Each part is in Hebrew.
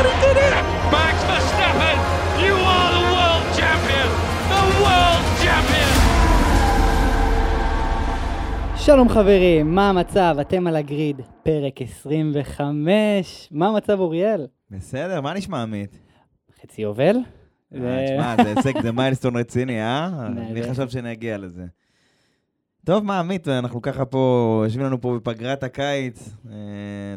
Max Verstappen, you are the world champion. The world champion. שלום חברים, מה המצב? אתם על הגריד, פרק 25. מה המצב אוריאל? בסדר, מה נשמע עמית? חצי יובל? אה, תשמע, זה הישג, זה מיילסטון רציני, אה? מי זה- חשב שנגיע לזה? טוב, מה עמית, אנחנו ככה פה, יושבים לנו פה בפגרת הקיץ, אה,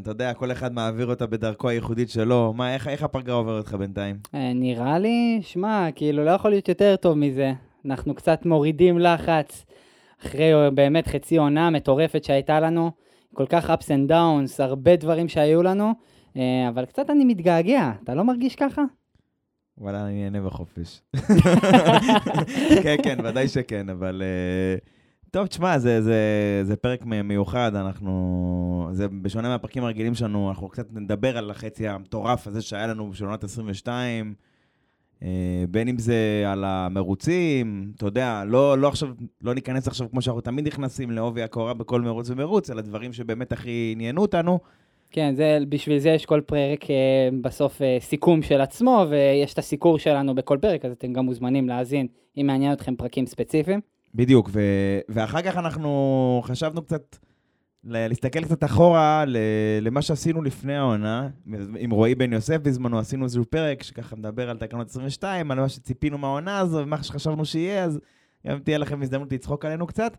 אתה יודע, כל אחד מעביר אותה בדרכו הייחודית שלו. מה, איך איך הפגרה עוברת לך בינתיים? אה, נראה לי, שמע, כאילו לא יכול להיות יותר טוב מזה. אנחנו קצת מורידים לחץ אחרי אה, באמת חצי עונה מטורפת שהייתה לנו, כל כך ups and downs, הרבה דברים שהיו לנו, אה, אבל קצת אני מתגעגע, אתה לא מרגיש ככה? וואלה, אני נהנה בחופש. כן, כן, ודאי שכן, אבל... אה, טוב, תשמע, זה, זה, זה פרק מיוחד, אנחנו... זה בשונה מהפרקים הרגילים שלנו, אנחנו קצת נדבר על החצי המטורף הזה שהיה לנו בשל עונת 22, אה, בין אם זה על המרוצים, אתה יודע, לא, לא עכשיו, לא ניכנס עכשיו כמו שאנחנו תמיד נכנסים לעובי הקורה בכל מרוץ ומרוץ, אלא דברים שבאמת הכי עניינו אותנו. כן, זה, בשביל זה יש כל פרק אה, בסוף אה, סיכום של עצמו, ויש את הסיקור שלנו בכל פרק, אז אתם גם מוזמנים להאזין, אם מעניין אתכם פרקים ספציפיים. בדיוק, ו... ואחר כך אנחנו חשבנו קצת, להסתכל קצת אחורה. למה שעשינו לפני העונה. עם רועי בן יוסף בזמנו עשינו איזשהו פרק שככה מדבר על תקנות 22, על מה שציפינו מהעונה הזו ומה שחשבנו שיהיה, אז גם תהיה לכם הזדמנות לצחוק עלינו קצת.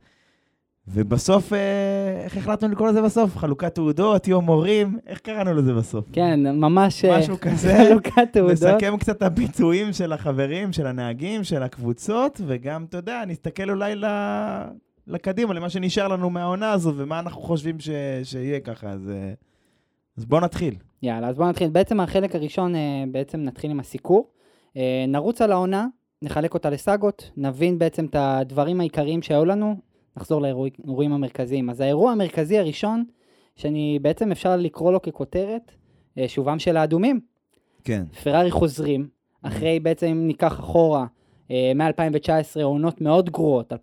ובסוף, אה, איך החלטנו לקרוא לזה בסוף? חלוקת תעודות, יום מורים, איך קראנו לזה בסוף? כן, ממש... אה, משהו כזה. חלוקת תעודות. נסכם קצת את הביצועים של החברים, של הנהגים, של הקבוצות, וגם, אתה יודע, נסתכל אולי ל... לקדימה, למה שנשאר לנו מהעונה הזו, ומה אנחנו חושבים ש... שיהיה ככה, אז, אה, אז בואו נתחיל. יאללה, אז בואו נתחיל. בעצם החלק הראשון, בעצם נתחיל עם הסיקור. נרוץ על העונה, נחלק אותה לסאגות, נבין בעצם את הדברים העיקריים שהיו לנו, נחזור לאירועים המרכזיים. אז האירוע המרכזי הראשון, שאני בעצם אפשר לקרוא לו ככותרת, אה, שובם של האדומים. כן. פרארי חוזרים, אחרי בעצם אם ניקח אחורה, אה, מ-2019 עונות מאוד גרועות, 2019-2020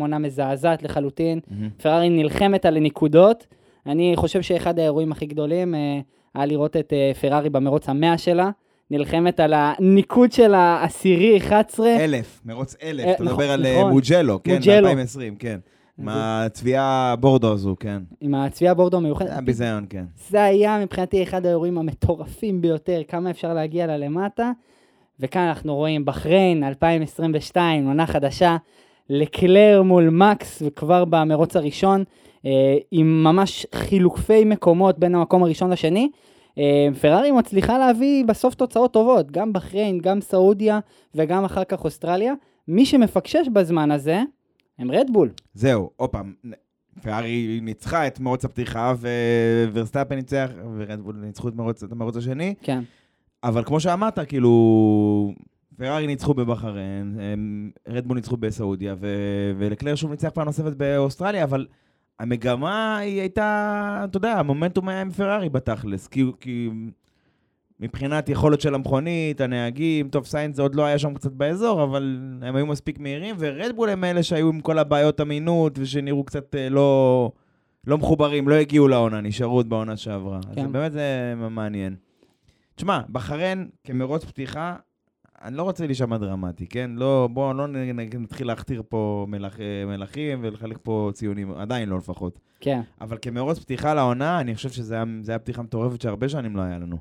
עונה מזעזעת לחלוטין, פרארי נלחמת על הנקודות. אני חושב שאחד האירועים הכי גדולים אה, היה לראות את אה, פרארי במרוץ המאה שלה, נלחמת על הניקוד של העשירי 11. אלף, מרוץ אלף, אה, אתה נכון, מדבר על אה, נכון. מוג'לו, כן, מוג'לו. ב-2020, כן. עם הצביעה בורדו הזו, כן. עם הצביעה בורדו המיוחדת. זה היה ביזיון, כן. זה היה מבחינתי אחד האירועים המטורפים ביותר, כמה אפשר להגיע לה למטה. וכאן אנחנו רואים בחריין 2022, עונה חדשה, לקלר מול מקס, וכבר במרוץ הראשון, אה, עם ממש חילופי מקומות בין המקום הראשון לשני. אה, פרארי מצליחה להביא בסוף תוצאות טובות, גם בחריין, גם סעודיה וגם אחר כך אוסטרליה. מי שמפקשש בזמן הזה, הם רדבול. זהו, עוד פעם, פרארי ניצחה את מרוץ הפתיחה, וורסטאפן ניצח, ורדבול ניצחו את מרוץ, את המרוץ השני. כן. אבל כמו שאמרת, כאילו, פרארי ניצחו בבחריין, רדבול ניצחו בסעודיה, ו- ולקלר שוב ניצח פעם נוספת באוסטרליה, אבל המגמה היא הייתה, אתה יודע, המומנטום היה עם פרארי בתכלס, כי, כי מבחינת יכולת של המכונית, הנהגים, טוב, סיינס זה עוד לא היה שם קצת באזור, אבל הם היו מספיק מהירים, ורדבול הם אלה שהיו עם כל הבעיות אמינות, ושנראו קצת אה, לא, לא מחוברים, לא הגיעו לעונה, נשארו עוד בעונה שעברה. כן. אז באמת זה מעניין. תשמע, בחריין כמרוץ פתיחה, אני לא רוצה להישמע דרמטי, כן? לא, בואו לא נתחיל להכתיר פה מלאכ, מלכים ולחלק פה ציונים, עדיין לא לפחות. כן. אבל כמרוץ פתיחה לעונה, אני חושב זה היה פתיחה מטורפת שהרבה שנים לא היה לנו.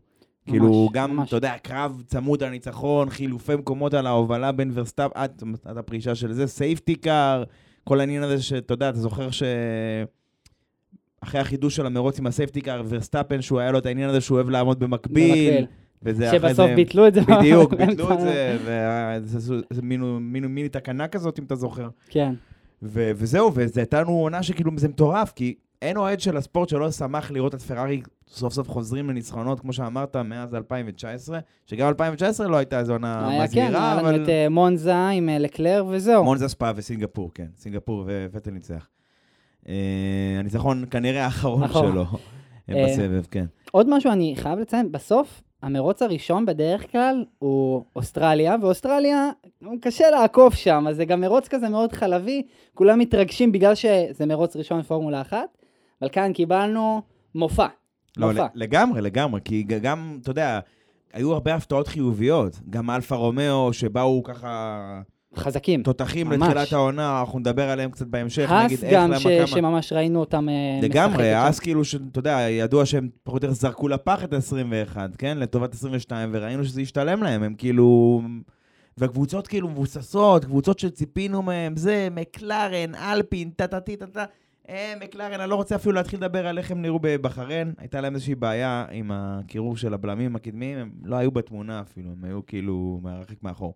כאילו, גם, ממש. אתה יודע, קרב צמוד על ניצחון, חילופי מקומות על ההובלה בין ורסטאפ, עד, עד הפרישה של זה, safety car, כל העניין הזה שאתה יודע, אתה זוכר ש... אחרי החידוש של המרוץ עם ה safety car, ורסטאפן, שהוא היה לו את העניין הזה שהוא אוהב לעמוד במקביל. במקביל. וזה שבסוף זה- ביטלו את זה. בדיוק, ביטלו את. זה, וזה מינו- מינו- מיני תקנה כזאת, אם אתה זוכר. כן. ו- וזהו, וזה הייתה לנו עונה שכאילו זה מטורף, כי אין אוהד של הספורט שלא שמח לראות את פרארי סוף סוף חוזרים לניצחונות, כמו שאמרת, מאז 2019, שגם 2019 לא הייתה איזו עונה היה כן, מזהירה, היה לנו אבל... את אה, מונזה עם אה, לקלר וזהו. מונזה ספא וסינגפור, כן. סינגפור ווטל ניצח. אה, הניצחון כנראה האחרון אחרון. שלו בסבב, כן. עוד משהו אני חייב לציין, בסוף המרוץ הראשון בדרך כלל הוא אוסטרליה, ואוסטרליה, קשה לעקוף שם, אז זה גם מרוץ כזה מאוד חלבי, כולם מתרגשים בגלל שזה מרוץ ראשון בפורמולה אחת, אבל כאן קיבלנו מופע. לא, מופע. לגמרי, לגמרי, כי גם, אתה יודע, היו הרבה הפתעות חיוביות. גם אלפה רומאו, שבאו ככה חזקים. תותחים. לתחילת העונה, אנחנו נדבר עליהם קצת בהמשך, האס נגיד, איך, גם למה, ש- כמה. שממש ראינו אותם אה, לגמרי, משחקת שם. אז כאילו, שאתה יודע, ידוע שהם פחות או יותר זרקו לפח את ה-21, כן? לטובת 22, וראינו שזה השתלם להם, הם כאילו... והקבוצות כאילו מבוססות, קבוצות שציפינו מהם, זה, מקלרן, אלפין, טה-טה-טי-טה-טה. אה, מקלרן, אני לא רוצה אפילו להתחיל לדבר על איך הם נראו בבחריין. הייתה להם איזושהי בעיה עם הקירור של הבלמים הקדמיים, הם לא היו בתמונה אפילו, הם היו כאילו מהרחק מאחור.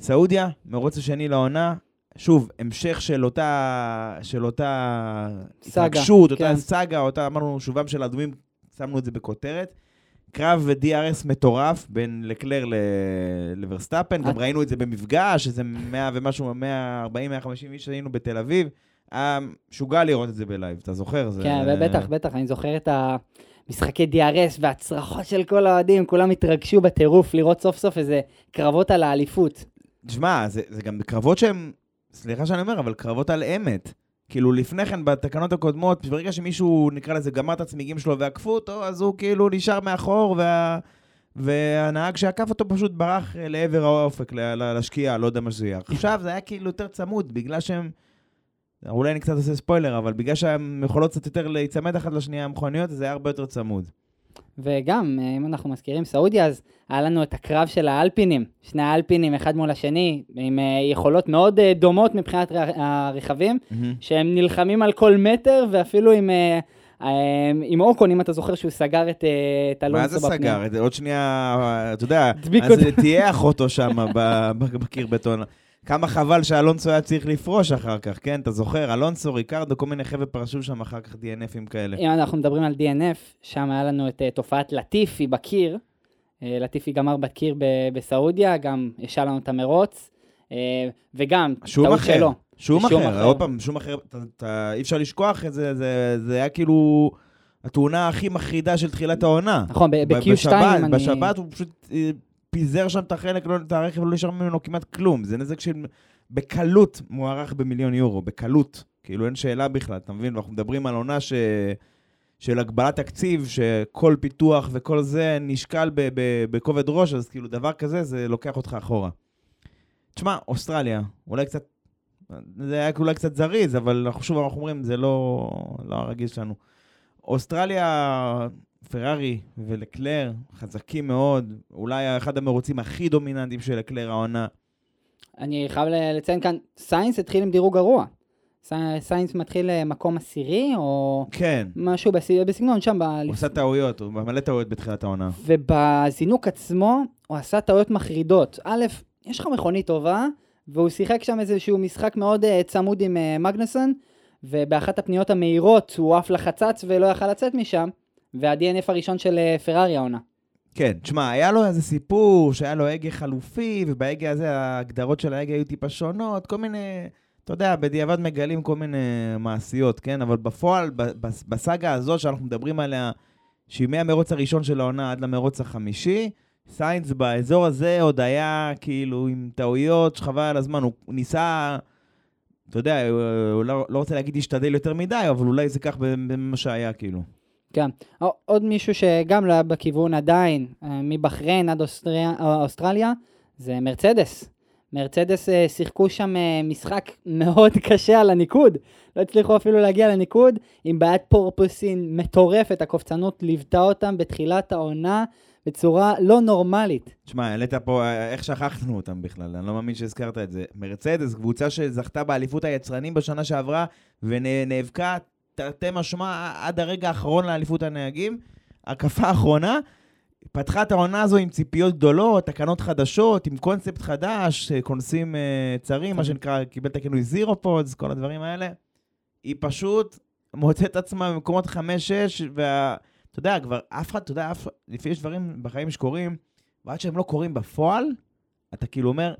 סעודיה, מרוץ השני לעונה, שוב, המשך של אותה, של אותה סאגה, התרגשות, אותה כן. סאגה, אותה, אמרנו, שובם של האדומים, שמנו את זה בכותרת. קרב ו-DRS מטורף בין לקלר ל- לוורסטאפן, גם את- ראינו את זה במפגש, איזה 100 ומשהו, 140-150 איש היינו בתל אביב. היה משוגע לראות את זה בלייב, אתה זוכר? זה- כן, בטח, בטח, אני זוכר את המשחקי DRS והצרחות של כל האוהדים, כולם התרגשו בטירוף לראות סוף סוף איזה קרבות על האליפות. תשמע, זה, זה גם קרבות שהם, סליחה שאני אומר, אבל קרבות על אמת. כאילו לפני כן, בתקנות הקודמות, ברגע שמישהו, נקרא לזה, גמר את הצמיגים שלו ועקפו אותו, אז הוא כאילו נשאר מאחור, וה... והנהג שעקף אותו פשוט ברח אה, לעבר האופק, לשקיעה, לא יודע מה שזה יהיה. עכשיו זה היה כאילו יותר צמוד, בגלל שהם... אולי אני קצת עושה ספוילר, אבל בגלל שהן יכולות קצת יותר להיצמד אחת לשנייה המכוניות, זה היה הרבה יותר צמוד. וגם, אה, אם אנחנו מזכירים סעודיה, אז היה לנו את הקרב של האלפינים, שני האלפינים אחד מול השני, עם אה, יכולות מאוד אה, דומות מבחינת הרכבים, שהם נלחמים על כל מטר, ואפילו עם, עם אוקון, אם אתה זוכר שהוא סגר את, אה, את מה זה בפנים. סגר? עוד שנייה, אתה יודע, אז. תייח אותו שם בקיר בטון. כמה חבל שאלונסו היה צריך לפרוש אחר כך, כן? אתה זוכר? אלונסו, ריקרדו, כל מיני חבר'ה פרשו שם אחר כך DNFים כאלה. אם אנחנו מדברים על DNF, שם היה לנו את אה, תופעת לטיפי בקיר. אה, לטיפי גמר בקיר ב- בסעודיה, גם השאל לנו את המרוץ, אה, וגם טעות אחר. שלו. שום שום אחר. עוד פעם, שום אחר, אתה- אתה- אי אפשר לשכוח את זה, זה זה היה כאילו התאונה הכי מחרידה של תחילת העונה. נכון, ב- ב- ב-Q2 בשבת, אני... בשבת הוא פשוט פיזר שם את החלק, לא- את הרכב, לא נשאר ממנו כמעט כלום. זה נזק של... בקלות מוערך במיליון יורו, בקלות. כאילו אין שאלה בכלל, אתה מבין? ואנחנו מדברים על עונה ש... של הגבלת תקציב, שכל פיתוח וכל זה נשקל בכובד ראש, אז כאילו דבר כזה, זה לוקח אותך אחורה. תשמע, אוסטרליה, אולי קצת, זה היה אולי קצת זריז, אבל אנחנו שוב אנחנו אומרים, זה לא, לא הרגיל שלנו. אוסטרליה, פרארי ולקלר, חזקים מאוד, אולי אחד המרוצים הכי דומיננטיים של לקלר העונה. אני חייב לציין כאן, סיינס התחיל עם דירוג גרוע. סי- סיינס מתחיל אה, מקום עשירי, או כן, משהו בס- בסגנון שם. ב- הוא עשה טעויות, הוא מלא טעויות בתחילת העונה. ובזינוק עצמו, הוא עשה טעויות מחרידות. א', יש לך מכונית טובה, והוא שיחק שם איזשהו משחק מאוד uh, צמוד עם uh, מגנסון, ובאחת הפניות המהירות הוא עף לחצץ ולא יכל לצאת משם, וה-DNF הראשון של uh, פרארי העונה. כן, תשמע, היה לו איזה סיפור שהיה לו הגה חלופי, ובהגה הזה ההגדרות של ההגה היו טיפה שונות, כל מיני, אתה יודע, בדיעבד מגלים כל מיני מעשיות, כן? אבל בפועל, בסאגה הזאת שאנחנו מדברים עליה, שהיא מהמרוץ הראשון של העונה עד למרוץ החמישי, סיינס באזור הזה עוד היה כאילו עם טעויות שחבל על הזמן, הוא, ניסה, אתה יודע, הוא לא, לא רוצה להגיד להשתדל יותר מדי, אבל אולי זה כך במה שהיה, כאילו. כן. עוד מישהו שגם לא היה בכיוון עדיין, אה, מבחריין עד אוסטריה, אה, אוסטרליה, זה מרצדס. מרצדס אה, שיחקו שם משחק מאוד קשה על הניקוד. לא הצליחו אפילו להגיע לניקוד, עם בעיית פורפוסין מטורפת. הקופצנות ליוותה אותם בתחילת העונה בצורה לא נורמלית. תשמע, העלית פה, איך שכחנו אותם בכלל, אני לא מאמין שהזכרת את זה. מרצדס, קבוצה שזכתה באליפות היצרנים בשנה שעברה, ונאבקה תרתי משמע עד הרגע האחרון לאליפות הנהגים, הקבוצה האחרונה, פתחה את העונה הזו עם ציפיות גדולות, תקנות חדשות, עם קונספט חדש, אה, כונסים uh, צרים, מה שנקרא, קיבל את הכינוי zero pods, כל הדברים האלה. היא פשוט מוצאת עצמה במקומות 5-6, ואתה יודע, כבר אף אחד, אתה יודע, אף, לפעמים יש דברים בחיים שקורים, ועד שהם לא קורים בפועל, אתה כאילו אומר,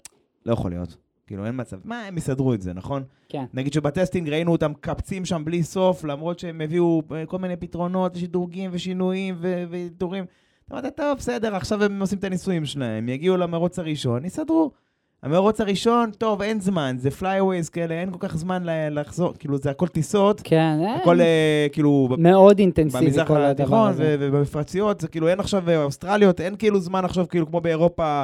לא יכול להיות. כאילו, אין מצב. מה, הם יסדרו את זה, נכון? כן. נגיד שב testing ראינו אותם קופצים שם בלי סוף, למרות שהם הביאו אה, כל מיני פתרונות, שדרוגים ושינויים ו- ויתורים. אתה אומר, טוב, בסדר, עכשיו הם עושים את הניסויים שלהם, יגיעו למרוץ הראשון, יסדרו. המרוץ הראשון, טוב, אין זמן, זה flyaways כאלה, אין כל כך זמן לחזור, כאילו, זה הכל טיסות, כן, אה, הכל אה, כאילו... מאוד אינטנסיבי במזרח כל הדבר התיכון הזה. ו- ובמפרציות, זה כאילו אין עכשיו אה, אוסטרליות, אין כאילו זמן עכשיו כאילו כמו באירופה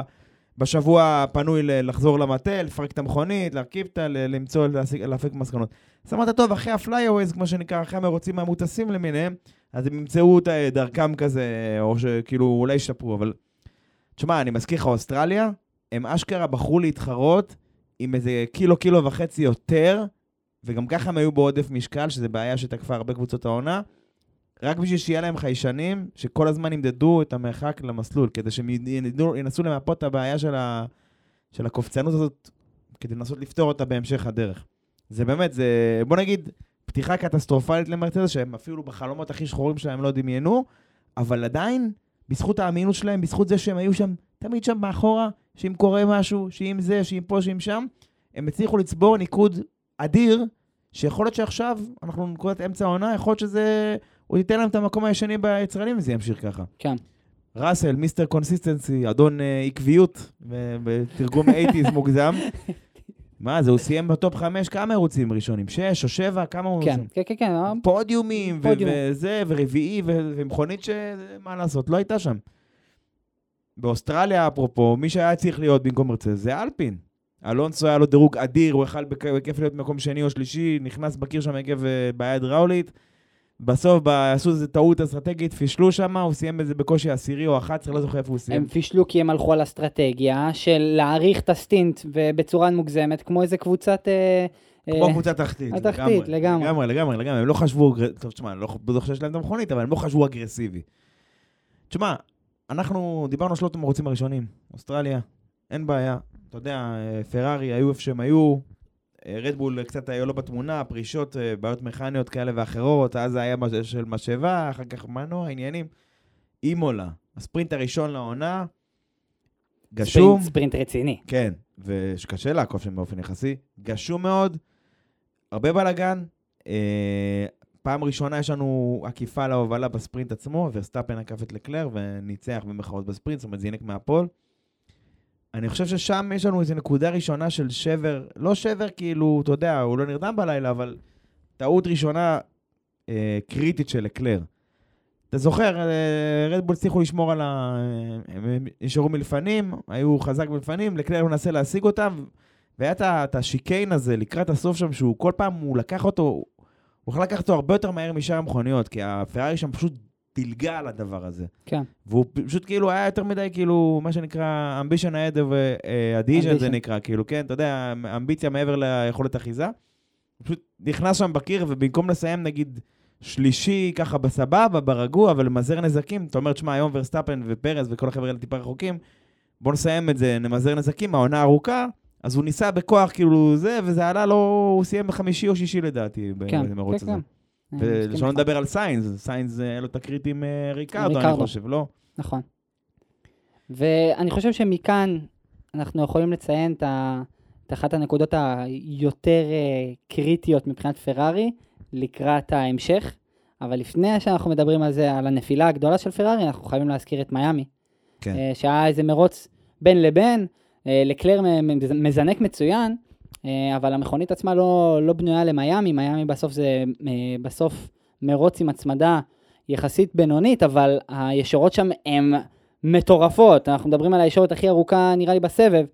בשבוע הפנוי לחזור למטה, לפרק את המכונית, להרכיב אותה, למצוא, להסיק- להפיק מסקנות. אז אמרת, טוב, אחרי ה flyaways, כמו שנקרא, אחרי המרוצים המוטסים למיניהם, אז הם ימצאו את דרכם כזה, או שכאילו אולי ישתפרו, אבל... תשמע, אני מזכיר לך, אוסטרליה, הם אשכרה בחרו להתחרות עם איזה קילו, קילו וחצי יותר, וגם ככה הם היו בעודף משקל, שזו בעיה שתקפה הרבה קבוצות העונה. רק בשביל שיהיה להם חיישנים, שכל הזמן ימדדו את המרחק למסלול, כדי שהם ינסו למפות את הבעיה של, ה, של הקופצנות הזאת, כדי לנסות לפתור אותה בהמשך הדרך. זה באמת, זה, בוא נגיד, פתיחה קטסטרופלית למרצדס, שהם אפילו בחלומות הכי שחורים שלהם לא דמיינו, אבל עדיין, בזכות האמינות שלהם, בזכות זה שהם היו שם, תמיד שם מאחורה, שאם קורה משהו, שאם זה, שאם פה, שאם שם, הם הצליחו לצבור ניקוד אדיר, שיכול להיות שעכשיו, אנחנו בנקודת אמצע העונה, יכול להיות שזה... הוא ייתן להם את המקום השני ביצרנים אם זה ימשיך ככה. כן. ראסל, Mr. Consistency, אדון אה, עקביות, בתרגום 80's מוגזם. מה זה, הוא סיים בטופ 5 כמה ערוצים ראשונים? 6 או 7? כמה הוא... כן, כן, כן, כן, אה, פודיומים. וזה, ורביעי, ומכונית ש... מה לעשות, לא הייתה שם. באוסטרליה, אפרופו, מי שהיה צריך להיות במקום מרצז זה אלפין. אלונסו היה לו דירוג אדיר, הוא יכל בכ- בכיף להיות מקום שני או שלישי, נכנס בקיר שם עקב אה, בעיה הידראולית. בסוף עשו איזה טעות אסטרטגית, פישלו שם, הוא סיים בזה בקושי עשירי או 11, לא זוכר איפה הוא סיים. הם פישלו כי הם הלכו על אסטרטגיה של להעריך את הסטינט ובצורה מוגזמת, כמו איזה קבוצת... אה, כמו אה, קבוצה תחתית. התחתית, לגמרי. לגמרי, לגמרי, לגמרי. הם לא חשבו, טוב, תשמע, אני לא בטוח שיש להם את המכונית, אבל הם לא חשבו אגרסיבי. תשמע, אנחנו דיברנו שלושת המרוצים הראשונים. אוסטרליה, אין בעיה. אתה יודע, אה, פרארי היו איפה שהם היו, אה, רדבול קצת היו לא בתמונה, פרישות, אה, בעיות מכניות כאלה ואחרות, אז זה היה של משאבה, אחר כך מנוע, עניינים. אימולה, הספרינט הראשון לעונה, גשום. ספרינט, ספרינט רציני. כן, ושקשה לעקוף שם באופן יחסי. גשום מאוד, הרבה בלאגן. אה, פעם ראשונה יש לנו עקיפה להובלה בספרינט עצמו, ורסטאפן עקף את לקלר וניצח במרכאות בספרינט, זאת אומרת זינק מה pole. אני חושב ששם יש לנו איזו נקודה ראשונה של שבר, לא שבר כאילו, אתה יודע, הוא לא נרדם בלילה, אבל טעות ראשונה אה, קריטית של לקלר. אתה זוכר, אה, רדבול הצליחו לשמור על ה... הם נשארו מלפנים, היו חזק מלפנים, לקלר מנסה להשיג אותם, והיה את השיקיין הזה לקראת הסוף שם, שהוא כל פעם, הוא לקח אותו, הוא יכול לקחת אותו הרבה יותר מהר משאר המכוניות, כי הפרארי שם פשוט דילגה על הדבר הזה. כן. והוא פשוט כאילו היה יותר מדי כאילו, מה שנקרא, אמבישן of adhesion זה. נקרא, כאילו, כן, אתה יודע, אמביציה מעבר ליכולת אחיזה. הוא פשוט נכנס שם בקיר, ובמקום לסיים נגיד שלישי ככה בסבבה, ברגוע, ולמזער נזקים, אתה אומר, תשמע, היום ורסטאפן ופרז וכל החבר'ה האלה טיפה רחוקים, בוא נסיים את זה, נמזער נזקים, העונה ארוכה, אז הוא ניסה בכוח כאילו זה, וזה עלה לו, הוא סיים בחמישי או שישי לדעתי, כן, במרוץ כן, הזה. כן. ושלא נדבר על סיינס, סיינס אה, היה לו תקרית עם אה, ריקרדו, אני. חושב, לא? נכון. ואני חושב שמכאן אנחנו יכולים לציין את, ה... את אחת הנקודות היותר אה, קריטיות מבחינת פרארי לקראת ההמשך, אבל לפני שאנחנו מדברים על זה, על הנפילה הגדולה של פרארי, אנחנו חייבים להזכיר את מיאמי. כן. אה, שהיה איזה מרוץ בין לבין, אה, לקלר מזנק מצוין, אה, אבל המכונית עצמה לא, לא בנויה למיאמי, מיאמי בסוף זה אה, בסוף מרוץ עם הצמדה יחסית בינונית, אבל הישורות שם הן מטורפות, אנחנו מדברים על הישורת הכי ארוכה נראה לי בסבב.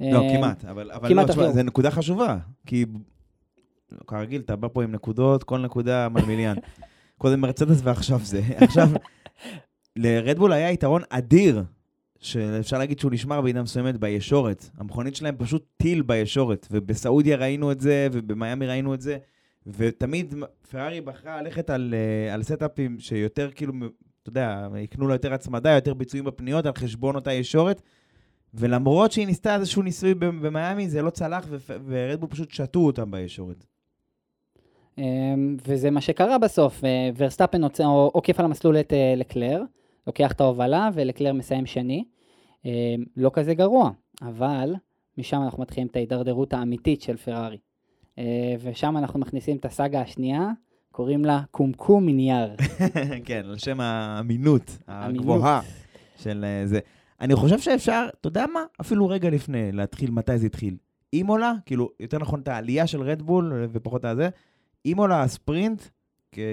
לא, אה, כמעט, אבל, אבל כמעט לא, תשמע, זו נקודה חשובה, כי כרגיל, אתה בא פה עם נקודות, כל נקודה מלמיליאן. קודם מרצדס ועכשיו זה. עכשיו, לרדבול היה יתרון אדיר, שאפשר להגיד שהוא נשמר בעידה מסוימת בישורת. המכונית שלהם פשוט טיל בישורת, ובסעודיה ראינו את זה, ובמיאמי ראינו את זה, ותמיד פרארי בחרה ללכת על, אה, על סטאפים שיותר כאילו, אתה יודע, יקנו לה יותר הצמדה, יותר ביצועים בפניות על חשבון אותה ישורת. ולמרות שהיא ניסתה איזשהו ניסוי במיאמי, זה לא צלח, ו- ורדבול פשוט שתו אותם בישורת. אמ, וזה מה שקרה בסוף, אה, ורסטאפן עוקף על המסלול את אה, לקלר, לוקח את ההובלה ולקלר מסיים שני. אמ, לא כזה גרוע, אבל משם אנחנו מתחילים את ההידרדרות האמיתית של פרארי. אה, ושם אנחנו מכניסים את הסאגה השנייה, קוראים לה קומקום מנייר. כן, על שם האמינות אמינות. הגבוהה של אה, זה. אני חושב שאפשר, אתה יודע מה? אפילו רגע לפני להתחיל, מתי זה התחיל. אימולה, כאילו, יותר נכון את העלייה של רדבול אה, ופחות הזה, אימולה הספרינט,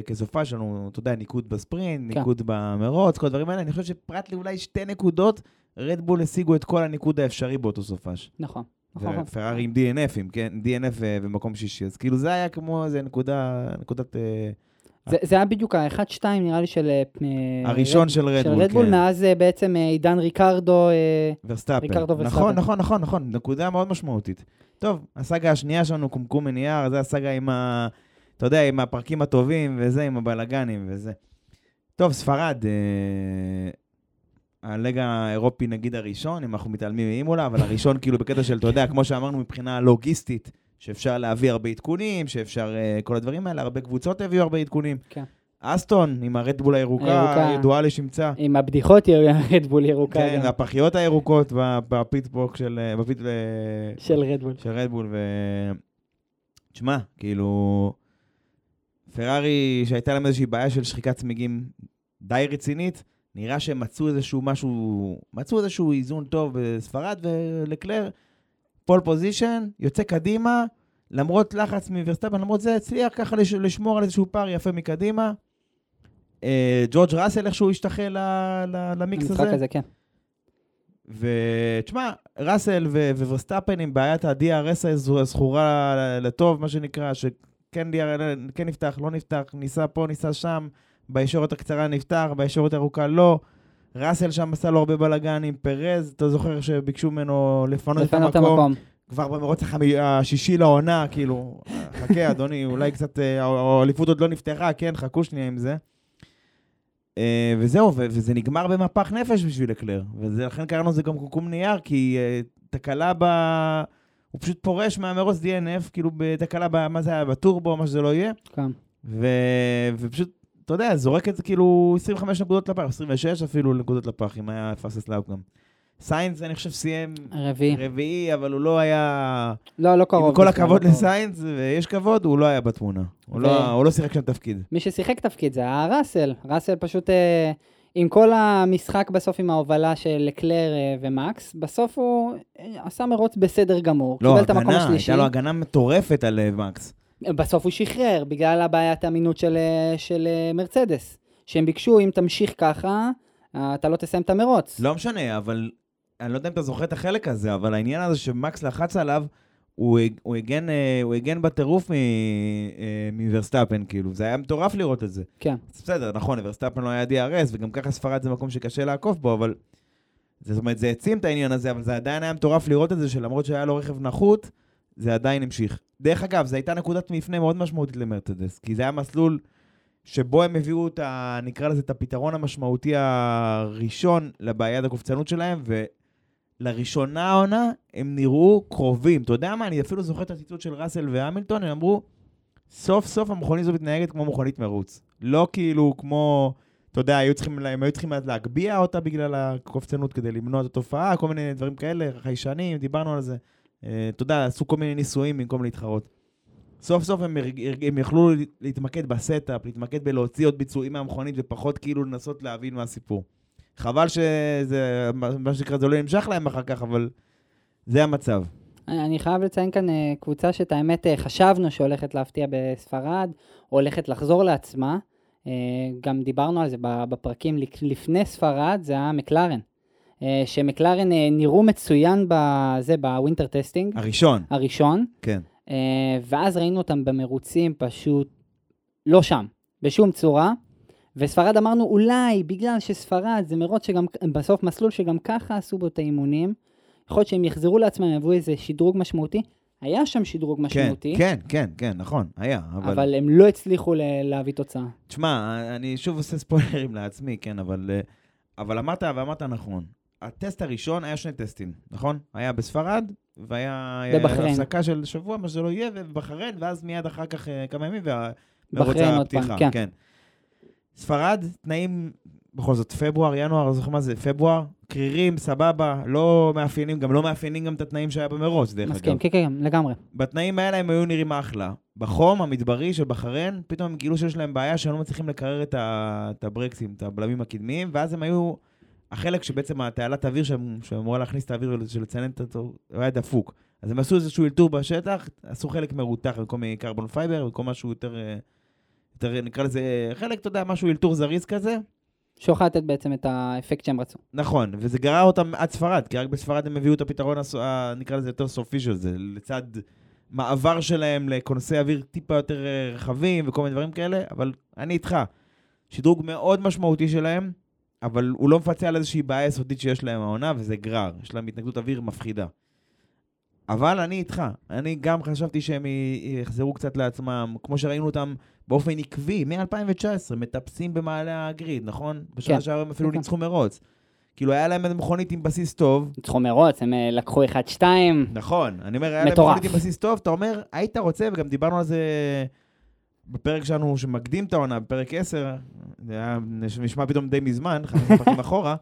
כסופה שלנו, אתה יודע, ניקוד בספרינט, כן. ניקוד במרוץ, כל הדברים האלה, אני חושב שפרט לאולי שתי נקודות, רדבול השיגו את כל הניקוד האפשרי באותו סופש. נכון. נכון, נכון. ופרארי עם DNFים, כן? DNF ומקום שישי. אז כאילו זה היה כמו איזה נקודה, נקודת... אה, זה, זה היה בדיוק ה-1-2 נראה לי של... אה, הראשון של של רדבול, רדבול, כן. מאז אה, בעצם אה, עידן ריקרדו, אה, ורסטאפן. ריקרדו נכון, ורסטאפן. נכון, נכון, נכון, נקודה מאוד משמעותית. טוב, הסאגה השנייה שלנו, קומקום מנייר, זה הסאגה עם ה... אתה יודע, עם הפרקים הטובים וזה, עם הבלגנים וזה. טוב, ספרד, אה, ה leg האירופי נגיד הראשון, אם אנחנו מתעלמים מאימולה, אבל הראשון כאילו בקטע של, אתה יודע, כמו שאמרנו מבחינה לוגיסטית, שאפשר להביא הרבה עדכונים, שאפשר, אה, כל הדברים האלה, הרבה קבוצות הביאו הרבה עדכונים. כן. אסטון, עם הרדבול הירוקה. ידועה לשמצה. עם הבדיחות רדבול ירוקה כן, גם, והפחיות הירוקות בפיט-וול של... אה, בפיט... של רדבול. של רדבול, ו... תשמע, כאילו... פרארי, שהייתה להם איזושהי בעיה של שחיקת צמיגים די רצינית, נראה שהם מצאו איזשהו משהו, מצאו איזשהו איזון טוב בספרד, ולקלר, pole position, יוצא קדימה, למרות לחץ מוורסטאפן, למרות זה הצליח ככה לש- לשמור על איזשהו פער יפה מקדימה. אה, ג'ורג' ראסל איכשהו השתחל למיקס המשחק הזה. הזה, כן. ותשמע, ראסל ו- וורסטאפן עם בעיית ה-DRS הזכורה לטוב, מה שנקרא, שכן DR, כן נפתח, לא נפתח, ניסה פה, ניסה שם, בישורת הקצרה נפתח, בישורת הארוכה לא. ראסל שם עשה לו הרבה בלאגן עם פרז, אתה זוכר שביקשו ממנו לפנות את לפנות את המקום, המקום. כבר במרוץ השישי לעונה, כאילו, חכה אדוני, אולי קצת, אה, האליפות עוד לא נפתחה, כן, חכו שנייה עם זה. אה, וזהו, וזה נגמר במפח נפש בשביל לקלר. ולכן קראנו לזה גם קוקום נייר, כי אה, תקלה ב... הוא פשוט פורש מהמרוץ DNF, כאילו בתקלה. מה זה היה, בטורבו, מה שזה לא יהיה. כן. ו... ופשוט, אתה יודע, זורק את זה כאילו 25 נקודות לפח, 26 אפילו נקודות לפח, אם היה fastest lap גם. סיינס, אני חושב, סיים רביעי. רביעי, אבל הוא לא היה... לא, לא קרוב. עם כל הכבוד לא. לסיינס, ויש כבוד, הוא לא היה בתמונה. הוא ו- לא- הוא לא שיחק שם תפקיד. מי ששיחק תפקיד זה היה ראסל. ראסל פשוט, אה, עם כל המשחק בסוף עם ההובלה של לקלר אה, ומקס, בסוף הוא אה, עשה מרוץ בסדר גמור. לא, קיבל את המקום הגנה, השלישי. הייתה לו הגנה מטורפת על אה, מקס. בסוף הוא שחרר, בגלל הבעיית האמינות של, של מרצדס. שהם ביקשו, אם תמשיך ככה, אתה לא תסיים את המרוץ. לא משנה, אבל אני לא יודע אם אתה זוכר את החלק הזה, אבל העניין הזה שמקס לחץ עליו, הוא הוא הגן, אה, הוא הגן בטירוף אה, מוורסטאפן, כאילו, זה היה מטורף לראות את זה. כן. בסדר, נכון, וורסטאפן לא היה DRS, וגם ככה ספרד זה מקום שקשה לעקוף בו, אבל... זאת אומרת, זה העצים את העניין הזה, אבל זה עדיין היה מטורף לראות את זה, שלמרות שהיה לו רכב נחות, זה עדיין המשיך. דרך אגב, זו הייתה נקודת מפנה מאוד משמעותית למרצדס, כי זה היה מסלול שבו הם הביאו את ה... נקרא לזה את הפתרון המשמעותי הראשון לבעיית הקופצנות שלהם, ולראשונה העונה הם נראו קרובים. אתה יודע מה, אני אפילו זוכר את הציטוט של ראסל והמילטון, הם אמרו, סוף סוף המכונית הזו מתנהגת כמו מכונית מרוץ. לא כאילו כמו, אתה יודע, היו צריכים, הם היו צריכים להגביה אותה בגלל הקופצנות כדי למנוע את התופעה, כל מיני דברים כאלה, חיישנים, דיברנו על זה. אה, אתה יודע, עשו כל מיני ניסויים במקום להתחרות. סוף סוף הם, הם יכלו להתמקד ב setup, להתמקד בלהוציא עוד ביצועים מהמכונית ופחות כאילו לנסות להבין מה הסיפור. חבל שזה, מה שנקרא, זה לא נמשך להם אחר כך, אבל זה המצב. אני חייב לציין כאן אה, קבוצה שאת האמת אה, חשבנו שהולכת להפתיע בספרד, הולכת לחזור לעצמה. אה, גם דיברנו על זה בפרקים לפני ספרד, זה היה מקלרן. שמקלרן נראו מצוין בזה, ב winter testing הראשון, הראשון, כן. ואז ראינו אותם במרוצים פשוט לא שם, בשום צורה. וספרד אמרנו, אולי בגלל שספרד זה מרוץ שגם, בסוף מסלול שגם ככה עשו בו את האימונים, יכול להיות שהם יחזרו לעצמם, יביאו איזה שדרוג משמעותי. היה שם שדרוג כן, משמעותי, כן, כן, כן, נכון, היה, אבל... אבל הם לא הצליחו להביא תוצאה. תשמע, אני שוב עושה ספוילרים לעצמי, כן, אבל, אה, אבל אמרת, ואמרת נכון. הטסט הראשון היה שני טסטים, נכון? היה בספרד והיה בבחריין. הפסקה של שבוע, מה שלא יהיה, ובחריין, ואז מיד אחר כך אה, כמה ימים, והמרוץ בחריין עוד פעם, הפתיחה, כן. כן. ספרד, תנאים, בכל זאת, פברואר, ינואר, זוכר מה זה, פברואר, קרירים, סבבה, לא מאפיינים, גם לא מאפיינים גם את התנאים שהיה במרוץ, דרך מסכים, אגב. כן, כן, כן, לגמרי. בתנאים האלה הם היו נראים אחלה. בחום המדברי של בחריין, פתאום הם גילו שיש להם בעיה שהם לא מצליחים לקרר את, ה... את הברקסים, את הבלמים הקדמיים, ואז הם היו, החלק שבעצם התעלת האוויר שהם- שאמורה להכניס את האוויר של לצנן את אותו, הוא היה דפוק. אז הם עשו איזשהו אלתור בשטח, עשו חלק מרותך במקום מ carbon fiber, במקום משהו יותר, אה, יותר נקרא לזה, חלק, אתה יודע, משהו אלתור זריז כזה. לתת בעצם את האפקט שהם רצו. נכון, וזה גרר אותם עד ספרד, כי רק בספרד הם הביאו את הפתרון, הס- ה- נקרא לזה יותר סופי של זה, לצד מעבר שלהם לכונסי אוויר טיפה יותר אה, רחבים וכל מיני דברים כאלה, אבל אני איתך. שדרוג מאוד משמעותי שלהם, אבל הוא לא מפצה על איזושהי בעיה יסודית שיש להם העונה, וזה גרר. יש להם התנגדות אוויר מפחידה. אבל אני איתך, אני גם חשבתי שהם יחזרו קצת לעצמם, כמו שראינו אותם באופן עקבי, מ-2019, מטפסים במעלה הגריד, נכון? בשנה כן. שעברה הם אפילו כן. ניצחו מרוץ. כאילו, היה להם מכונית עם בסיס טוב, ניצחו מרוץ, הם אה, לקחו 1-2, נכון, אני אומר, היה להם. מכונית עם בסיס טוב, אתה אומר, היית רוצה, וגם דיברנו על זה בפרק שלנו שמקדים את העונה, בפרק 10, זה היה נשמע פתאום די מזמן, חמש פרקים אחורה,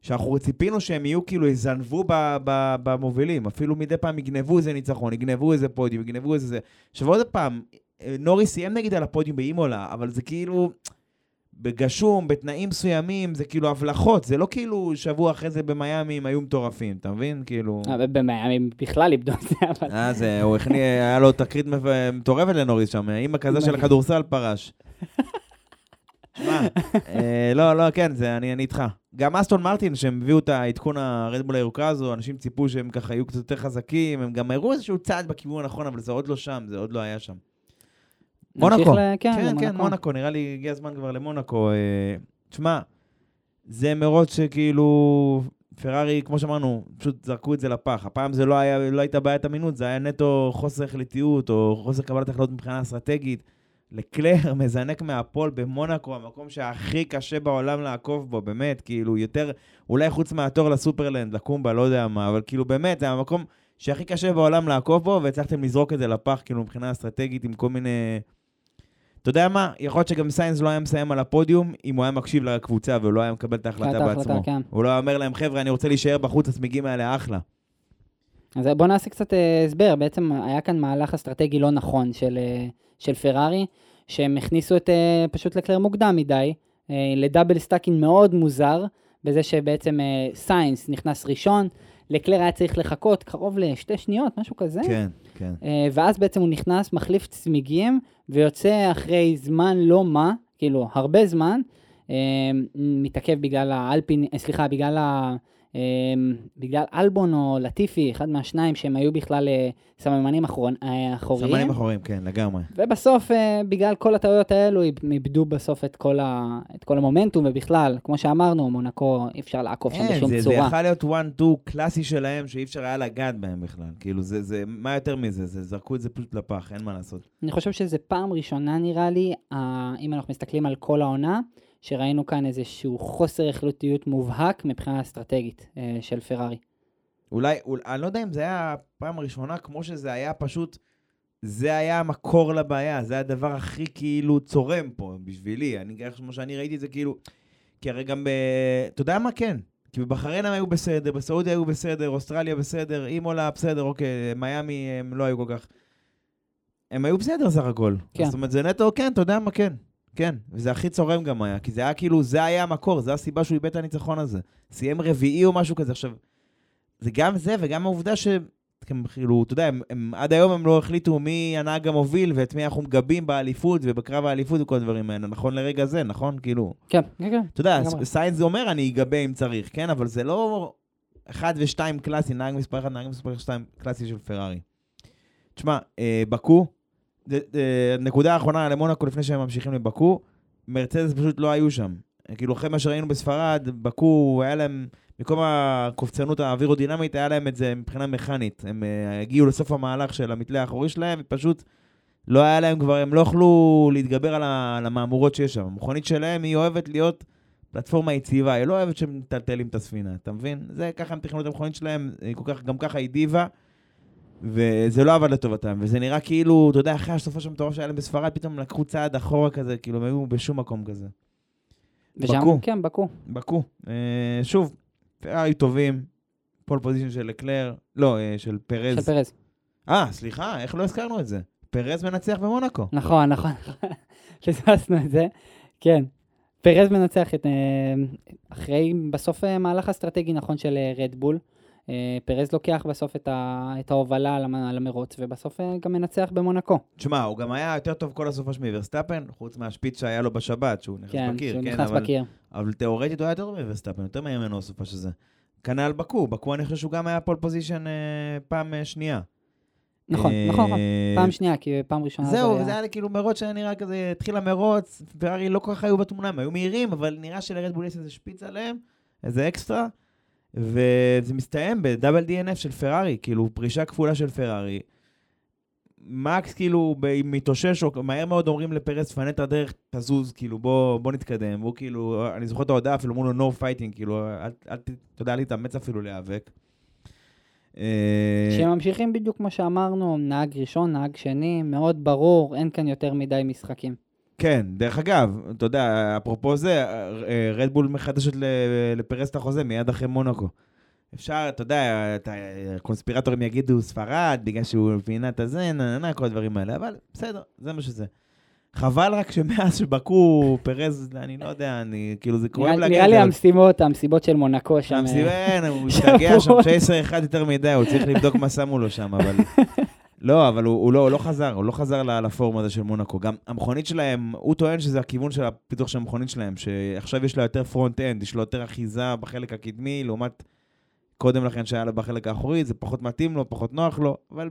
שאנחנו ציפינו שהם יהיו כאילו, יזנבו במובילים, אפילו מדי פעם יגנבו איזה ניצחון, יגנבו איזה פודיום, יגנבו איזה זה. עכשיו עוד פעם, נורי סיים נגיד על הפודיום באימולה, אבל זה כאילו... בגשום, בתנאים מסוימים, זה כאילו הבלחות, זה לא כאילו שבוע אחרי זה במיאמי הם היו מטורפים, אתה מבין? כאילו... אה, במיאמי בכלל איבדו את זה, אבל... אה, זה, הוא הכניס, היה לו תקרית מטורפת לנוריס שם, אימא כזה של הכדורסל פרש. שמע, אה, לא, לא, כן, זה, אני איתך. גם אסטון מרטין, שהם הביאו את העדכון הרדבול הירוקה הזו, אנשים ציפו שהם ככה יהיו קצת יותר חזקים, הם גם הראו איזשהו צעד בכיוון הנכון, אבל זה עוד לא שם, זה עוד לא היה שם. מונקו. ל- כן, כן, כן. מונקו, נראה לי הגיע הזמן כבר למונקו. אה, תשמע, זה מרוץ שכאילו, פרארי, כמו שאמרנו, פשוט זרקו את זה לפח. הפעם זה לא, היה, לא הייתה בעיית אמינות, זה היה נטו חוסר החלטיות, או חוסר קבלת החלטות מבחינה אסטרטגית. לקלר מזנק מהפול במונקו, המקום שהכי קשה בעולם לעקוב בו, באמת, כאילו, יותר, אולי חוץ מהתור לסופרלנד, לקומבה, לא יודע מה, אבל כאילו, באמת, זה המקום שהכי קשה בעולם לעקוב בו, והצלחתם לזרוק את זה לפח, כאילו, מבחינה אסטרטגית, עם כל מיני... אתה יודע מה? יכול להיות שגם סיינס לא היה מסיים על הפודיום אם הוא היה מקשיב לקבוצה והוא לא היה מקבל את ההחלטה בעצמו. כן. הוא לא היה אומר להם, חבר'ה, אני רוצה להישאר בחוץ, הצמיגים האלה אחלה. אז בואו נעשה קצת אה, הסבר. בעצם היה כאן מהלך אסטרטגי לא נכון של, אה, של פרארי, שהם הכניסו את אה, פשוט לקלר מוקדם מדי, אה, ל double stacking מאוד מוזר, בזה שבעצם אה, סיינס נכנס ראשון, לקלר היה צריך לחכות קרוב לשתי שניות, משהו כזה. כן, כן. אה, ואז בעצם הוא נכנס, מחליף צמיגים, ויוצא אחרי זמן לא מה, כאילו הרבה זמן, אה, מתעכב בגלל האלפין, אה, סליחה, בגלל, בגלל אלבון או לטיפי, אחד מהשניים שהם היו בכלל אה, סממנים אה, אחוריים. סמנים אחוריים, כן, לגמרי. ובסוף, אה, בגלל כל הטעויות האלו, הם איבדו בסוף את כל, ה, את כל המומנטום, ובכלל, כמו שאמרנו, מונקו אי אפשר לעקוב שם אין, בשום זה, זה צורה. יכול להיות 1-2 קלאסי שלהם, שאי אפשר היה לגעת בהם בכלל. כאילו, זה, זה, מה יותר מזה? זה, זרקו את זה פשוט לפח, אין מה לעשות. אני חושב שזה פעם ראשונה נראה לי, אם אנחנו מסתכלים על כל העונה, שראינו כאן איזשהו חוסר החלטיות מובהק מבחינה אסטרטגית אה, של פרארי. אולי, אולי, אני לא יודע אם זה היה הפעם הראשונה, כמו שזה היה פשוט, זה היה המקור לבעיה, זה הדבר הכי כאילו צורם פה בשבילי. אני אגיד לך כמו שאני ראיתי את זה כאילו, כי הרי גם ב... אתה יודע מה? כן. כי בבחריין הם היו בסדר, בסעודיה היו בסדר, אוסטרליה בסדר, אימולה בסדר, אוקיי, מיאמי הם לא היו כל כך... הם היו בסדר סך הכל. כן. זאת אומרת, זה נטו, כן, אתה יודע מה? כן. כן, וזה הכי צורם גם היה, כי זה היה כאילו, זה היה המקור, זה הסיבה שהוא איבד את הניצחון הזה. סיים רביעי או משהו כזה. עכשיו, זה גם זה וגם העובדה ש... הם כאילו, אתה יודע, הם, הם, עד היום הם לא החליטו מי הנהג המוביל ואת מי אנחנו מגבים באליפות ובקרב האליפות וכל הדברים האלה, נכון לרגע זה, נכון? כאילו, כן, כן, כן. אתה יודע. סיינס אומר אני אגבה אם צריך, כן? אבל זה לא אחד ושתיים קלאסי, נהג מספר אחד, נהג מספר שתיים קלאסי של פרארי. תשמע, אה, בקו, נקודה האחרונה למונקו לפני שהם ממשיכים לבקו, מרצדס פשוט לא היו שם. כאילו, אחרי מה שראינו בספרד, בקו, היה להם, במקום הקופצנות האווירודינמית, היה להם את זה מבחינה מכנית. הם אה, הגיעו לסוף המהלך של המתלה האחורי שלהם, ופשוט לא היה להם כבר, הם לא יכלו להתגבר על המהמורות שיש שם. המכונית שלהם, היא אוהבת להיות פלטפורמה יציבה, היא לא אוהבת שמטלטלים את הספינה, אתה מבין? זה ככה הם תכננו את המכונית שלהם, היא כל כך, גם ככה היא דיבה. וזה לא עבד לטובתם, וזה נראה כאילו, אתה יודע, אחרי הסופש המטורף שהיה להם בספרד, פתאום לקחו צעד אחורה כזה, כאילו, הם היו בשום מקום כזה. ושם, בקו. כן, בקו. בקו. אה, שוב, היו טובים, pole position של לקלר, לא, אה, של של פרז. פרז. אה, סליחה, איך לא הזכרנו את זה? פרז מנצח במונקו. נכון, נכון, פספסנו את זה, כן. פרז מנצח את... אה, אחרי, בסוף אה, מהלך אסטרטגי נכון של רדבול. פרז לוקח בסוף את, ה, את ההובלה על המ- על המרוץ, ובסוף אה, גם מנצח במונקו. תשמע, הוא גם היה יותר טוב כל הסופש מוורסטאפן, חוץ מהשפיץ שהיה לו בשבת, שהוא נכנס כן, בקיר. שהוא כן, נכנס אבל- בקיר. אבל תאורטית הוא היה יותר טוב מוורסטאפן, יותר מהר ממנו הסופש הזה. כנ"ל בקו, בקו אני חושב שהוא גם היה pole position אה, פעם אה, שנייה. נכון, אה, נכון, נכון. פעם שנייה, כי פעם ראשונה זהו, זה היה... היה כאילו מרוץ שהיה נראה כזה, התחיל המרוץ, פרארי לא כל כך היו בתמונה, הם היו מהירים, אבל נראה שלרדבול יש איזה שפיץ עליהם, איזה אקסטרה, וזה מסתיים בדאבל DNF של פרארי, כאילו פרישה כפולה של פרארי. מקס כאילו מתאושש, או מהר מאוד אומרים לפרס, תפנה את הדרך, תזוז, כאילו בוא, בוא נתקדם. והוא כאילו, אני זוכר את ההודעה, אפילו אמרו לו no fighting, כאילו, אל, אל, אתה יודע, אל תתאמץ אפילו להיאבק. אה, שהם ממשיכים בדיוק כמו שאמרנו, נהג ראשון, נהג שני, מאוד ברור, אין כאן יותר מדי משחקים. כן, דרך אגב, אתה יודע, אפרופו זה, אה, רדבול מחדשת ל- לפרס את החוזה מיד אחרי מונקו. אפשר, אתה יודע, הקונספירטורים יגידו ספרד, בגלל שהוא פינת הזה, נה נה נה, כל הדברים האלה, אבל בסדר, זה מה שזה. חבל רק שמאז שבקו פרז, אני לא יודע, אני, כאילו, זה נראה להגיד נראה את לי המשימות, המסיבות של מונקו שם. שם אה, סיבן, הוא השתגע שם, שבועות. צ'ייסר אחד יותר מדי, הוא צריך לבדוק מה שמו לו שם, אבל... לא, אבל הוא, הוא, לא, הוא לא חזר, הוא לא חזר ל form הזה של מונקו. גם המכונית שלהם, הוא טוען שזה הכיוון של הפיתוח של המכונית שלהם, שעכשיו יש לה יותר front end, יש לו יותר אחיזה בחלק הקדמי, לעומת קודם לכן שהיה לה בחלק האחורי, זה פחות מתאים לו, פחות נוח לו, אבל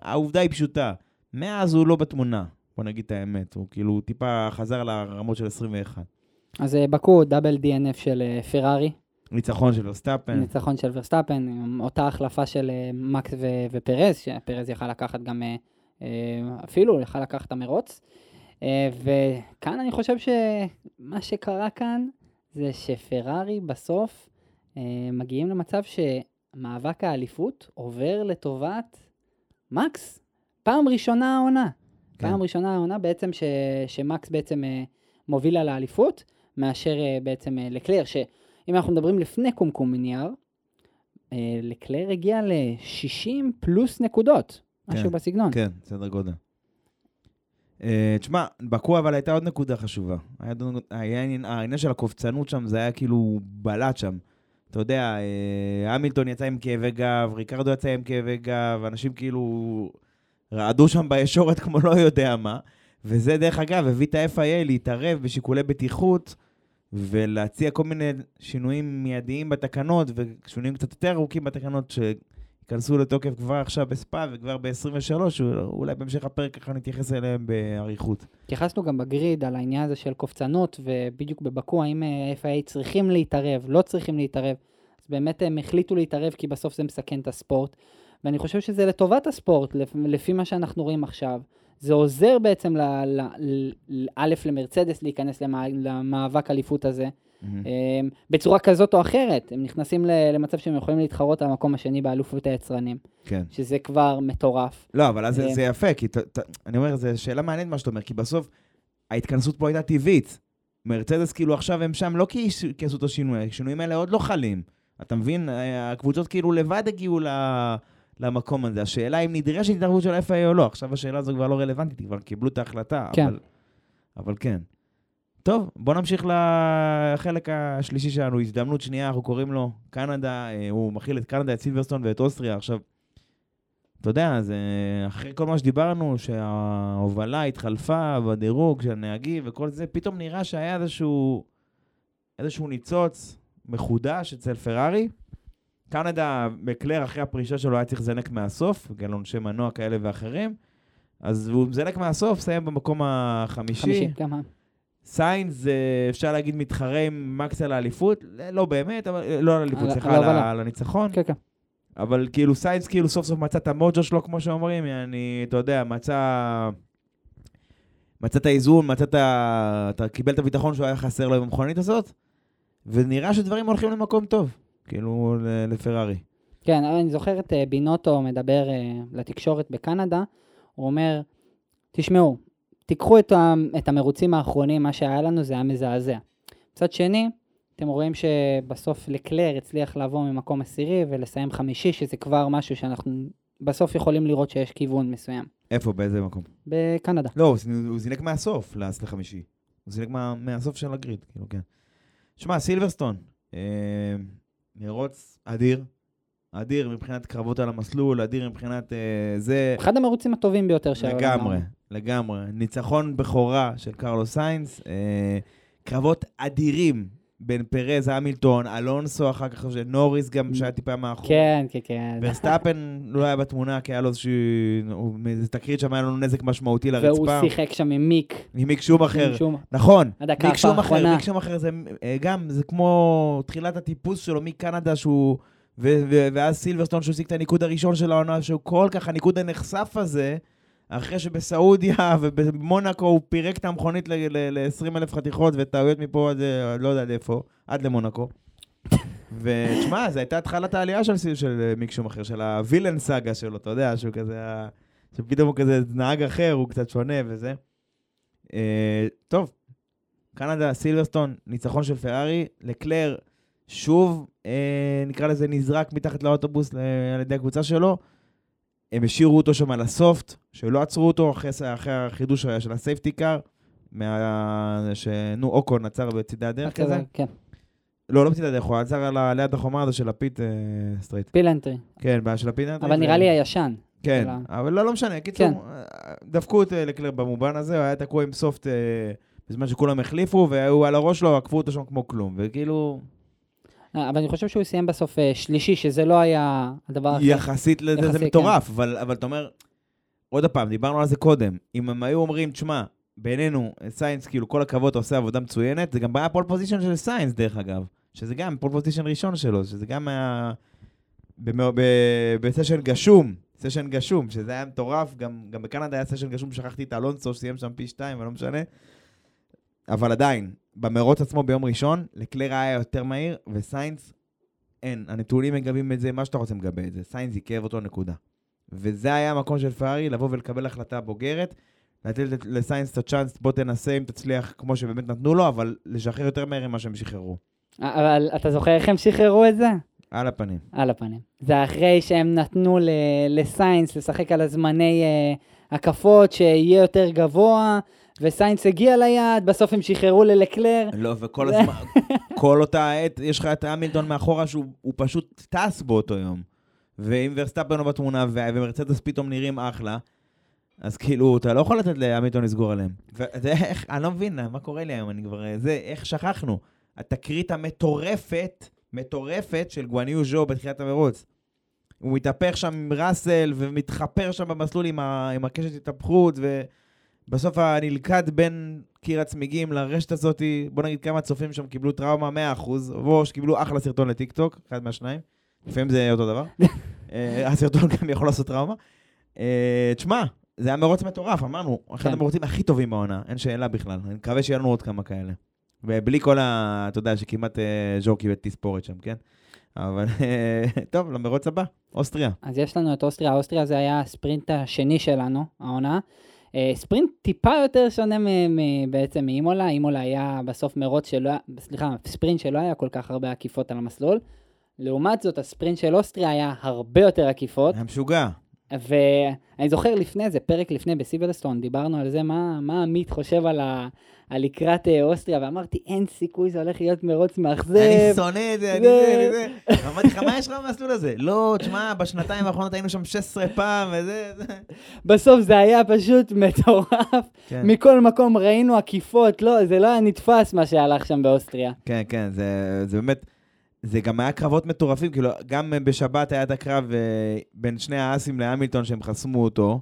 העובדה היא פשוטה. מאז הוא לא בתמונה, בוא נגיד את האמת, הוא כאילו טיפה חזר לרמות של 21. אז אה, בקו, double DNF של אה, פרארי, ניצחון של ורסטאפן. ניצחון של ורסטאפן, אותה החלפה של אה, מקס ו- ופרז, שפרז יכל לקחת גם, אה, אה, אפילו יכל לקחת את המרוץ. וכאן אני חושב שמה שקרה כאן זה שפרארי בסוף מגיעים למצב שמאבק האליפות עובר לטובת מקס. פעם ראשונה העונה. כן. פעם ראשונה העונה בעצם ש, שמקס בעצם מוביל על האליפות, מאשר בעצם לקלר, שאם אנחנו מדברים לפני קומקום מנייר, אה, לקלר הגיע ל-60 פלוס נקודות, משהו כן, בסגנון. כן, סדר גודל. אה, תשמע, בקו אבל הייתה עוד נקודה חשובה. היה היה העניין- העניין של הקופצנות שם, זה היה כאילו בלט שם. אתה יודע, אה, המילטון יצא עם כאבי גב, ריקרדו יצא עם כאבי גב, אנשים כאילו רעדו שם בישורת כמו לא יודע מה. וזה, דרך אגב, הביא את ה-FIA להתערב בשיקולי בטיחות ולהציע כל מיני שינויים מיידיים בתקנות, ושינויים קצת יותר ארוכים בתקנות, ייכנסו לתוקף כבר עכשיו בספא וכבר ב-23, אולי בהמשך הפרק ככה נתייחס אליהם באריכות. התייחסנו גם בגריד על העניין הזה של קופצנות, ובדיוק בבקו, האם אה, FIA צריכים להתערב, לא צריכים להתערב. אז באמת הם החליטו להתערב, כי בסוף זה מסכן את הספורט. ואני חושב שזה לטובת הספורט, לפ- לפי מה שאנחנו רואים עכשיו. זה עוזר בעצם, א', למרצדס להיכנס למא, למאבק אליפות הזה, אמ, בצורה כזאת או אחרת. הם נכנסים למצב שהם יכולים להתחרות על המקום השני באלופות היצרנים, כן. שזה כבר מטורף. לא, אבל אז זה. זה יפה, כי אני אומר, זו שאלה מעניינת מה שאתה אומר, כי בסוף ההתכנסות פה הייתה טבעית. מרצדס כאילו עכשיו הם שם לא כי עשו את השינוי, השינויים האלה עוד לא חלים. אתה מבין? אה, הקבוצות כאילו לבד הגיעו ל... למקום הזה. השאלה אם נדרשת התערבות של ה-FIA או לא. עכשיו השאלה הזו כבר לא רלוונטית, כבר קיבלו את ההחלטה. כן. אבל, אבל כן. טוב, בוא נמשיך לחלק השלישי שלנו, הזדמנות שנייה, אנחנו קוראים לו קנדה, אה, הוא מכיל את קנדה, את סילברסטון ואת אוסטריה. עכשיו, אתה יודע, זה אחרי כל מה שדיברנו, שההובלה התחלפה בדירוג של הנהגים וכל זה, פתאום נראה שהיה איזשהו, איזשהו ניצוץ מחודש אצל פרארי. קנדה, לקלר אחרי הפרישה שלו היה צריך לזנק מהסוף, בגלל עונשי מנוע כאלה ואחרים. אז הוא מזנק מהסוף, סיים במקום החמישי. חמישי, כמה? סיינס, אה, אפשר להגיד, מתחרה עם מקס על האליפות, לא באמת, אבל לא על האליפות, סליחה, על על על הניצחון. כן, כן. אבל כאילו סיינס כאילו סוף סוף מצא את המוג'ו שלו, כמו שאומרים, אני, אתה יודע, מצא... מצא את האיזון, מצא את ה... אתה קיבל את הביטחון שהוא היה חסר לו עם המכונית הזאת, ונראה שדברים הולכים למקום טוב, כאילו, לפרארי. כן, אני זוכר את אה, בינוטו מדבר אה, לתקשורת בקנדה, הוא אומר, תשמעו, תיקחו את, ה, את המרוצים האחרונים, מה שהיה לנו זה היה מזעזע. מצד שני, אתם רואים שבסוף לקלר הצליח לעבור ממקום עשירי ולסיים חמישי, שזה כבר משהו שאנחנו בסוף יכולים לראות שיש כיוון מסוים. איפה, באיזה מקום? בקנדה. לא, הוא זינק- הוא זינק מהסוף לחמישי. הוא זינק מה- מהסוף של הגריד, כאילו, כן. שמע, סילברסטון, אה, מרוץ אדיר. אדיר מבחינת קרבות על המסלול, אדיר מבחינת אה, זה. אחד המרוצים הטובים ביותר שהעולם לגמרי, ראה. לגמרי. ניצחון בכורה של קרלו סיינס, אה, קרבות אדירים בין פרז, המילטון, אלונסו אחר כך, נוריס גם שהיה טיפה מאחור. כן, כן, כן. ורסטאפן לא היה בתמונה, כי היה לו איזושהי... מאיזה תקרית שם היה לו נזק משמעותי לרצפה. והוא שיחק שם עם מיק. עם מיק שומאחר. שום- נכון, הדקה מיק שומאחר, האחרונה. מיק שומאחר זה אה, גם, זה כמו תחילת הטיפוס שלו מקנדה שהוא... ואז סילברסטון שהוא השיג את הניקוד הראשון של העונה, שהוא כל כך הניקוד הנחשק הזה, אחרי שבסעודיה ובמונאקו הוא פירק את המכונית ל-20 אלף חתיכות וטעויות מפה עד, אה, לא יודע עד איפה, עד למונאקו. ותשמע, זו הייתה התחלת העלייה של, סיל- של אה, מיק שומאחר, של ה villain saga שלו, אתה יודע, שהוא כזה, שפתאום הוא כזה נהג אחר, הוא קצת שונה וזה. אה, טוב, קנדה, סילברסטון, ניצחון של פרארי, לקלר, שוב, אה, נקרא לזה נזרק מתחת לאוטובוס ל- על ידי הקבוצה שלו. הם השאירו אותו שם על ה soft, שלא עצרו אותו אחרי, אחרי החידוש של ה safety car, מה... שנו, אוקון עצר בצידי הדרך כזה. כן, לא, לא בצידי הדרך, הוא עצר על ה- ליד החומה הזו של ה pit אה, straight. pit entry. כן, בעיה של ה pit straight. אבל נראה לי הישן. כן, ה- אבל לא, לא משנה. קיצור, כן. אה, דפקו את אה, לקלר במובן הזה, הוא היה תקוע עם soft אה, בזמן שכולם החליפו, והוא על הראש שלו, עקפו אותו שם כמו כלום. וכאילו, אבל אני חושב שהוא סיים בסוף אה, שלישי, שזה לא היה הדבר הכי... יחסית לזה זה יחסית, כן. מטורף, אבל, אבל אתה אומר, עוד פעם, דיברנו על זה קודם, אם הם היו אומרים, תשמע, בינינו, סיינס, כאילו, כל הכבוד, אתה עושה עבודה מצוינת, זה גם היה pole position של סיינס, דרך אגב, שזה גם pole position ראשון שלו, שזה גם היה בסשן גשום, סשן גשום, שזה היה מטורף, גם, גם בקנדה היה סשן גשום, שכחתי את אלונסו, שסיים שם P שתיים, אבל לא משנה. אבל עדיין, במרוץ עצמו ביום ראשון, לקלר היה יותר מהיר, וסיינס, אין, הנתונים מגבים את זה, מה שאתה רוצה מגבה את זה. סיינס עיכב אותו נקודה. וזה היה המקום של פרארי, לבוא ולקבל החלטה בוגרת, לתת לסיינס את הצ'אנס, בוא תנסה אם תצליח כמו שבאמת נתנו לו, אבל לשחרר יותר מהר ממה שהם שחררו. אה, אבל אתה זוכר איך הם שחררו את זה? על הפנים. על הפנים. זה אחרי שהם נתנו לסיינס לשחק על הזמני אה, הקפות, שיהיה יותר גבוה, וסיינס הגיע ליעד, בסוף הם שחררו ללקלר. לא, וכל הזמן, כל אותה עת, יש לך את המילטון מאחורה שהוא הוא פשוט טס באותו יום. ואם ורסטאפן לא בתמונה, ו- ומרצדס פתאום נראים אחלה, אז כאילו, אתה לא יכול לתת להמילטון לסגור עליהם. איך, אני לא מבין, מה קורה לי היום, אני כבר, זה, איך שכחנו? התקרית המטורפת, מטורפת של גואניו ז'ו בתחילת המרוץ. הוא מתהפך שם עם ראסל ומתחפר שם במסלול עם, ה, עם הקשת התהפכות, ובסוף הנלכד בין קיר הצמיגים לרשת הזאת, בוא נגיד כמה צופים שם קיבלו טראומה 100%, או שקיבלו אחלה סרטון לטיקטוק, אחד מהשניים. לפעמים זה אותו דבר. אה, הסרטון גם יכול לעשות טראומה. אה, תשמע, זה היה מרוץ מטורף, אמרנו, אחד כן. המרוצים הכי טובים בעונה, אין שאלה בכלל. אני מקווה שיהיה לנו עוד כמה כאלה. ובלי כל ה... אתה יודע, שכמעט אה, ז'ו קיבל תספורת שם, כן? אבל טוב, למרוץ הבא, אוסטריה. אז יש לנו את אוסטריה, אוסטריה זה היה הספרינט השני שלנו, העונה. אה, ספרינט טיפה יותר שונה בעצם מאימולה, אימולה היה בסוף מרוץ שלא היה, סליחה, ספרינט שלא היה כל כך הרבה עקיפות על המסלול. לעומת זאת, הספרינט של אוסטריה היה הרבה יותר עקיפות, היה משוגע. ואני זוכר לפני זה, פרק לפני בסיבלסטון, דיברנו על זה, מה, מה עמית חושב על, ה, על לקראת אה, אוסטריה, ואמרתי, אין סיכוי, זה הולך להיות מרוץ מאכזב. אני שונא את זה, אני זה- זה, אני זה. אמרתי לך, מה יש לך במסלול הזה? לא, תשמע, בשנתיים האחרונות היינו שם 16 פעם, וזה... זה. בסוף זה היה פשוט מטורף. כן. מכל מקום ראינו עקיפות, לא, זה לא היה נתפס מה שהלך שם באוסטריה. כן, כן, זה, זה באמת, זה גם היה קרבות מטורפים, כאילו, גם בשבת היה את הקרב אה, בין שני האסים להמילטון שהם חסמו אותו.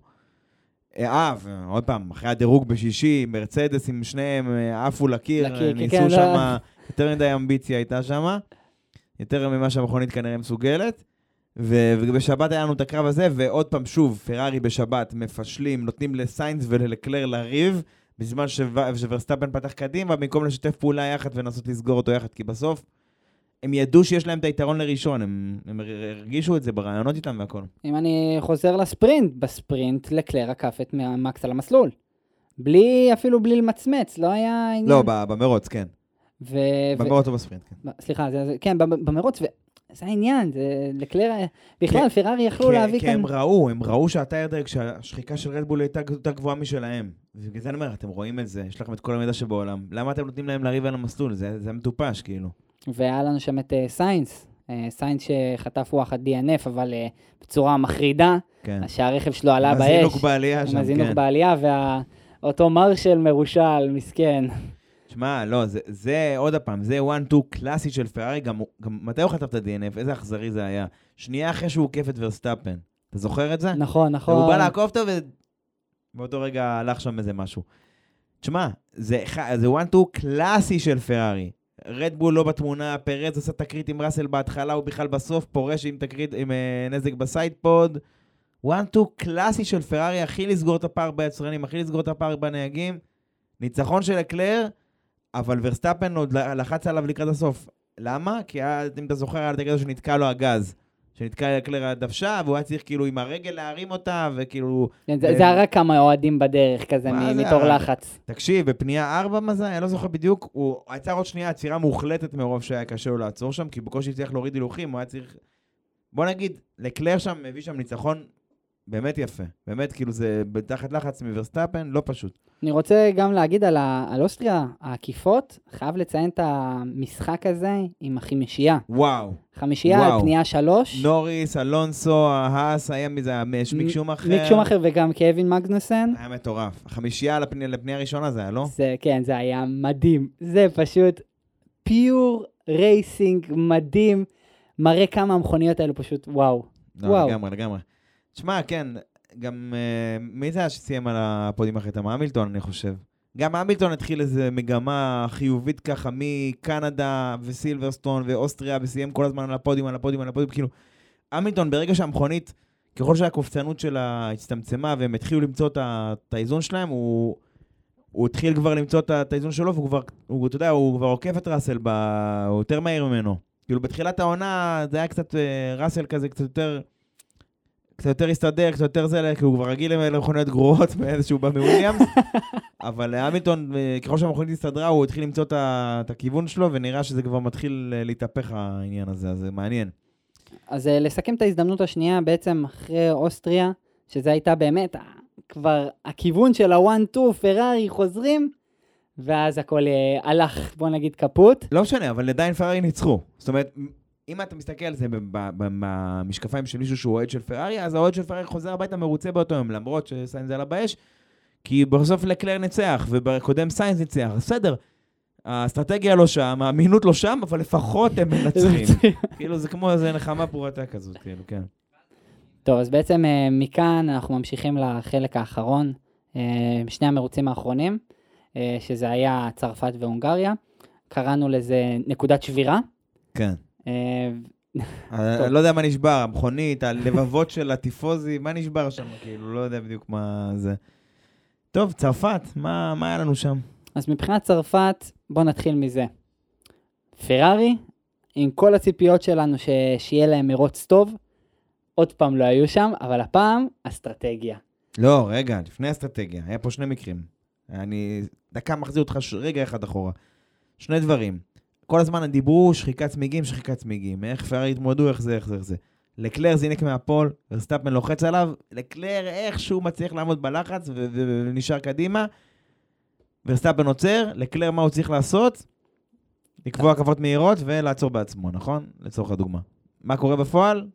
אה, ועוד פעם, אחרי הדירוג בשישי, מרצדס עם שניהם אה, עפו לקיר, לקיר, אה, כן, ניסו כן, שם, לא. יותר מדי אמביציה הייתה שם, יותר ממה שהמכונית כנראה מסוגלת. ובשבת היה לנו את הקרב הזה, ועוד פעם, שוב, פרארי בשבת מפשלים, נותנים לסיינס ולקלר לריב, בזמן שוו- שוורסטאפן פתח קדימה, במקום לשתף פעולה יחד ולנסות לסגור אותו יחד, כי בסוף הם ידעו שיש להם את היתרון לראשון, הם, הם הרגישו את זה ברעיונות איתם והכל. אם אני חוזר לספרינט, בספרינט לקלר עקף את מקס על המסלול. בלי, אפילו בלי למצמץ, לא היה עניין. לא, במרוץ, כן. ו... ו- במרוץ או בספרינט, כן. סליחה, זה, זה, כן, במרוץ, וזה העניין, זה לקלר, בכלל, פרארי יכלו כי- להביא כי כאן... הם ראו, הם ראו שהטייר דג, שהשחיקה של רדבול הייתה יותר גבוהה משלהם. ובגלל זה אני אומר, אתם רואים את זה, יש לכם את כל המידע שבעולם. למה אתם נותנים להם לריב על המסלול? זה זה מטופש, כאילו. והיה לנו שם את אה, סיינס, אה, סיינס שחטף וואחד DNF, אבל אה, בצורה מחרידה, כן. שהרכב שלו עלה באש. הזינוק בעלייה שם, כן. בעלייה, ואותו מרשל מרושל, מסכן. שמע, לא, זה, זה עוד פעם, זה 1-2 קלאסי של פרארי, גם, גם מתי הוא חטף את ה- DNF? איזה אכזרי זה היה. שנייה אחרי שהוא עוקף את ורסטאפן. אתה זוכר את זה? נכון, נכון. הוא בא לעקוף אותו, ובאותו רגע הלך שם איזה משהו. תשמע, זה 1-2 קלאסי של פרארי. רדבול לא בתמונה, פרז עשה תקרית עם ראסל בהתחלה, הוא בכלל בסוף פורש עם תקרית, עם אה, נזק ב sidepod. 1-2 קלאסי של פרארי, הכי לסגור את הפער ביצרנים, הכי לסגור את הפער בנהגים. ניצחון של לקלר, אבל ורסטאפן עוד לחץ עליו לקראת הסוף. למה? כי אם אתה זוכר, היה את הקטע שנתקע לו הגז. שנתקע לקלר הדוושה, והוא היה צריך כאילו עם הרגל להרים אותה, וכאילו... כן, זה זה היה רק כמה אוהדים בדרך כזה, מ- מתור לחץ. תקשיב, בפנייה 4 מה זה? אני לא זוכר בדיוק, הוא עצר עוד שנייה עצירה מוחלטת מרוב שהיה קשה לו לעצור שם, כי בקושי הצליח להוריד הילוכים, הוא היה צריך... בוא נגיד, לקלר שם מביא שם ניצחון באמת יפה. באמת, כאילו זה תחת לחץ מוורסטאפן, לא פשוט. אני רוצה גם להגיד על, ה- על אוסטריה, העקיפות, חייב לציין את המשחק הזה עם החמישייה. וואו. חמישייה וואו. על פנייה שלוש. נוריס, אלונסו, האס, היה מזה, מיק שומאחר. מיק שומאחר וגם קווין מגנוסן. היה מטורף. החמישייה לפני, לפני הראשונה זה היה, לא? זה, כן, זה היה מדהים. זה פשוט פיור רייסינג מדהים. מראה כמה המכוניות האלו פשוט וואו. לא, וואו. לגמרי, לגמרי. תשמע, כן, גם... אה, מי זה היה שסיים על הפודיום אחרי תם? המילטון, אני חושב. גם המילטון התחיל איזו מגמה חיובית ככה מקנדה וסילברסטון ואוסטריה, וסיים כל הזמן על הפודיום, על הפודיום, על הפודיום, כאילו... המילטון, ברגע שהמכונית, ככל שהקופצנות שלה הצטמצמה והם התחילו למצוא את האיזון שלהם, הוא... הוא התחיל כבר למצוא את האיזון שלו, והוא כבר, הוא, אתה יודע, הוא כבר עוקף את ראסל, ב... הוא יותר מהיר ממנו. כאילו, בתחילת העונה זה היה קצת, אה, ראסל כזה קצת יותר, קצת יותר הסתדר, קצת יותר זה, כי הוא כבר רגיל למכוניות גרועות מאיזשהו בא מוויליאמס, אבל המילטון, אה, ככל שהמכונית הסתדרה, הוא התחיל למצוא את את הכיוון שלו, ונראה שזה כבר מתחיל אה, להתהפך העניין הזה, אז זה מעניין. אז אה, לסכם את ההזדמנות השנייה, בעצם אחרי אוסטריה, שזה הייתה באמת כבר הכיוון של ה-1-2, פרארי חוזרים, ואז הכל אה, הלך, בוא נגיד, קפוט. לא משנה, אבל עדיין פרארי ניצחו. זאת אומרת, אם אתה מסתכל על זה במשקפיים של מישהו שהוא אוהד של פרארי, אז האוהד של פרארי חוזר הביתה מרוצה באותו יום, למרות שסיינס עלה באש, כי בסוף לקלר ניצח, ובקודם סיינס ניצח. בסדר, האסטרטגיה לא שם, האמינות לא שם, אבל לפחות הם מנצחים. כאילו, זה כמו איזה נחמה פורטה כזאת, כאילו, כן. טוב, אז בעצם אה, מכאן אנחנו ממשיכים לחלק האחרון, אה, שני המרוצים האחרונים, אה, שזה היה צרפת והונגריה. קראנו לזה נקודת שבירה. כן. אה, אני לא יודע מה נשבר, המכונית, הלבבות של הטיפוזי, מה נשבר שם, כאילו, לא יודע בדיוק מה זה. טוב, צרפת, מה מה היה לנו שם? אז מבחינת צרפת, בואו נתחיל מזה. פרארי, עם כל הציפיות שלנו ש... שיהיה להם מרוץ טוב, עוד פעם לא היו שם, אבל הפעם אסטרטגיה. לא, רגע, לפני אסטרטגיה, היה פה שני מקרים. אני דקה מחזיר אותך ש... רגע אחד אחורה. שני דברים. כל הזמן דיברו שחיקת צמיגים, שחיקת צמיגים. איך פרארי התמודדו, איך זה, איך זה, איך זה. לקלר זינק מהפול, ורסטאפמן לוחץ עליו, לקלר איכשהו מצליח לעמוד בלחץ ונשאר קדימה. ורסטאפן עוצר, לקלר מה הוא צריך לעשות? לקבוע הקפות מהירות ולעצור בעצמו, נכון? לצורך הדוגמה. מה קורה בפועל?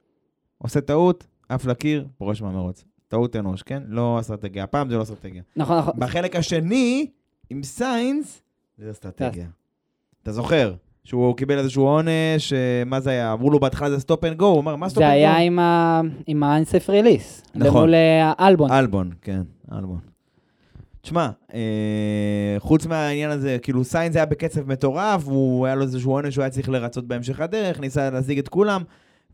עושה טעות, עף לקיר, פורש מהמרוץ. טעות אנוש, כן? לא אסטרטגיה. הפעם זה לא אסטרטגיה. נכון, נכון. בחלק השני, עם סיינס, זה אסטרטגיה. אתה זוכר? שהוא קיבל איזשהו עונש, אה, מה זה היה? אמרו לו בהתחלה זה stop and go, הוא אמר, מה stop זה and go? היה עם ה- עם ה unsafe release. נכון. למול אה, אלבון. אלבון, כן, אלבון. תשמע, אה, חוץ מהעניין הזה, כאילו סיינס היה בקצב מטורף, הוא היה לו איזשהו עונש שהוא היה צריך לרצות בהמשך הדרך, ניסה להשיג את כולם,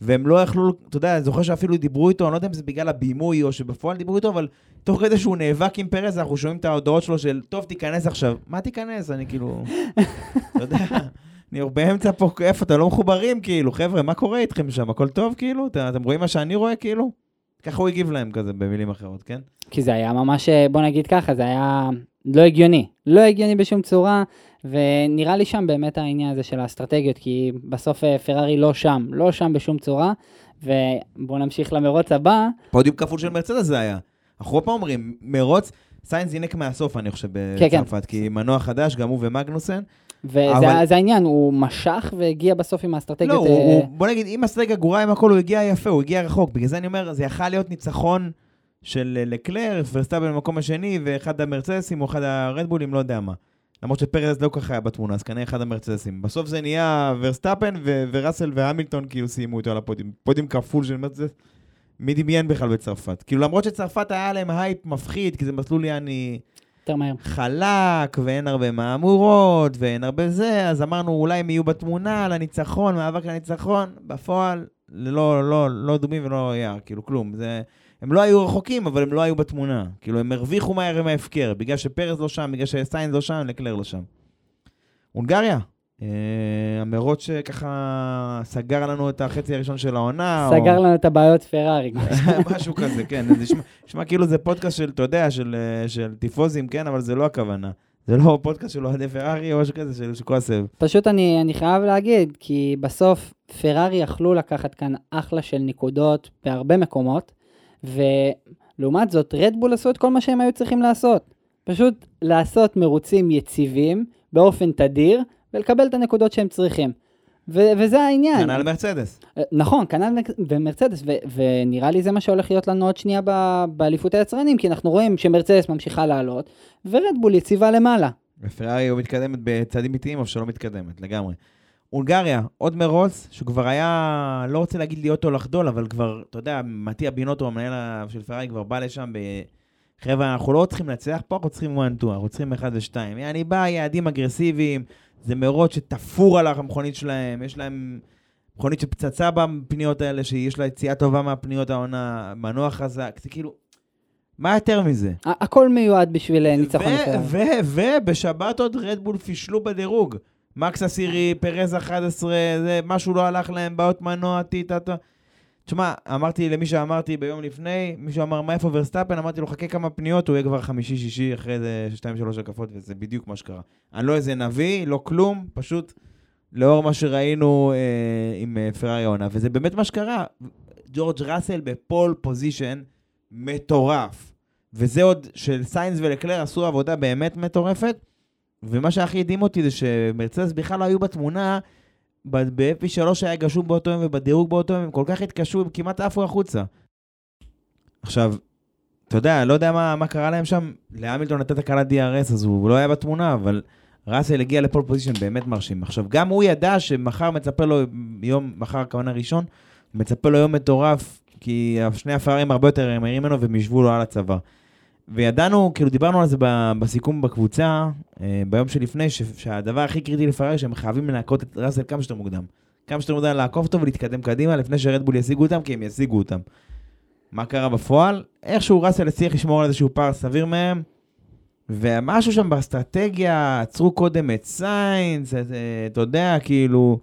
והם לא יכלו, אתה יודע, אני זוכר שאפילו דיברו איתו, אני לא יודע אם זה בגלל הבימוי או שבפועל דיברו איתו, אבל תוך כדי שהוא נאבק עם פרז, אנחנו שומעים את ההודעות שלו של, טוב, תיכנס עכשיו. מה תיכנס? אני כאילו, אתה יודע, אני באמצע פה, איפה, אתם לא מחוברים, כאילו, חבר'ה, מה קורה איתכם שם? הכל טוב, כאילו? אתם, אתם רואים מה שאני רואה, כאילו? ככה הוא הגיב להם כזה, במילים אחרות, כן? כי זה היה ממש, אה, בוא נגיד ככה, זה היה לא הגיוני. לא הגיוני בשום צורה, ונראה לי שם באמת העניין הזה של האסטרטגיות, כי בסוף אה, פרארי לא שם, לא שם בשום צורה, ובואו נמשיך למרוץ הבא. פודיום כפול של מרצדס זה היה. אנחנו עוד פעם אומרים, מרוץ, סיינס זינק מהסוף, אני חושב, כן, כן. בצרפת, כי מנוע חדש, גם הוא ומגנוסן. וזה אבל- זה העניין, הוא משך והגיע בסוף עם לא, האסטרטגיות. הוא, אה, הוא, בוא נגיד, עם אסטרטגיה גרועה עם הכל, הוא הגיע יפה, הוא הגיע רחוק. בגלל זה אני אומר, זה יכל להיות ניצחון של אה, לקלר, ורסטאפן במקום השני, ואחד המרצדסים או אחד הרדבולים, לא יודע מה. למרות שפרז לא כל כך היה בתמונה, אז כנראה אחד המרצדסים. בסוף זה נהיה ורסטאפן ו- וראסל והמילטון כאילו סיימו איתו על הפודיום. פודיום כפול של מרצדס. מי דמיין בכלל בצרפת? כאילו למרות שצרפת היה להם הייפ מפחיד, כי זה מסלול יעני יותר מהר. חלק, ואין הרבה מהמורות, ואין הרבה זה, אז אמרנו אולי הם יהיו בתמונה לניצחון, מאבק לניצחון, בפועל, לא, לא, לא דומים ולא יעל, כאילו כלום. זה, הם לא היו רחוקים, אבל הם לא היו בתמונה. כאילו, הם הרוויחו מהר עם ההפקר, בגלל שפרז לא שם, בגלל שסיינס לא שם, לקלר לא שם. הונגריה, המרוץ שככה סגר לנו את החצי הראשון של העונה. או- סגר לנו את הבעיות פרארי. משהו כזה, כן. זה נשמע, כאילו זה פודקאסט של, אתה יודע, של, אה, של טיפוזים, כן, אבל זה לא הכוונה. זה לא פודקאסט של אוהדי פרארי או משהו כזה, של, של כל הסבב. פשוט אני, אני חייב להגיד, כי בסוף פרארי יכלו לקחת כאן אחלה של נקודות בהרבה מקומות, ולעומת זאת רדבול עשו את כל מה שהם היו צריכים לעשות. פשוט לעשות מרוצים יציבים באופן תדיר, ולקבל את הנקודות שהם צריכים. ו- וזה העניין. כנ"ל מרצדס. אה, נכון, כנ"ל ומרצדס, ו- ונראה לי זה מה שהולך להיות לנו עוד שנייה ב- באליפות היצרנים, כי אנחנו רואים שמרצדס ממשיכה לעלות, ורדבול יציבה למעלה. ופרארי הוא מתקדמת בצעדים איטיים, אבל שלא מתקדמת, לגמרי. הונגריה, עוד מרוץ, שהוא היה, לא רוצה להגיד להיות או לחדול, אבל כבר, אתה יודע, מתיה בינוטו, המנהל של פרארי, כבר בא לשם ב... חבר'ה, אנחנו לא צריכים לנצח פה, אנחנו צריכים 1 2 אנחנו צריכים 1 ו-2. אני בא, יעדים אגרסיביים, זה מרוץ שתפור על המכונית שלהם, יש להם מכונית שפצצה בפניות האלה, שיש לה יציאה טובה מהפניות העונה, מנוע חזק, זה כאילו, מה יותר מזה? הכל מיועד בשביל אה, ניצחון. ו- ובשבת עוד רדבול פישלו בדירוג. מקס עשירי, פרז 11, זה, משהו לא הלך להם, בעיות מנוע, טיטה. תשמע, אמרתי למי שאמרתי ביום לפני, מישהו אמר, מה איפה ורסטאפן? אמרתי לו, חכה כמה פניות, הוא יהיה כבר חמישי-שישי אחרי איזה שתיים-שלוש הקפות, וזה בדיוק מה שקרה. אני לא איזה נביא, לא כלום, פשוט לאור מה שראינו אה, עם אה, פרארי העונה, וזה באמת מה שקרה. ג'ורג' ראסל ב pole position מטורף. וזה עוד של סיינס ולקלר עשו עבודה באמת מטורפת. ומה שהכי הדהים אותי זה שמרצדס בכלל לא היו בתמונה, ב-FP3 היה גשום באותו יום ובדירוג באותו יום, הם כל כך התקשו, הם כמעט עפו החוצה. עכשיו, אתה יודע, לא יודע מה, מה קרה להם שם, להמילטון נתת תקלת DRS, אז הוא לא היה בתמונה, אבל ראסל הגיע לפול פוזיישן באמת מרשים. עכשיו, גם הוא ידע שמחר מצפה לו יום, מחר הכוונה ראשון, מצפה לו יום מטורף, כי שני הפרארים הרבה יותר מהירים ממנו והם ישבו לו על הצבא. וידענו, כאילו דיברנו על זה בסיכום בקבוצה, אה, ביום שלפני, שהדבר הכי קריטי לפרארי, שהם חייבים לנקות את ראסל כמה שיותר מוקדם. כמה שיותר מוקדם לעקוף אותו ולהתקדם קדימה לפני שרדבול ישיגו אותם, כי הם ישיגו אותם. מה קרה בפועל? איכשהו ראסל הצליח לשמור על איזשהו פער סביר מהם, ומשהו שם באסטרטגיה, עצרו קודם את סיינס, אה, אתה יודע, כאילו,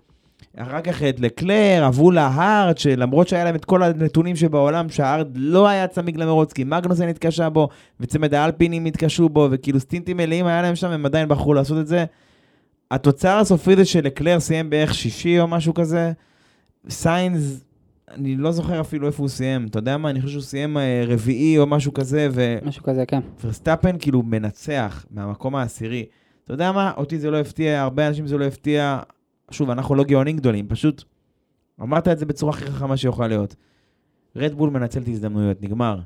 אחר כך את לקלר, עברו ל hard, שלמרות שהיה להם את כל הנתונים שבעולם, ש hard לא היה צמיג למרוץ, כי מגנוסן התקשה בו, וצמד האלפינים התקשו בו, וכאילו סטינטים מלאים היה להם שם, הם עדיין בחרו לעשות את זה. התוצר הסופי זה שלקלר סיים בערך שישי או משהו כזה. סיינס, אני לא זוכר אפילו איפה הוא סיים, אתה יודע מה? אני חושב שהוא סיים אה, רביעי או משהו כזה, ו... משהו כזה, כן. ורסטאפן כאילו מנצח מהמקום העשירי. אתה יודע מה? אותי זה לא הפתיע, הרבה אנשים זה לא הפתיע. שוב, אנחנו לא גאונים גדולים, פשוט אמרת את זה בצורה הכי חכמה שיכולה להיות. רדבול מנצל את ההזדמנויות, נגמר.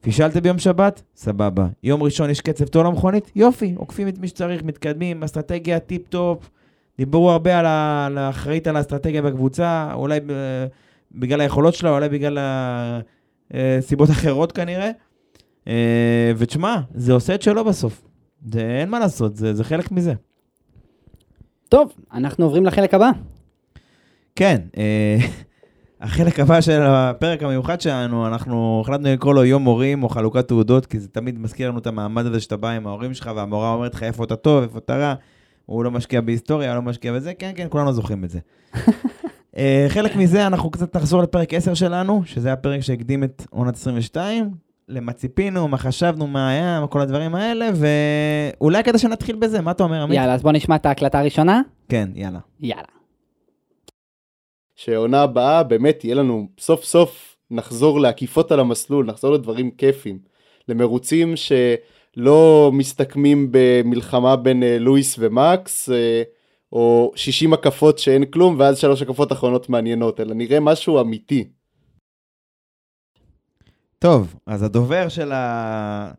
פישלת ביום שבת? סבבה. יום ראשון יש קצב טוב למכונית? יופי. עוקפים את מי שצריך, מתקדמים, אסטרטגיה טיפ-טופ. דיברו הרבה על האחראית על האסטרטגיה בקבוצה, אולי בגלל היכולות שלה, אולי בגלל אה, סיבות אחרות כנראה. אה, ותשמע, זה עושה את שלו בסוף. זה אין מה לעשות, זה, זה חלק מזה. טוב, אנחנו עוברים לחלק הבא. כן, אה, החלק הבא של הפרק המיוחד שלנו, אנחנו החלטנו לקרוא לו יום מורים או חלוקת תעודות, כי זה תמיד מזכיר לנו את המעמד הזה שאתה בא עם ההורים שלך והמורה אומרת לך איפה אתה טוב, איפה אתה רע. הוא לא משקיע בהיסטוריה, לא משקיע בזה, כן, כן, כולנו זוכרים את זה. אה, חלק מזה, אנחנו קצת נחזור לפרק 10 שלנו, שזה הפרק שהקדים את עונת 22, למה ציפינו, מה חשבנו, מה היה, כל הדברים האלה, ואולי כדי שנתחיל בזה, מה אתה אומר, עמית? יאללה, אז בוא נשמע את ההקלטה הראשונה. כן, יאללה. יאללה. שעונה הבאה באמת יהיה לנו סוף סוף נחזור לעקיפות על המסלול, נחזור לדברים כיפים, למרוצים שלא מסתכמים במלחמה בין אה, לואיס ומקס, אה, או 60 הקפות שאין כלום ואז שלוש הקפות אחרונות מעניינות, אלא נראה משהו אמיתי. טוב, אז הדובר של, ה...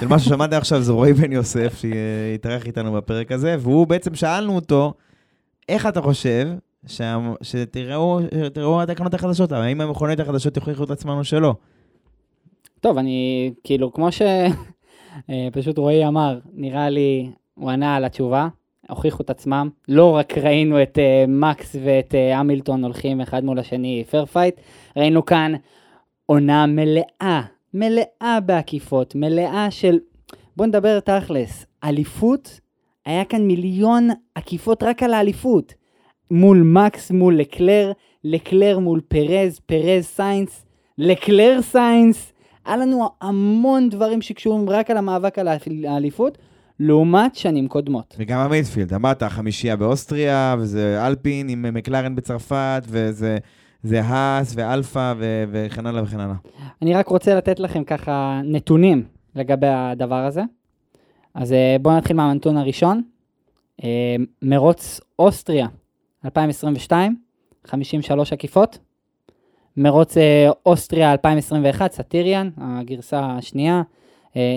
של מה ששמעתם עכשיו זה רועי בן יוסף, שהתארח איתנו בפרק הזה, והוא בעצם שאלנו אותו, איך אתה חושב שה... שתראו שתראו התקנות החדשות, האם המכוניות החדשות יוכיחו את עצמן או שלא? טוב, אני, כאילו, כמו שפשוט רועי אמר, נראה לי, הוא ענה על התשובה, הוכיחו את עצמם. לא רק ראינו את uh, מקס ואת uh, המילטון הולכים אחד מול השני fair fight, ראינו כאן עונה מלאה, מלאה בעקיפות, מלאה של, בוא נדבר תכלס, אליפות, היה כאן מיליון עקיפות רק על האליפות. מול מקס, מול לקלר, לקלר מול פרז, פרז סיינס, לקלר סיינס. היה לנו המון דברים שקשורים רק על המאבק על האליפות, לעומת שנים קודמות. וגם ה midfield, אמרת, חמישייה באוסטריה, וזה אלפין עם מקלרן בצרפת, וזה זה האס ואלפא ו- וכן הלאה וכן הלאה. אני רק רוצה לתת לכם ככה נתונים לגבי הדבר הזה. אז אה, בואו נתחיל מהנתון הראשון. אה, מרוץ אוסטריה 2022, 53 עקיפות. מרוץ אה, אוסטריה 2021, סאטיריאן, הגרסה השנייה,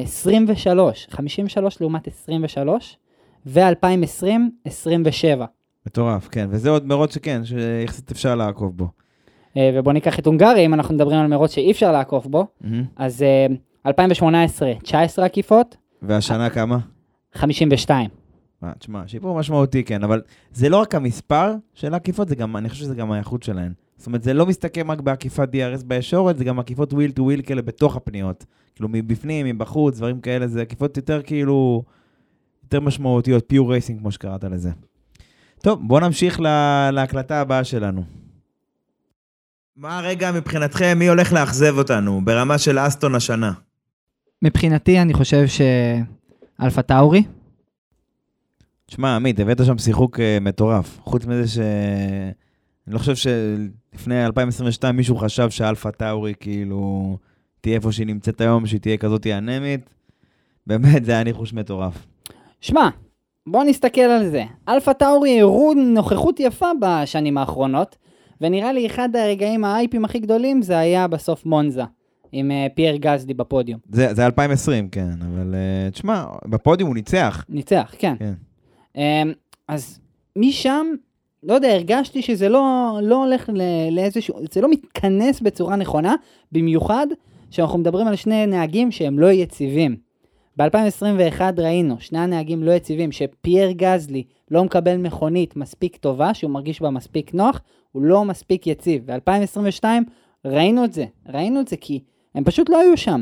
23, 53 לעומת 23, ו-2020, 27. מטורף, כן, וזה עוד מרוץ שכן, שיחסית אפשר לעקוב בו. ובואו ניקח את הונגריה, אם אנחנו מדברים על מרוץ שאי אפשר לעקוף בו, mm-hmm. אז 2018, 19 עקיפות. והשנה כמה? 52. מה, תשמע, שיפור משמעותי, כן, אבל זה לא רק המספר של העקיפות, זה גם, אני חושב שזה גם האיכות שלהן. זאת אומרת, זה לא מסתכם רק בעקיפת DRS בישורת, זה גם עקיפות wheel to wheel כאלה בתוך הפניות. כאילו, מבפנים, מבחוץ, דברים כאלה, זה עקיפות יותר כאילו, יותר משמעותיות, פיור רייסינג, כמו שקראת לזה. טוב, בואו נמשיך לה, להקלטה הבאה שלנו. מה הרגע מבחינתכם, מי הולך לאכזב אותנו ברמה של אסטון השנה? מבחינתי, אני חושב שאלפה טאורי. שמע, עמית, הבאת שם שיחוק uh, מטורף. חוץ מזה ש... אני לא חושב שלפני 2022 מישהו חשב שאלפה טאורי כאילו תהיה איפה שהיא נמצאת היום, שהיא תהיה כזאת אנמית. באמת, זה היה ניחוש מטורף. שמע, בוא נסתכל על זה. אלפה טאורי הראו נוכחות יפה בשנים האחרונות, ונראה לי אחד הרגעים האייפים הכי גדולים זה היה בסוף מונזה. עם uh, פייר גזדי בפודיום. זה, זה 2020, כן, אבל uh, תשמע, בפודיום הוא ניצח. ניצח, כן. כן. Um, אז משם, לא יודע, הרגשתי שזה לא, לא הולך לאיזשהו, זה לא מתכנס בצורה נכונה, במיוחד שאנחנו מדברים על שני נהגים שהם לא יציבים. ב-2021 ראינו, שני הנהגים לא יציבים, שפייר גזלי לא מקבל מכונית מספיק טובה, שהוא מרגיש בה מספיק נוח, הוא לא מספיק יציב. ב-2022 ראינו את זה, ראינו את זה כי הם פשוט לא היו שם.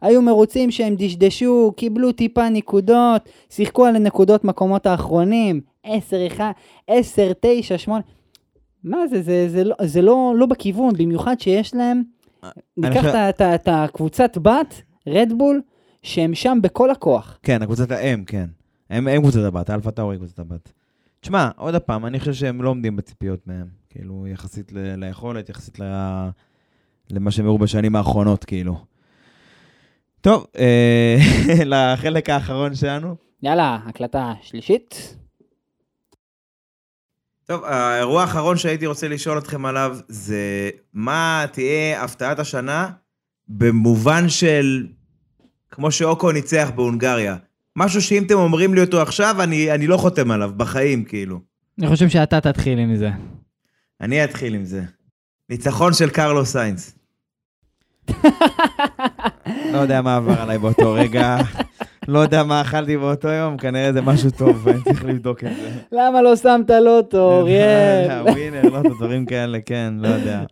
היו מרוצים שהם דשדשו, קיבלו טיפה נקודות, שיחקו על הנקודות מקומות האחרונים, 10, 1, 10, 9, 8. מה זה, זה, זה, לא, זה לא, לא בכיוון, במיוחד שיש להם, ניקח את הקבוצת בת, רדבול, שהם שם בכל הכוח. כן, הקבוצת האם, כן. הם, הם קבוצת הבת, אלפה טאורי קבוצת הבת. תשמע, עוד פעם, אני חושב שהם לא עומדים בציפיות מהם. כאילו, יחסית ל- ליכולת, יחסית ל- למה שהם הראו בשנים האחרונות, כאילו. טוב, אה, לחלק האחרון שלנו. יאללה, הקלטה שלישית. טוב, האירוע האחרון שהייתי רוצה לשאול אתכם עליו זה מה תהיה הפתעת השנה במובן של כמו שאוקו ניצח בהונגריה. משהו שאם אתם אומרים לי אותו עכשיו, אני, אני לא חותם עליו, בחיים, כאילו. אני חושב שאתה תתחיל עם זה. אני אתחיל עם זה. ניצחון של קרלו סיינס. לא יודע מה עבר עליי באותו רגע, לא יודע מה אכלתי באותו יום, כנראה זה משהו טוב, אני צריך לבדוק את זה. למה לא שמת לוטו, אוריאל? ווינר, לוטו, דברים כאלה, כן, לא יודע.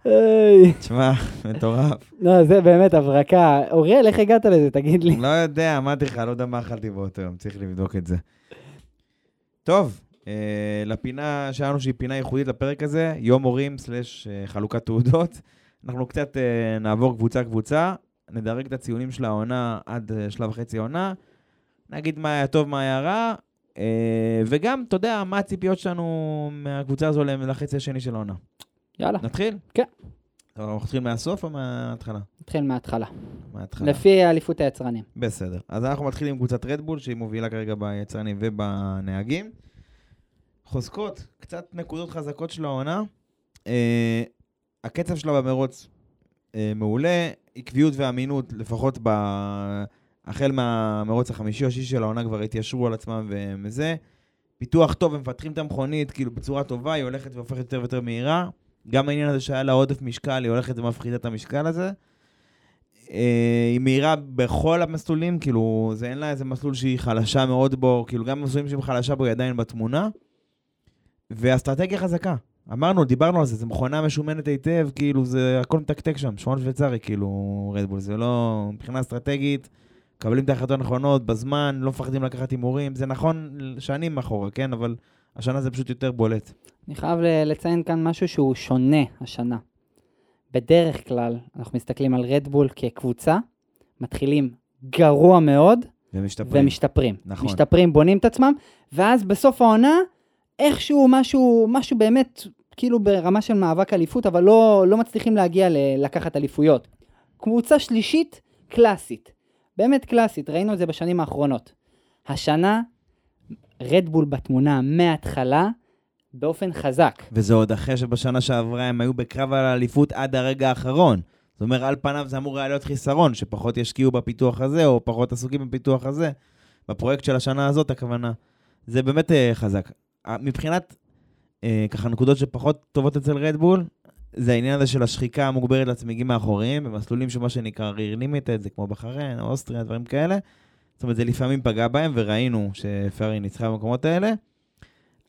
תשמע, מטורף. לא, זה באמת הברקה. אוריאל, איך הגעת לזה, תגיד לי? לא יודע, אמרתי לך, לא יודע מה אכלתי באותו יום, צריך לבדוק את זה. טוב, אה, לפינה שלנו שהיא פינה ייחודית לפרק הזה, יום הורים סלש אה, חלוקת תעודות. אנחנו קצת אה, נעבור קבוצה-קבוצה, נדרג את הציונים של העונה עד אה, שלב וחצי העונה, נגיד מה היה טוב, מה היה רע, אה, וגם, אתה יודע, מה הציפיות שלנו מהקבוצה הזו לחצי השני של העונה. יאללה, נתחיל? כן. אנחנו מתחילים מהסוף או מההתחלה? נתחיל מההתחלה. מההתחלה. לפי אליפות היצרנים. בסדר. אז אנחנו מתחילים עם קבוצת רדבול, שהיא מובילה כרגע ביצרנים ובנהגים. חוזקות, קצת נקודות חזקות של העונה. אה, הקצב שלה במרוץ אה, מעולה, עקביות ואמינות, לפחות ב... החל מהמרוץ החמישי או השישי של העונה כבר התיישרו על עצמם ומזה. פיתוח טוב, הם מפתחים את המכונית כאילו בצורה טובה, היא הולכת והופכת יותר ויותר מהירה. גם העניין הזה שהיה לה עודף משקל, היא הולכת ומפחיתה את המשקל הזה. אה, היא מהירה בכל המסלולים, כאילו, זה אין לה איזה מסלול שהיא חלשה מאוד בו, כאילו, גם מסלולים שהיא חלשה בו היא עדיין בתמונה. ואסטרטגיה חזקה. אמרנו, דיברנו על זה, זו מכונה משומנת היטב, כאילו, זה הכל מתקתק שם, שעון שוויצרי, כאילו, רדבול, זה לא, מבחינה אסטרטגית, מקבלים את ההחלטות הנכונות בזמן, לא מפחדים לקחת הימורים, זה נכון שנים אחורה, כן, אבל השנה זה פשוט יותר בולט. אני חייב לציין כאן משהו שהוא שונה השנה. בדרך כלל, אנחנו מסתכלים על רדבול כקבוצה, מתחילים גרוע מאוד, ומשתפרים. ומשתפרים. נכון. משתפרים, בונים את עצמם, ואז בסוף העונה, איכשהו משהו, משהו באמת, כאילו ברמה של מאבק אליפות, אבל לא, לא מצליחים להגיע ל- לקחת אליפויות. קבוצה שלישית, קלאסית. באמת קלאסית, ראינו את זה בשנים האחרונות. השנה, רדבול בתמונה מההתחלה, באופן חזק. וזה עוד אחרי שבשנה שעברה הם היו בקרב על האליפות עד הרגע האחרון. זאת אומרת, על פניו זה אמור היה להיות חיסרון, שפחות ישקיעו בפיתוח הזה, או פחות עסוקים בפיתוח הזה. בפרויקט של השנה הזאת, הכוונה. זה באמת אה, חזק. מבחינת, אה, ככה, נקודות שפחות טובות אצל רדבול, זה העניין הזה של השחיקה המוגברת לצמיגים האחוריים, במסלולים של מה שנקרא ריר לימיטד, זה כמו בחריין, אוסטריה, דברים כאלה. זאת אומרת, זה לפעמים פגע בהם, וראינו שפרארי ניצחה במקומות האלה.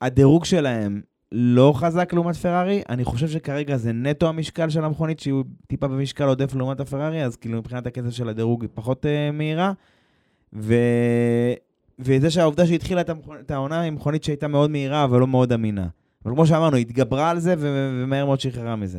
הדירוג שלהם לא חזק לעומת פרארי, אני חושב שכרגע זה נטו המשקל של המכונית, שהוא טיפה במשקל עודף לעומת הפרארי, אז כאילו מבחינת הקצב של הדירוג היא פחות uh, מהירה. ו... וזה שהעובדה שהתחילה. את העונה עם מכונית שהייתה מאוד מהירה, אבל לא מאוד אמינה. אבל כמו שאמרנו, התגברה על זה. ומהר מאוד שחררה מזה.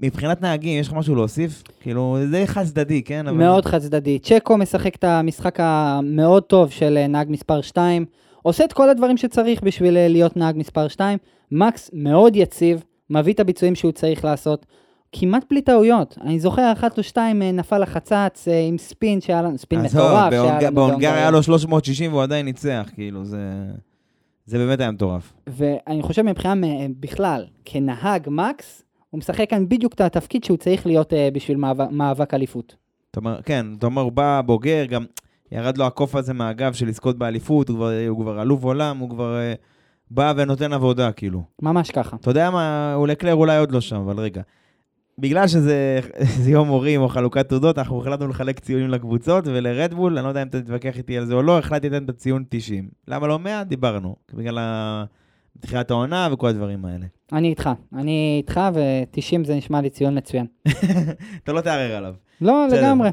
מבחינת נהגים, יש לך משהו להוסיף? כאילו, זה די חד צדדי, כן? אבל... מאוד חד צדדי. צ'קו משחק את המשחק המאוד טוב של אה, נהג מספר 2, עושה את כל הדברים שצריך בשביל אה, להיות נהג מספר 2. מקס מאוד יציב, מביא את הביצועים שהוא צריך לעשות. כמעט בלי טעויות. אני זוכר, אחת או שתיים אה, נפל לחצץ אה, עם ספין שהיה לנו, ספין עזוב, מטורף. לנו בהונגריה היה. לו 360 והוא עדיין ניצח, כאילו, זה... זה באמת היה מטורף. ואני חושב מבחינה בכלל, כנהג מקס, הוא משחק כאן בדיוק את התפקיד שהוא צריך להיות אה, בשביל מאבק, מאבק אליפות. אתה אומר, כן, אתה אומר, הוא בא בוגר, גם ירד לו הקוף הזה מהגב של לזכות באליפות, הוא כבר, הוא כבר אלוף עולם, הוא כבר אה, בא ונותן עבודה, כאילו. ממש ככה. אתה יודע מה, הוא לקלר אולי עוד לא שם, אבל רגע. בגלל שזה זה יום הורים או חלוקת תעודות, אנחנו החלטנו לחלק ציונים לקבוצות, ולרדבול, אני לא יודע אם אתה תתווכח איתי על זה או לא, החלטתי לתת את הציון 90. למה לא 100? דיברנו. בגלל ה- תחילת העונה וכל הדברים האלה. אני איתך. אני איתך, ו-90 זה נשמע לי ציון מצוין. אתה לא תערער עליו. לא. לגמרי.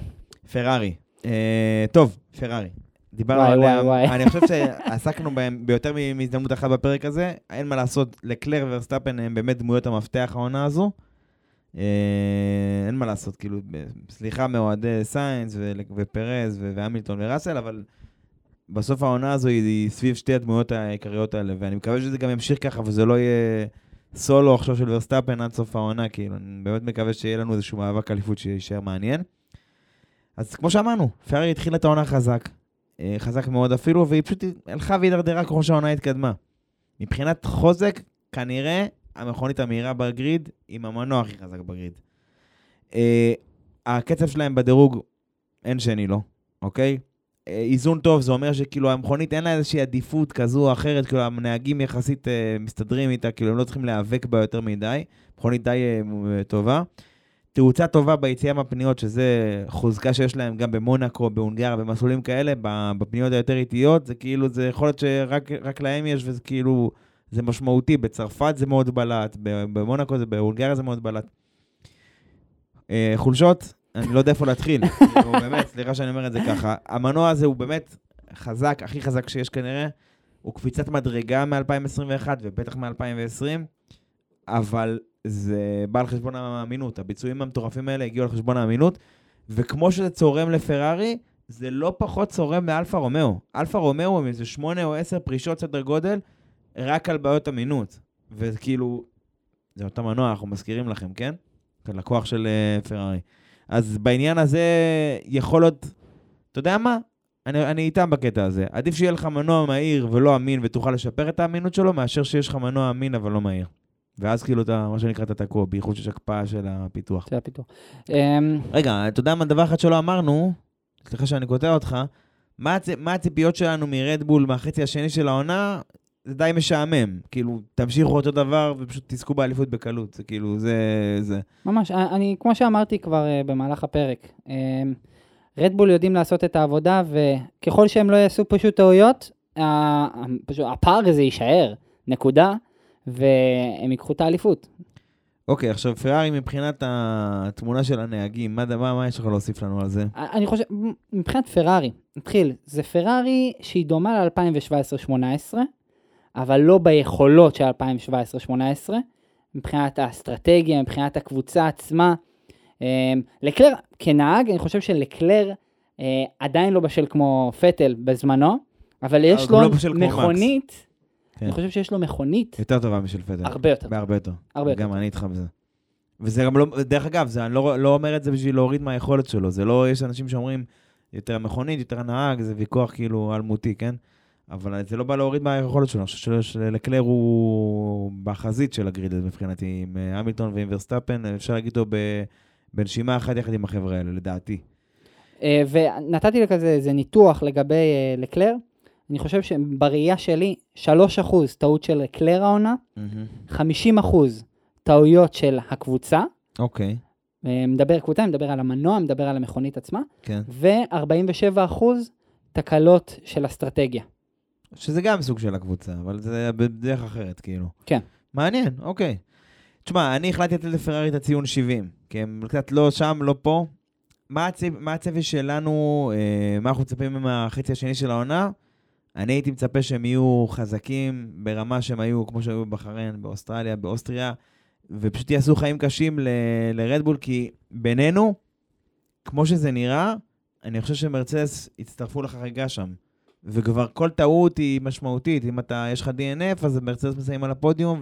פרארי. אה, טוב, פרארי. דיברנו עליה. אני חושב שעסקנו בהם ביותר מהזדמנות אחת בפרק הזה, אין מה לעשות, לקלר ורסטאפן הם באמת דמויות המפתח העונה הזו. אה, אין מה לעשות, כאילו, סליחה מאוהדי סיינס ופרז והמילטון וראסל, אבל בסוף העונה הזו היא, סביב שתי הדמויות העיקריות האלה, ואני מקווה שזה גם ימשיך ככה וזה לא יהיה סולו עכשיו של ורסטאפן עד סוף העונה, כאילו, אני באמת מקווה שיהיה לנו איזשהו מאבק אליפות שיישאר מעניין. אז כמו שאמרנו, פרארי התחילה את העונה חזק, אה, חזק מאוד אפילו, והיא פשוט הלכה והידרדרה ככל שהעונה התקדמה. מבחינת חוזק, כנראה המכונית המהירה בגריד עם המנוע הכי חזק בגריד. אה, הקצב שלהם בדירוג, אין שני לו, אוקיי? אה, איזון טוב, זה אומר שכאילו המכונית אין לה איזושהי עדיפות כזו או אחרת, כאילו הנהגים יחסית אה, מסתדרים איתה, כאילו הם לא צריכים להיאבק בה יותר מדי, מכונית די אה, מ- טובה. תאוצה טובה ביציאה מהפניות, שזה חוזקה שיש להם גם במונאקו, בהונגריה, במסלולים כאלה, בפניות היותר איטיות, זה כאילו, זה יכול להיות שרק רק להם יש, וזה כאילו, זה משמעותי. בצרפת זה מאוד בלט, במונאקו זה, בהונגריה זה מאוד בלט. אה, חולשות, אני לא יודע איפה להתחיל. כאילו, באמת, סליחה שאני אומר את זה ככה. המנוע הזה הוא באמת חזק, הכי חזק שיש כנראה. הוא קפיצת מדרגה מ-2021 ובטח מ-2020, אבל זה בא על חשבון האמינות. הביצועים המטורפים האלה הגיעו על חשבון האמינות, וכמו שזה צורם לפרארי, זה לא פחות צורם לאלפה רומאו. אלפה רומאו עם איזה שמונה או עשר פרישות סדר גודל, רק על בעיות אמינות. וכאילו, זה אותו מנוע, אנחנו מזכירים לכם, כן? זה לקוח של uh, פרארי. אז בעניין הזה יכול להיות, אתה יודע מה? אני, אני איתם בקטע הזה. עדיף שיהיה לך מנוע מהיר ולא אמין ותוכל לשפר את האמינות שלו, מאשר שיש לך מנוע אמין אבל לא מהיר. ואז כאילו אתה, מה שנקרא, אתה תקוע, בייחוד שיש הקפאה של הפיתוח. של הפיתוח. אמ, רגע, אתה יודע מה, דבר אחד שלא אמרנו, סליחה שאני קוטע אותך, מה, הצ... מה הציפיות שלנו מרדבול מהחצי השני של העונה? זה די משעמם. כאילו, תמשיכו אותו דבר ופשוט תזכו באליפות בקלות. זה כאילו, זה... זה. ממש, אני, כמו שאמרתי כבר uh, במהלך הפרק, um, רדבול יודעים לעשות את העבודה, וככל שהם לא יעשו פשוט טעויות, uh, פשוט, הפער הזה יישאר, נקודה, והם ייקחו את האליפות. אוקיי, עכשיו פרארי מבחינת התמונה של הנהגים, מה, מה, מה יש לך להוסיף לנו על זה? אני חושב, מבחינת פרארי, נתחיל, זה פרארי שהיא דומה ל-2017-2018, אבל לא ביכולות של 2017-2018, מבחינת האסטרטגיה, מבחינת הקבוצה עצמה. אמ, לקלר, כנהג, אני חושב שלקלר אה, עדיין לא בשל כמו פטל בזמנו, אבל יש לו לא מכונית, כן. אני חושב שיש לו מכונית יותר טובה משל פטל. הרבה יותר. בהרבה יותר. הרבה יותר. גם אני איתך בזה. וזה גם לא, דרך אגב, זה, אני לא, לא אומר את זה בשביל להוריד מהיכולת שלו. זה לא, יש אנשים שאומרים, יותר מכונית, יותר נהג, זה ויכוח כאילו אלמותי, כן? אבל זה לא בא להוריד מהיכולת שלו. אני חושב שלקלר הוא בחזית של הגריד מבחינתי, עם אה, המילטון ועם ורסטאפן, אפשר להגיד אותו בנשימה אחת יחד עם החבר'ה האלה, לדעתי. אה, ונתתי לכזה איזה ניתוח לגבי אה, לקלר. אני חושב שבראייה שלי, 3% טעות של לקלר העונה, 50% טעויות של הקבוצה. אוקיי, אה, מדבר קבוצה, מדבר על המנוע, מדבר על המכונית עצמה, כן. ו-47% תקלות של אסטרטגיה. שזה גם סוג של הקבוצה, אבל זה בדרך אחרת, כאילו. כן. מעניין, אוקיי. תשמע, אני החלטתי לתת לפרארי את הציון 70, כי הם קצת לא שם, לא פה. מה, הצפ... מה הצפי שלנו, אה, מה אנחנו מצפים מהחצי השני של העונה? אני הייתי מצפה שהם יהיו חזקים ברמה שהם היו, כמו שהיו בבחריין, באוסטרליה, באוסטריה, ופשוט יעשו חיים קשים ל... לרדבול, כי בינינו, כמו שזה נראה, אני חושב שמרצדס יצטרפו לחריגה שם. וכבר כל טעות היא משמעותית. אם אתה, יש לך DNF, אז מרצדס מסיים על הפודיום,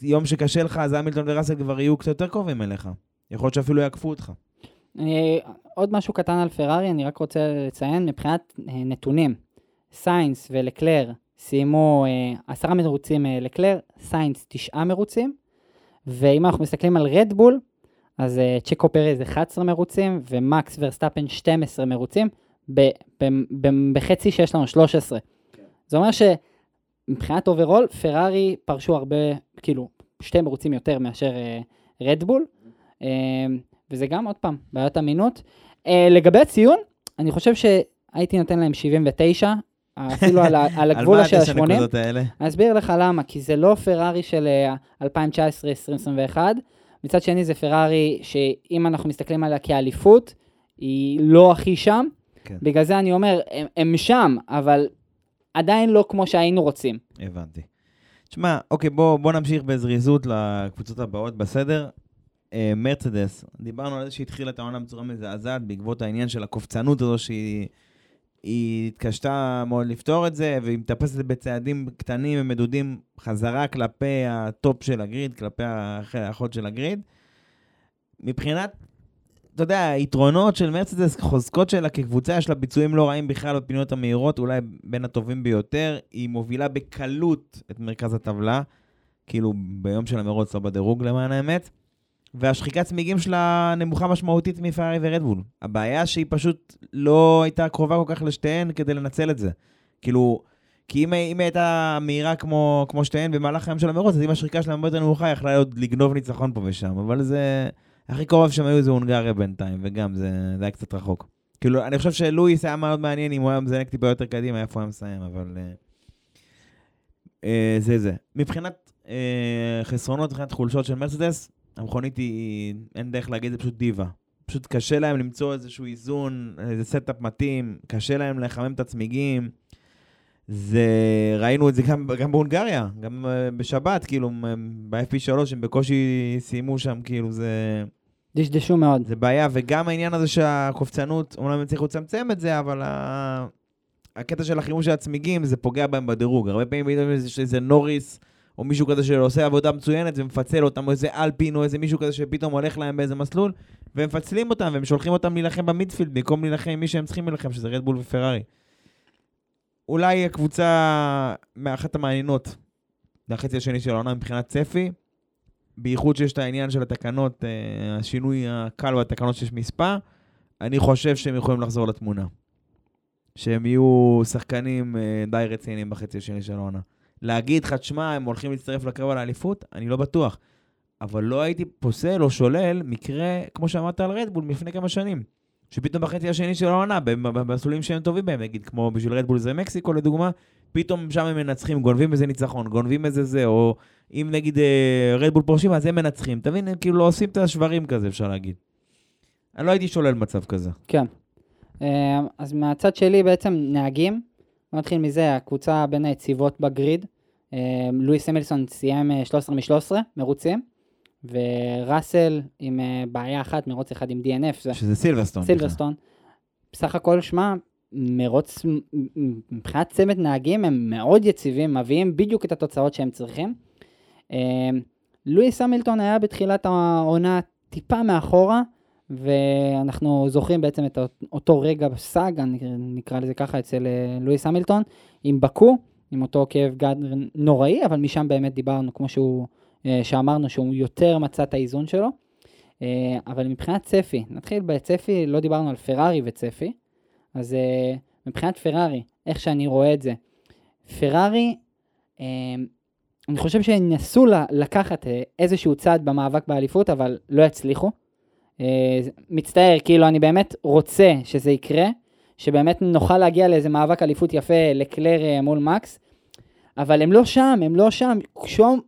ויום שקשה לך, אז המילטון וראסל כבר יהיו קצת יותר קרובים אליך. יכול להיות שאפילו יעקפו אותך. אני, עוד משהו קטן על פרארי, אני רק רוצה לציין, מבחינת אה, נתונים, סיינס ולקלר סיימו אה, עשרה מרוצים אה, לקלר, סיינס תשעה מרוצים, ואם אנחנו מסתכלים על רדבול, אז צ'קו פרז 11 מרוצים, ומקס ורסטאפן 12 מרוצים, ב, ב, ב, בחצי שיש לנו 13. זה אומר שמבחינת overall, פרארי פרשו הרבה, כאילו, שתי מרוצים יותר מאשר אה, רדבול, אה, וזה גם, עוד פעם, בעיות אמינות. אה, לגבי הציון, אני חושב שהייתי נותן להם 79, אפילו על, על הגבול על מה של התשע ה-80. נקודות האלה? אני אסביר לך למה, כי זה לא פרארי של אה, 2019-2021, מצד שני זה פרארי שאם אנחנו מסתכלים עליה כאליפות, היא לא הכי שם, כן. בגלל זה אני אומר, הם, הם שם, אבל עדיין לא כמו שהיינו רוצים. הבנתי. תשמע, אוקיי, בוא, בוא נמשיך בזריזות לקבוצות הבאות בסדר. אה, מרצדס, דיברנו על זה שהיא התחילה את העונה בצורה מזעזעת בעקבות העניין של הקופצנות הזו שהיא היא התקשתה מאוד לפתור את זה, והיא מטפסת בצעדים קטנים ומדודים חזרה כלפי הטופ של הגריד, כלפי החוד של הגריד. מבחינת, אתה יודע, היתרונות של מרצדס, חוזקות שלה כקבוצה, יש לה ביצועים לא רעים בכלל בפניות המהירות, אולי בין הטובים ביותר. היא מובילה בקלות את מרכז הטבלה, כאילו ביום של המרוץ, לא בדירוג למען האמת. והשחיקת צמיגים שלה נמוכה משמעותית מפרארי ורדבול. הבעיה שהיא פשוט לא הייתה קרובה כל כך לשתיהן כדי לנצל את זה. כאילו, כי אם, אם היא הייתה מהירה כמו, כמו שתיהן במהלך היום של המרוץ, אז אם השחיקה שלהם הרבה יותר נמוכה, יכלה עוד לגנוב ניצחון פה ושם. אבל זה... הכי קרוב שהם היו זה הונגריה בינתיים, וגם זה, זה היה קצת רחוק. כאילו, אני חושב שלואיס היה מאוד מעניין אם הוא היה מזנק טיפה יותר קדימה, איפה הוא היה מסיים, אבל... אה, אה, זה זה. מבחינת אה, חסרונות, מבחינת חולשות של מרצדס, המכונית היא, אין דרך להגיד, זה פשוט דיבה. פשוט קשה להם למצוא איזשהו איזון, איזה setup מתאים, קשה להם לחמם את הצמיגים. זה, ראינו את זה גם, גם בהונגריה, גם אה, בשבת, כאילו, ב-FP3 הם בקושי סיימו שם, כאילו, זה, דשדשו מאוד. זה בעיה, וגם העניין הזה שהקופצנות, אומנם הצליחו לצמצם את זה, אבל ה... הקטע של החימוש של הצמיגים, זה פוגע בהם בדירוג. הרבה פעמים פתאום יש איזה נוריס, או מישהו כזה שעושה עבודה מצוינת ומפצל אותם, או איזה אלפין, או איזה מישהו כזה שפתאום הולך להם באיזה מסלול, והם מפצלים אותם, והם שולחים אותם להילחם במידפילד, במקום להילחם עם מי שהם צריכים להילחם, שזה רדבול ופרארי. אולי הקבוצה מאחת המעניינות לחצי השני של העונה מבחינת צפי, בייחוד שיש את העניין של התקנות, אה, השינוי הקל בתקנות שיש מספר, אני חושב שהם יכולים לחזור לתמונה. שהם יהיו שחקנים אה, די רציניים בחצי השני של העונה. להגיד לך, תשמע, הם הולכים להצטרף לקרב על האליפות? אני לא בטוח. אבל לא הייתי פוסל או שולל מקרה, כמו שאמרת על רדבול מלפני כמה שנים. שפתאום בחצי השני של העונה, במסלולים שהם טובים בהם, נגיד, כמו בשביל רדבול זה מקסיקו לדוגמה, פתאום שם הם מנצחים, גונבים איזה ניצחון, גונבים איזה זה, או אם נגיד רדבול אה, פורשים, אז הם מנצחים. תבין, הם כאילו לא עושים את השברים כזה, אפשר להגיד. אני לא הייתי שולל מצב כזה. כן. אה, אז מהצד שלי בעצם נהגים, נתחיל מזה, הקבוצה בין היציבות בגריד. אה, לואיס אמילסון סיים 13 מ-13 מרוצים, וראסל עם בעיה אחת, מרוץ אחד עם DNF. שזה סילברסטון. סילברסטון. בסך הכל, שמע, מרוץ, מבחינת צמד נהגים הם מאוד יציבים, מביאים בדיוק את התוצאות שהם צריכים. לואיס המילטון היה בתחילת העונה טיפה מאחורה, ואנחנו זוכרים בעצם את אותו רגע בסאגה, נקרא לזה ככה, אצל אה, לואיס המילטון, עם בקו, עם אותו כאב גד נוראי, אבל משם באמת דיברנו, כמו שהוא, אה, שאמרנו שהוא יותר מצא את האיזון שלו. אה, אבל מבחינת צפי, נתחיל בצפי, לא דיברנו על פרארי וצפי, אז מבחינת פרארי, איך שאני רואה את זה, פרארי, אני חושב שהם ניסו לקחת איזשהו צעד במאבק באליפות, אבל לא הצליחו. אה, מצטער, כאילו אני באמת רוצה שזה יקרה, שבאמת נוכל להגיע לאיזה מאבק אליפות יפה לקלר אה, מול מקס, אבל הם לא שם, הם לא שם, שום,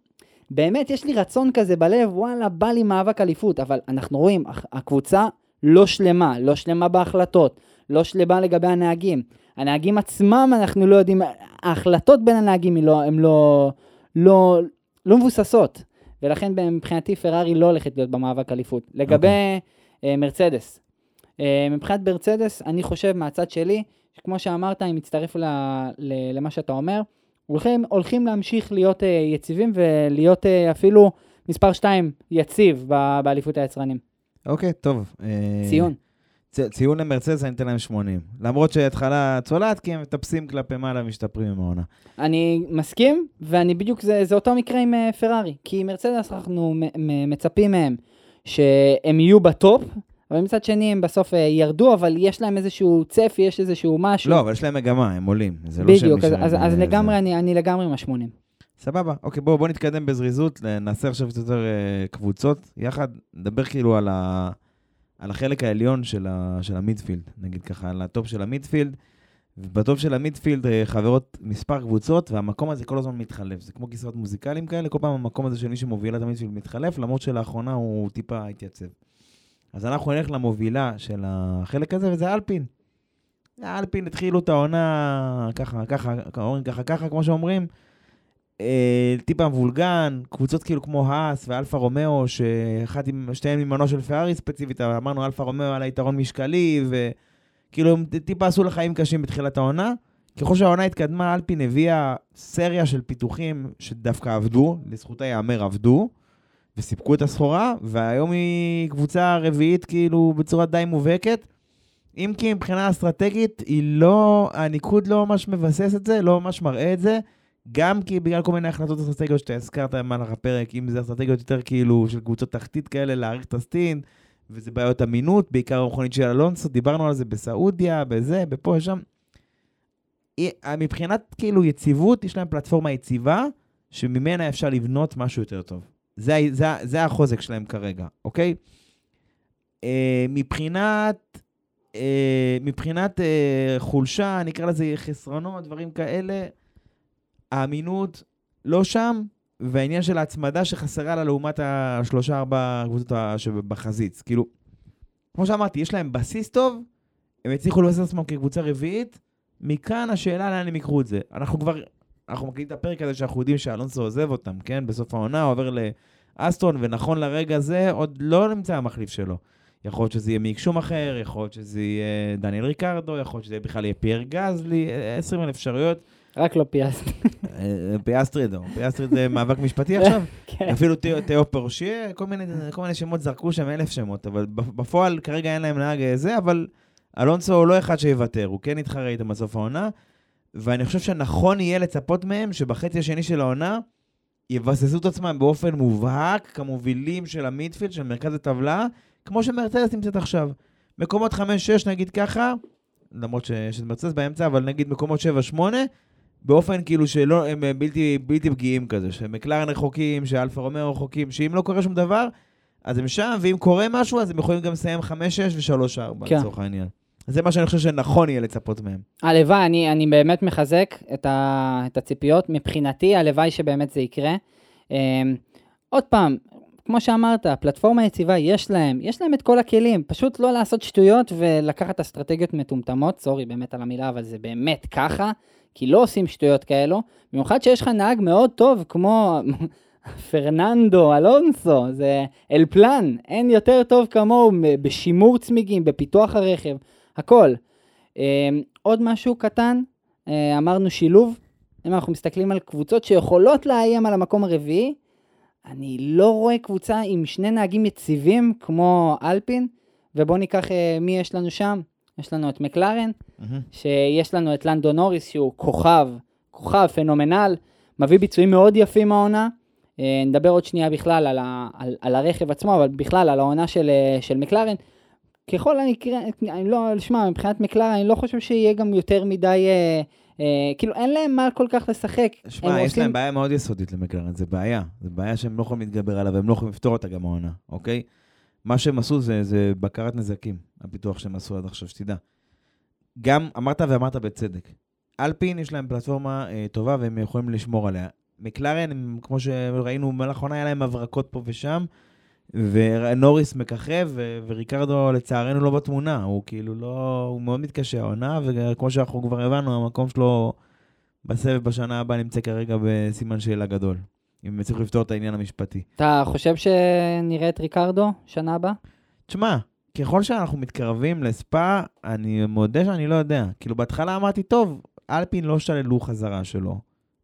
באמת יש לי רצון כזה בלב, וואלה, בא לי מאבק אליפות, אבל אנחנו רואים, הקבוצה לא שלמה, לא שלמה בהחלטות, לא שלמה לגבי הנהגים. הנהגים עצמם, אנחנו לא יודעים, ההחלטות בין הנהגים הן לא, לא, לא, לא מבוססות. ולכן מבחינתי פרארי לא הולכת להיות במאבק אליפות. לגבי okay. אוקיי. uh, מרצדס, uh, מבחינת מרצדס, אני חושב מהצד שלי, כמו שאמרת, אני מצטרף ל, ל, למה שאתה אומר, הולכים, הולכים להמשיך להיות uh, יציבים ולהיות uh, אפילו מספר 2 יציב באליפות היצרנים. אוקיי, okay, טוב. ציון. ציון למרצדס אני אתן להם 80. למרות שהתחלה צולעת, כי הם מטפסים כלפי מעלה ומשתפרים עם העונה. אני מסכים, ואני בדיוק, זה, זה אותו מקרה עם uh, פרארי. כי מרצדס אנחנו מצפים מהם שהם יהיו בטופ, אבל מצד שני הם בסוף uh, ירדו, אבל יש להם איזשהו צפי, יש איזשהו משהו. לא, אבל יש להם מגמה, הם עולים. זה לא בדיוק, אז, אז, אז לגמרי, אני, אני לגמרי עם ה-80. סבבה, אוקיי, בואו בוא נתקדם בזריזות, נעשה עכשיו קצת יותר uh, קבוצות יחד, נדבר כאילו על ה... על החלק העליון של, ה, של ה midfield, נגיד ככה, על הטופ של ה midfield. ובטופ של המידפילד אה, חברות מספר קבוצות, והמקום הזה כל הזמן מתחלף. זה כמו כיסאות מוזיקליים כאלה, כל פעם המקום הזה של מי שמוביל את ה midfield מתחלף, למרות שלאחרונה הוא טיפה התייצב. אז אנחנו נלך למובילה של החלק הזה, וזה אלפין. אלפין התחילו את העונה ככה, ככה, ככה, ככה, ככה, כמו שאומרים. אה, טיפה מבולגן, קבוצות כאילו כמו האס ואלפה רומאו, שאחת עם, שתיהן מנוע של פרארי ספציפית, אמרנו אלפה רומאו על היתרון משקלי, וכאילו הם טיפה עשו לחיים קשים בתחילת העונה. ככל שהעונה התקדמה, אלפין הביאה סדרה של פיתוחים שדווקא עבדו, לזכותה ייאמר עבדו, וסיפקו את הסחורה, והיום היא קבוצה רביעית כאילו בצורה די מובהקת. אם כי מבחינה אסטרטגית, היא לא, הניקוד לא ממש מבסס את זה, לא ממש מראה את זה. גם כי בגלל כל מיני החלטות אסטרטגיות שאתה הזכרת במהלך הפרק, אם זה אסטרטגיות יותר כאילו של קבוצות תחתית כאלה, להאריך את הסטין, וזה בעיות אמינות, בעיקר המכונית של אלונסו, דיברנו על זה בסעודיה, בזה, בפה, שם. מבחינת כאילו יציבות, יש להם פלטפורמה יציבה, שממנה אפשר לבנות משהו יותר טוב. זה, זה, זה החוזק שלהם כרגע, אוקיי? אה, מבחינת, אה, מבחינת אה, חולשה, נקרא לזה חסרונות, דברים כאלה, האמינות לא שם, והעניין של ההצמדה שחסרה לה לעומת השלושה ארבע קבוצות שבחזית. כאילו, כמו שאמרתי, יש להם בסיס טוב, הם הצליחו לבסס עצמם כקבוצה רביעית, מכאן השאלה לאן הם יקחו את זה. אנחנו כבר, אנחנו מקליטים את הפרק הזה שאנחנו יודעים שאלונסו עוזב אותם, כן? בסוף העונה, עובר לאסטון, ונכון לרגע זה עוד לא נמצא המחליף שלו. יכול להיות שזה יהיה מיק אחר, יכול להיות שזה יהיה דניאל ריקרדו, יכול להיות שזה בכלל יהיה פייר גזלי, 20 אלף אפשרויות. רק לא פיאסטרי. אה, פיאסטרי זה, פיאסטרי זה מאבק משפטי עכשיו? כן. אפילו תיאו פורשר, כל מיני, שמות זרקו שם אלף שמות, אבל בפועל כרגע אין להם נהג אה, זה, אבל אלונסו הוא לא אחד שיוותר, הוא כן יתחרה איתם בסוף העונה, ואני חושב שנכון יהיה לצפות מהם שבחצי השני של העונה יבססו את עצמם באופן מובהק כמובילים של ה midfield, של מרכז הטבלה, כמו שמרצדס נמצאת עכשיו. מקומות 5-6 נגיד ככה, למרות שיש את מרצדס באמצע, אבל נגיד מקומות 7-8, באופן כאילו שלא, הם בלתי, בלתי פגיעים כזה, שמקלרן רחוקים, שאלפה רומאו רחוקים, שאם לא קורה שום דבר, אז הם שם, ואם קורה משהו, אז הם יכולים גם לסיים 5-6 ו-3-4, כן. לצורך העניין. זה מה שאני חושב שנכון יהיה לצפות מהם. הלוואי, אני, אני באמת מחזק את, ה, את הציפיות. מבחינתי, הלוואי שבאמת זה יקרה. Um, עוד פעם, כמו שאמרת, פלטפורמה יציבה, יש להם, יש להם את כל הכלים. פשוט לא לעשות שטויות ולקחת אסטרטגיות מטומטמות, סורי באמת על המילה, אבל זה באמת ככה, כי לא עושים שטויות כאלו. במיוחד שיש לך נהג מאוד טוב, כמו פרננדו, אלונסו, זה אל פלן, אין יותר טוב כמוהו בשימור צמיגים, בפיתוח הרכב, הכל. Um, עוד משהו קטן, uh, אמרנו שילוב, אם אנחנו מסתכלים על קבוצות שיכולות לאיים על המקום הרביעי, אני לא רואה קבוצה עם שני נהגים יציבים כמו אלפין, ובואו ניקח uh, מי יש לנו שם. יש לנו את מקלרן, שיש לנו את לנדו נוריס שהוא כוכב, כוכב פנומנל, מביא ביצועים מאוד יפים העונה. Uh, נדבר עוד שנייה בכלל על, ה, על, על הרכב עצמו, אבל בכלל על העונה של, של מקלרן. ככל הנקרא, אני לא, שמע, מבחינת מקלרן אני לא חושב שיהיה גם יותר מדי, אה, אה, כאילו אין להם מה כל כך לשחק. שמע, הם יש עושים- להם בעיה מאוד יסודית למקלרן, זה בעיה. זה בעיה שהם לא יכולים להתגבר עליו, והם לא יכולים לפתור אותה גם העונה, אוקיי? מה שהם עשו זה, זה בקרת נזקים, הפיתוח שהם עשו עד עכשיו, שתדע. גם, אמרת ואמרת בצדק, אלפין יש להם פלטפורמה אה, טובה והם יכולים לשמור עליה. מקלרן, הם, כמו שראינו במהלך העונה, היה להם הברקות פה ושם, ונוריס מככב, וריקרדו לצערנו לא בתמונה, הוא כאילו לא, הוא מאוד מתקשה העונה, וכמו שאנחנו כבר הבנו, המקום שלו בסבב בשנה הבאה נמצא כרגע בסימן שאלה גדול. אם הם יצליחו לפתור את העניין המשפטי. אתה חושב שנראה את ריקרדו שנה הבאה? תשמע, ככל שאנחנו מתקרבים לספא, אני מודה שאני לא יודע. כאילו, בהתחלה אמרתי, טוב, אלפין לא שללו חזרה שלו.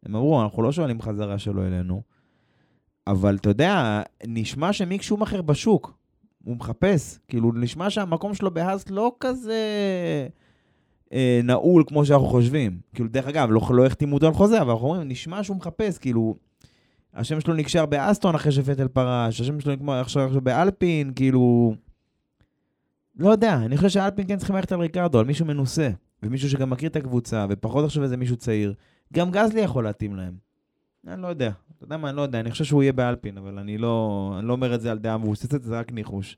הם אמרו, אנחנו לא שואלים חזרה שלו אלינו. אבל אתה יודע, נשמע שמיק שומאחר בשוק. הוא מחפש. כאילו, נשמע שהמקום שלו בהאסט לא כזה אה, נעול כמו שאנחנו חושבים. כאילו, דרך אגב, לא, לא החתימו אותו על חוזה, אבל אנחנו אומרים, נשמע שהוא מחפש, כאילו... השם שלו נקשר באסטון אחרי שפטל פרש, השם שלו נקשר עכשיו עכשיו באלפין, כאילו... לא יודע, אני חושב שאלפין כן צריכים ללכת על ריקרדו, על מישהו מנוסה, ומישהו שגם מכיר את הקבוצה, ופחות עכשיו איזה מישהו צעיר. גם גזלי יכול להתאים להם. אני לא יודע. אתה יודע מה, אני לא יודע, אני חושב שהוא יהיה באלפין, אבל אני לא, אני לא אומר את זה על דעה מבוססת, זה רק ניחוש.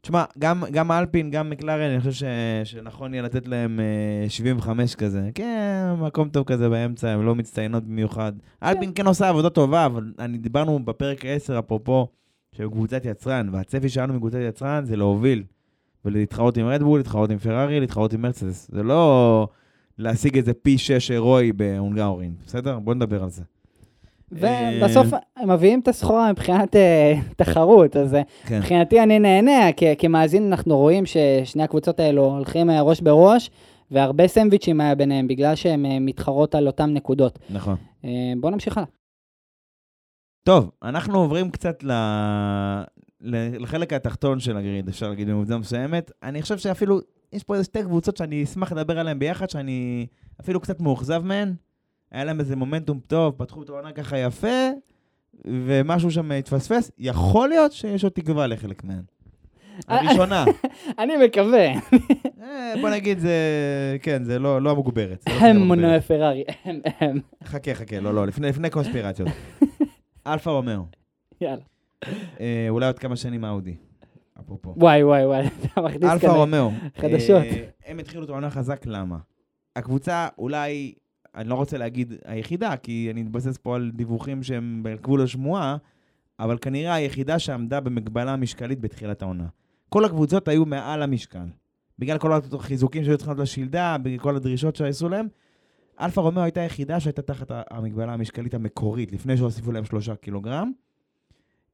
תשמע, גם, גם אלפין, גם מקלרן, אני חושב ש, שנכון יהיה לתת להם אה, 75 כזה. כן, מקום טוב כזה באמצע, הם לא מצטיינות במיוחד. אלפין כן עושה עבודה טובה, אבל אני דיברנו בפרק 10, אפרופו, של קבוצת יצרן, והצפי שלנו מקבוצת יצרן זה להוביל. ולהתחרות עם רדבול, להתחרות עם פרארי, להתחרות עם מרצדס. זה לא להשיג איזה פי 6 הירואי בהונגאורין, בסדר? בוא נדבר על זה. ובסוף הם מביאים את הסחורה מבחינת אה, תחרות, אז אה, כן. מבחינתי אני נהנה, כ- כמאזין אנחנו רואים ששני הקבוצות האלו הולכים אה, ראש בראש, והרבה סנדוויצ'ים היה ביניהם, בגלל שהן אה, מתחרות על אותן נקודות. נכון. אה, בואו נמשיך הלאה. טוב, אנחנו עוברים קצת. ל- לחלק התחתון של הגריד, אפשר להגיד במובדה מסוימת. אני חושב שאפילו, יש פה איזה שתי קבוצות שאני אשמח לדבר עליהן ביחד, שאני אפילו קצת מאוכזב מהן. היה להם איזה מומנטום טוב, פתחו את העונה ככה יפה, ומשהו שם התפספס. יכול להיות שיש עוד תקווה לחלק מהן. הראשונה, אני מקווה. אה, בוא נגיד, זה, כן, זה לא, לא המוגברת. לא הם. מנועי פרארי. הם, הם. חכה, חכה, לא, לא, לפני, לפני קונספירציות. אלפה רומאו. יאללה. אה, אולי עוד כמה שנים אאודי, אפרופו. וואי, וואי, וואי, אתה מכניס אלפה כאן. רומאו. חדשות. אה, הם התחילו את העונה חזק, למה? הקבוצה אולי, אני לא רוצה להגיד היחידה, כי אני מתבסס פה על דיווחים שהם בגבול השמועה, אבל כנראה היחידה שעמדה במגבלה המשקלית בתחילת העונה. כל הקבוצות היו מעל המשקל. בגלל כל החיזוקים שהיו צריכים להיות לשלדה, בגלל כל הדרישות שעשו להם. אלפה רומאו הייתה היחידה שהייתה תחת המגבלה המשקלית המקורית, לפני שהוסיפו להם שלושה קילוגרם.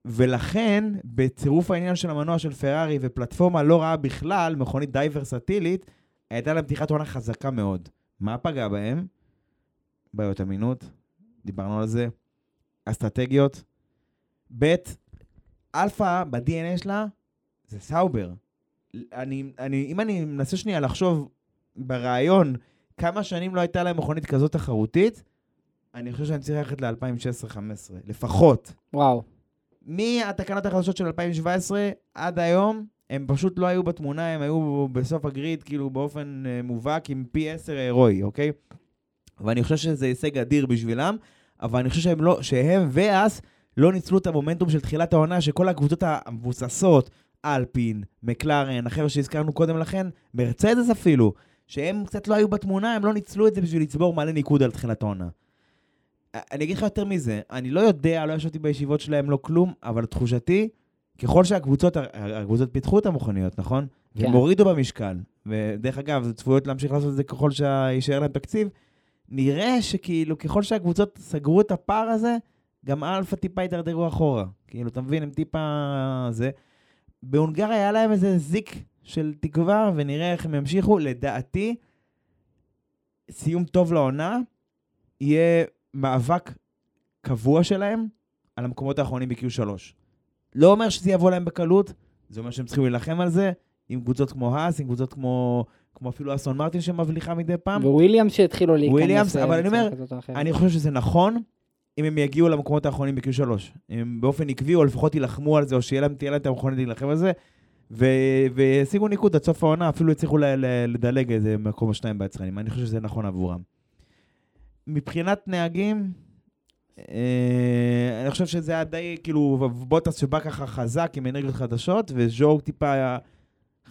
ולכן, בצירוף העניין של המנוע של פרארי ופלטפורמה לא רעה בכלל, מכונית די ורסטילית, הייתה להם פתיחת עונה חזקה מאוד. מה פגע בהם? בעיות אמינות, דיברנו על זה. אסטרטגיות. ב', אלפה ב-DNA שלה זה סאובר. אני, אני, אם אני מנסה שנייה לחשוב ברצינות כמה שנים לא הייתה להם מכונית כזאת תחרותית, אני חושב שאני צריך ללכת ל-2016-2015, לפחות. וואו. מהתקנות החדשות של 2017 עד היום, הם פשוט לא היו בתמונה, הם היו בסוף הגריד, כאילו באופן אה, מובהק עם P10 הירואי, אוקיי? ואני חושב שזה הישג אדיר בשבילם, אבל אני חושב שהם, לא, שהם ואס לא ניצלו את המומנטום של תחילת העונה, שכל הקבוצות המבוססות, אלפין, מקלרן, החבר'ה שהזכרנו קודם לכן, מרצדס אפילו, שהם קצת לא היו בתמונה, הם לא ניצלו את זה בשביל לצבור מלא ניקוד על תחילת העונה. אני אגיד לך יותר מזה, אני לא יודע, לא ישבתי בישיבות שלהם, לא כלום, אבל תחושתי, ככל שהקבוצות, הקבוצות פיתחו את המכוניות, נכון? כן. והם הורידו במשקל. ודרך אגב, זה צפויות להמשיך לעשות את זה ככל שיישאר להם תקציב. נראה שכאילו, ככל שהקבוצות סגרו את הפער הזה, גם אלפה טיפה הידרדרו אחורה. כאילו, אתה מבין, הם טיפה... זה. בהונגריה היה להם איזה זיק של תקווה, ונראה איך הם ימשיכו. לדעתי, סיום טוב לעונה, יהיה מאבק קבוע שלהם על המקומות האחרונים ב-Q3. לא אומר שזה יבוא להם בקלות, זה אומר שהם צריכים להילחם על זה, עם קבוצות כמו האס, עם קבוצות כמו, כמו אפילו אסון מרטין שמבליחה מדי פעם. וויליאמס שהתחילו להיכנס... וויליאמס, אבל אני אומר. אני חושב שזה נכון אם הם יגיעו למקומות האחרונים ב-Q3. אם הם באופן עקבי, או לפחות יילחמו על זה, או שיהיה להם, תהיה להם את המכונית להילחם על זה, וישיגו ניקוד עד סוף העונה, אפילו יצליחו לדלג איזה מקום או שניים ביצרנים. אני חושב שזה נכון עבורם. מבחינת נהגים, אה, אני חושב שזה היה די, כאילו, בוטס שבא ככה חזק עם אנרגיות חדשות, וז'ו טיפה היה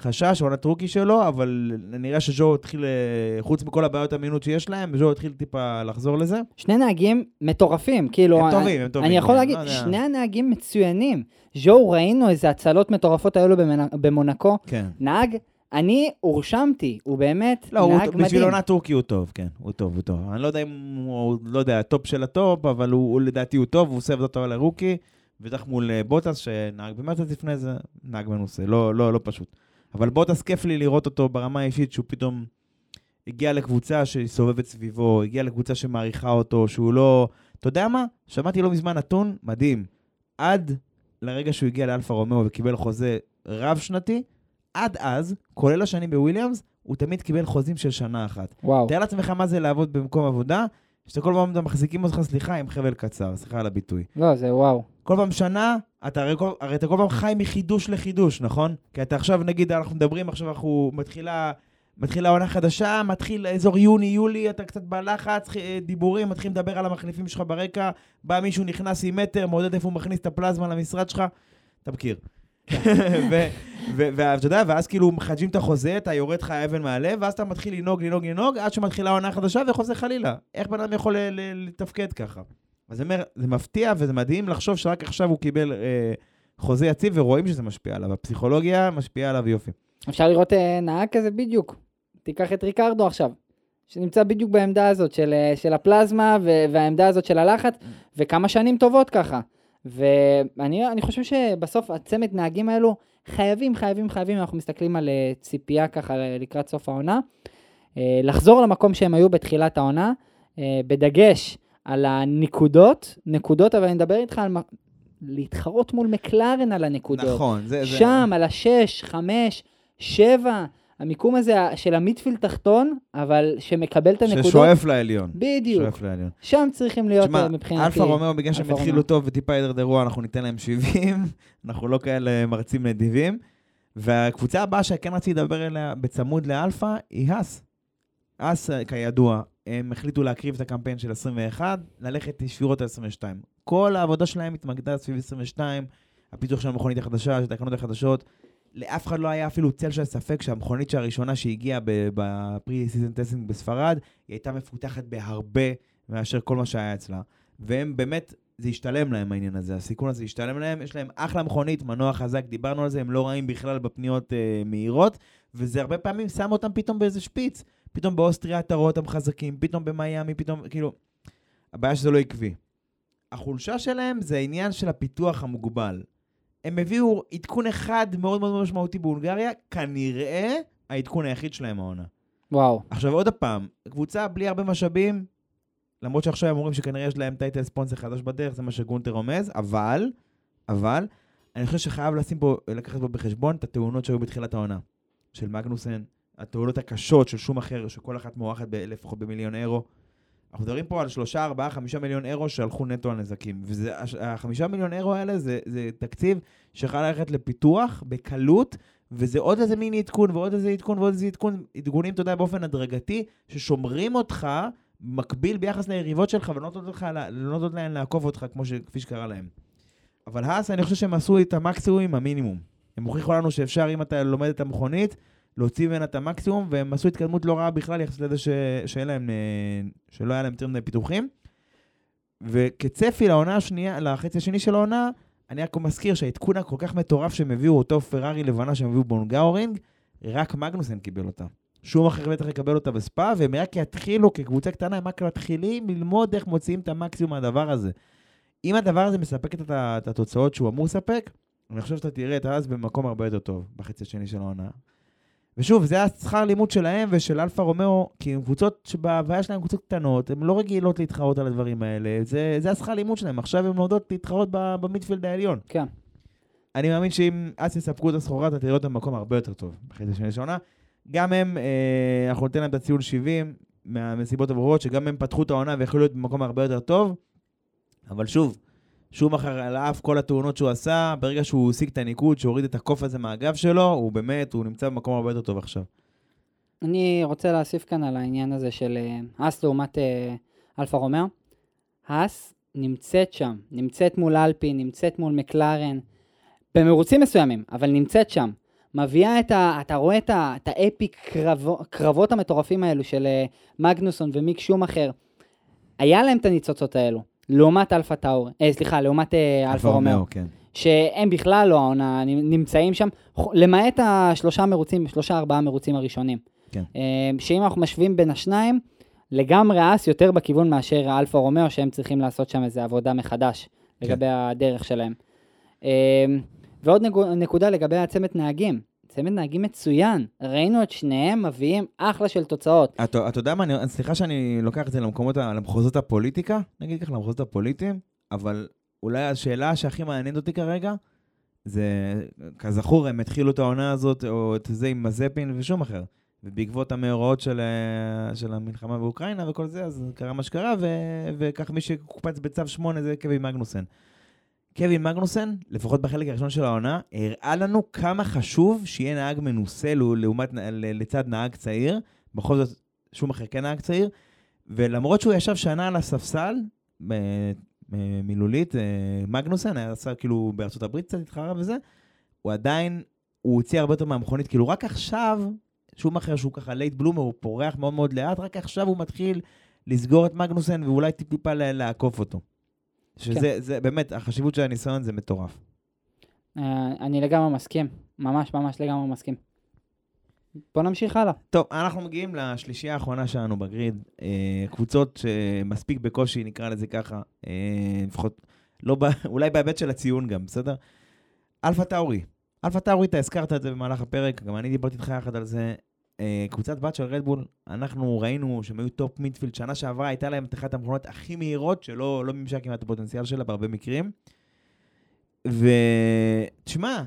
חשש, עונת רוקי שלו, אבל נראה שז'ו התחיל, אה, חוץ מכל הבעיות אמינות שיש להם, ז'ו התחיל טיפה לחזור לזה. שני נהגים מטורפים, כאילו... הם אני- טובים, הם טובים. אני יכול כן, להגיד, לא. שני הנהגים מצוינים. ז'ו, ראינו איזה הצלות מטורפות היו לו במונקו. כן. נהג, אני הורשמתי, הוא באמת לא, הוא, נהג מדהים. בשביל עונת רוקי הוא טוב, כן, הוא טוב, הוא טוב. אני לא יודע אם הוא, לא יודע, הטופ של הטופ, אבל הוא, הוא לדעתי הוא טוב, הוא עושה עבודה טובה לרוקי, בטח מול אה, בוטס, שנהג במרצדס לפני זה, נהג מנוסה, לא, לא, לא פשוט. אבל בוטאס כיף לי לראות אותו ברמה האישית, שהוא פתאום הגיע לקבוצה שסובבת סביבו, הגיע לקבוצה שמעריכה אותו, שהוא לא... אתה יודע מה? שמעתי לא מזמן נתון מדהים. עד לרגע שהוא הגיע לאלפה רומאו וקיבל חוזה רב-שנתי, עד אז, כולל השנים בוויליאמס, הוא תמיד קיבל חוזים של שנה אחת. וואו. תאר לעצמך מה זה לעבוד במקום עבודה, שאתה כל פעם מחזיקים אותך, סליחה, עם חבל קצר, סליחה על הביטוי. לא, זה וואו. כל פעם שנה, אתה הרי, כל, הרי אתה כל פעם חי מחידוש לחידוש, נכון? כי אתה עכשיו, נגיד, אנחנו מדברים, עכשיו אנחנו מתחילה, מתחילה עונה חדשה, מתחיל אזור יוני-יולי, אתה קצת בלחץ, ח- דיבורים, מתחילים לדבר על המחליפים שלך ברקע, בא מישהו, נכנס עם מטר, מעודד איפה הוא מכניס את הפלזמה למשרד שלך, אתה מכיר. ואתה יודע, ואז כאילו מחדשים את החוזה, אתה יורד לך האבן מהלב, ואז אתה מתחיל לנהוג, לנהוג, לנהוג, עד שמתחילה עונה חדשה וחוזר חלילה. איך בן אדם יכול לתפקד ככה? אז אני אומר, זה מפתיע וזה מדהים לחשוב שרק עכשיו הוא קיבל אה, חוזה יציב, ורואים שזה משפיע עליו. הפסיכולוגיה משפיעה עליו יופי. אפשר לראות אה, נהג כזה בדיוק. תיקח את ריקרדו עכשיו, שנמצא בדיוק בעמדה הזאת של, אה, של הפלזמה והעמדה הזאת של הלחץ, וכמה שנים טובות ככה. ואני אני חושב שבסוף הצמד נהגים האלו חייבים, חייבים, חייבים, אנחנו מסתכלים על אה, ציפייה ככה לקראת סוף העונה, אה, לחזור למקום שהם היו בתחילת העונה, אה, בדגש על הנקודות, נקודות, אבל אני מדבר איתך על... להתחרות מול מקלרן על הנקודות. נכון, זה... זה... שם, על השש, חמש, שבע, המיקום הזה של ה midfield תחתון, אבל שמקבל את הנקודות. ששואף לעליון. בדיוק. שואף לעליון. שם צריכים להיות תשמע, אה, מבחינתי. אלפה רומאו, בגלל שהם התחילו. טוב וטיפה הידרדרו, אנחנו ניתן להם 70, אנחנו לא כאלה מרצים נדיבים. והקבוצה הבאה שכן רציתי לדבר אליה בצמוד לאלפה, היא האס. האס, אה, כידוע, הם החליטו להקריב את הקמפיין של 21, ללכת ישירות על 22. כל העבודה שלהם התמקדה סביב 22, הפיתוח של המכונית החדשה, של התקנות החדשות. לאף אחד לא היה אפילו צל של ספק שהמכונית הראשונה שהגיעה ב pre-season testing בספרד, היא הייתה מפותחת בהרבה מאשר כל מה שהיה אצלה. והם באמת זה ישתלם להם העניין הזה, הסיכון הזה ישתלם להם, יש להם אחלה מכונית, מנוע חזק, דיברנו על זה, הם לא רעים בכלל בפניות אה, מהירות, וזה הרבה פעמים שם אותם פתאום באיזה שפיץ. פתאום באוסטריה אתה רואה אותם חזקים, פתאום במיאמי, פתאום, כאילו, הבעיה שזה לא עקבי. החולשה שלהם זה העניין של הפיתוח המוגבל. הם הביאו עדכון אחד מאוד מאוד משמעותי בהונגריה, כנראה העדכון היחיד שלהם העונה. וואו. עכשיו עוד פעם, קבוצה בלי הרבה משאבים, למרות שעכשיו הם אומרים שכנראה יש להם טייטל ספונסר חדש בדרך, זה מה שגונטר רומז, אבל, אבל, אני חושב שחייב לשים פה, לקחת פה בחשבון את התאונות שהיו בתחילת העונה. של מגנוסן, התאונות הקשות של שום אחר, שכל אחת מוערכת לפחות במיליון אירו. אנחנו מדברים פה על שלושה, ארבעה, חמישה מיליון אירו שהלכו נטו על נזקים. והחמישה מיליון אירו האלה זה, זה תקציב שיכול ללכת לפיתוח בקלות, וזה עוד איזה מיני עדכון ועוד איזה עדכון ועוד איזה עדכון, עדכונים, אתה יודע, באופן הדרגתי, ששומרים אותך מקביל ביחס ליריבות שלך ולא נותנות לך, לא נותנות להן לעקוף אותך כמו ש, כפי שקרה להם. אבל האס, אני חושב שהם עשו את המקסימום עם המינימום. הם הוכיחו לנו שאפשר, אם אתה לומד את המכונית, להוציא ממנה את המקסימום, והם עשו התקדמות לא רעה בכלל יחסית לזה ש... שאין להם, אה, שלא היה להם יותר מדי פיתוחים. וכצפי לעונה השנייה, לחצי השני של העונה, אני רק מזכיר שהעדכון הכל כך מטורף שהם הביאו, אותו פרארי לבנה שהם הביאו בהונגרורינג, רק מגנוסן קיבל אותה. שומאכר בטח יקבל אותה בספא, והם רק יתחילו, כקבוצה קטנה, הם רק מתחילים ללמוד איך מוציאים את המקסימום מהדבר הזה. אם הדבר הזה מספק את, את התוצאות שהוא אמור לספק, אני חושב שאתה תראה את האס במקום הרבה יותר טוב, בחצי השני של העונה. ושוב, זה השכר לימוד שלהם ושל אלפה רומאו, כי הם קבוצות שבהוויה שלהם קבוצות קטנות, הן לא רגילות להתחרות על הדברים האלה, זה, זה השכר לימוד שלהם, עכשיו הן לומדות להתחרות ב midfield העליון. כן. אני מאמין שאם האס יספקו את הסחורה, אתה תראה אותם במקום הרבה יותר טוב בחצי השני של העונה. גם הם, אה, אנחנו ניתן להם את הציון 70 מהסיבות הברורות, שגם הם פתחו את העונה ויכולו להיות במקום הרבה יותר טוב, אבל שוב, שומאכר על אף כל התאונות שהוא עשה, ברגע שהוא השיג את הניקוד, שהוא הוריד את הקוף הזה מהגב שלו, הוא באמת, הוא נמצא במקום הרבה יותר טוב עכשיו. אני רוצה להוסיף כאן על העניין הזה של אה, האס לעומת אה, אלפה רומאו. האס נמצאת שם, נמצאת מול אלפין, נמצאת מול מקלרן, במרוצים מסוימים, אבל נמצאת שם. מביאה את ה... אתה רואה את, ה, את ה epic קרבו, קרבות המטורפים האלו של אה, מגנוסון ומיק שומאכר. היה להם את הניצוצות האלו. לעומת אלפה טאור, אה, סליחה, לעומת אה, אלפה רומאו, כן. שהם בכלל לא העונה, נמצאים שם, למעט השלושה מרוצים, שלושה ארבעה מרוצים הראשונים. כן. אה, שאם אנחנו משווים בין השניים, לגמרי האס יותר בכיוון מאשר אלפה רומאו, שהם צריכים לעשות שם איזו עבודה מחדש כן. לגבי הדרך שלהם. אה, ועוד נקודה לגבי הצמד נהגים. צמד נהגים מצוין, ראינו את שניהם מביאים אחלה של תוצאות. אתה, יודע מה, אני, סליחה שאני לוקח את זה למקומות, למחוזות הפוליטיקה, נגיד ככה, למחוזות הפוליטיים, אבל אולי השאלה שהכי מעניינת אותי כרגע, זה, כזכור, הם התחילו את העונה הזאת, או את זה עם מזפין ושום אחר. ובעקבות המאורעות של, של המלחמה באוקראינה וכל זה, אז קרה מה שקרה, וכך מי שקופץ בצו 8 זה קווי מגנוסן. קווין מגנוסן, לפחות בחלק הראשון של העונה, הראה לנו כמה חשוב שיהיה נהג מנוסה לעומת, לצד נהג צעיר. בכל זאת, שום אחר כן נהג צעיר. ולמרות שהוא ישב שנה על הספסל, מילולית, מגנוסן, היה עשה כאילו בארצות הברית קצת התחרה וזה, הוא עדיין, הוא הוציא הרבה יותר מהמכונית, כאילו רק עכשיו, שומאכר שהוא ככה late bloomer, הוא פורח מאוד מאוד לאט, רק עכשיו הוא מתחיל לסגור את מגנוסן ואולי טיפה לעקוף אותו. שזה כן. זה, באמת, החשיבות של הניסיון זה מטורף. אה, אני לגמרי מסכים, ממש ממש לגמרי מסכים. בוא נמשיך הלאה. טוב, אנחנו מגיעים לשלישייה האחרונה שלנו ב grid. אה, קבוצות שמספיק בקושי, נקרא לזה ככה, אה, לפחות, לא, אולי בהיבט של הציון גם, בסדר? אלפה טאורי. אלפה טאורי, אתה הזכרת את זה במהלך הפרק, גם אני דיברתי איתך יחד על זה. אה, קבוצת בת של רדבול, אנחנו ראינו שהם היו top midfield, שנה שעברה הייתה להם את אחת המכוניות הכי מהירות, שלא לא מימשה כמעט הפוטנציאל שלה בהרבה מקרים. ותשמע,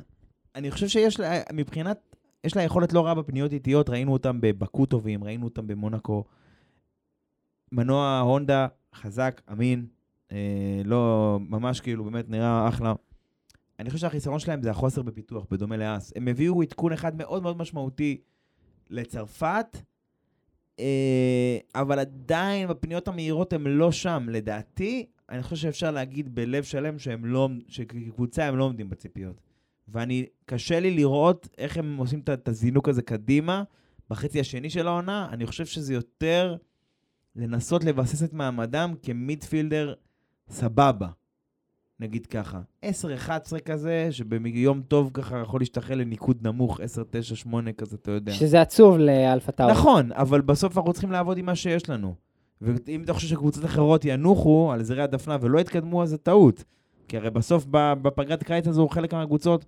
אני חושב שיש לה, מבחינת, יש לה יכולת לא רעה בפניות איטיות, ראינו אותם בבאקו טובים, ראינו אותם במונקו. מנוע הונדה חזק, אמין, אה, לא, ממש כאילו, באמת נראה אחלה. אני חושב שהחיסרון שלהם זה החוסר בפיתוח, בדומה לאס. הם הביאו עדכון אחד מאוד מאוד משמעותי לצרפת, אה, אבל עדיין בפניות המהירות הם לא שם. לדעתי, אני חושב שאפשר להגיד בלב שלם שהם לא, שכקבוצה הם לא עומדים בציפיות. ואני, קשה לי לראות איך הם עושים את הזינוק הזה קדימה בחצי השני של העונה. אני חושב שזה יותר לנסות לבסס את מעמדם כמידפילדר סבבה. נגיד ככה. 10-11 כזה, שביום טוב ככה יכול להשתחרר לניקוד נמוך, 10-9-8 כזה, אתה יודע. שזה עצוב לאלפה טאוור. נכון, אבל בסוף אנחנו צריכים לעבוד עם מה שיש לנו. ואם אתה חושב שקבוצות אחרות ינוחו על זרי הדפנה ולא יתקדמו, אז זה טעות. כי הרי בסוף בפגרת קיץ הזו, חלק מהקבוצות,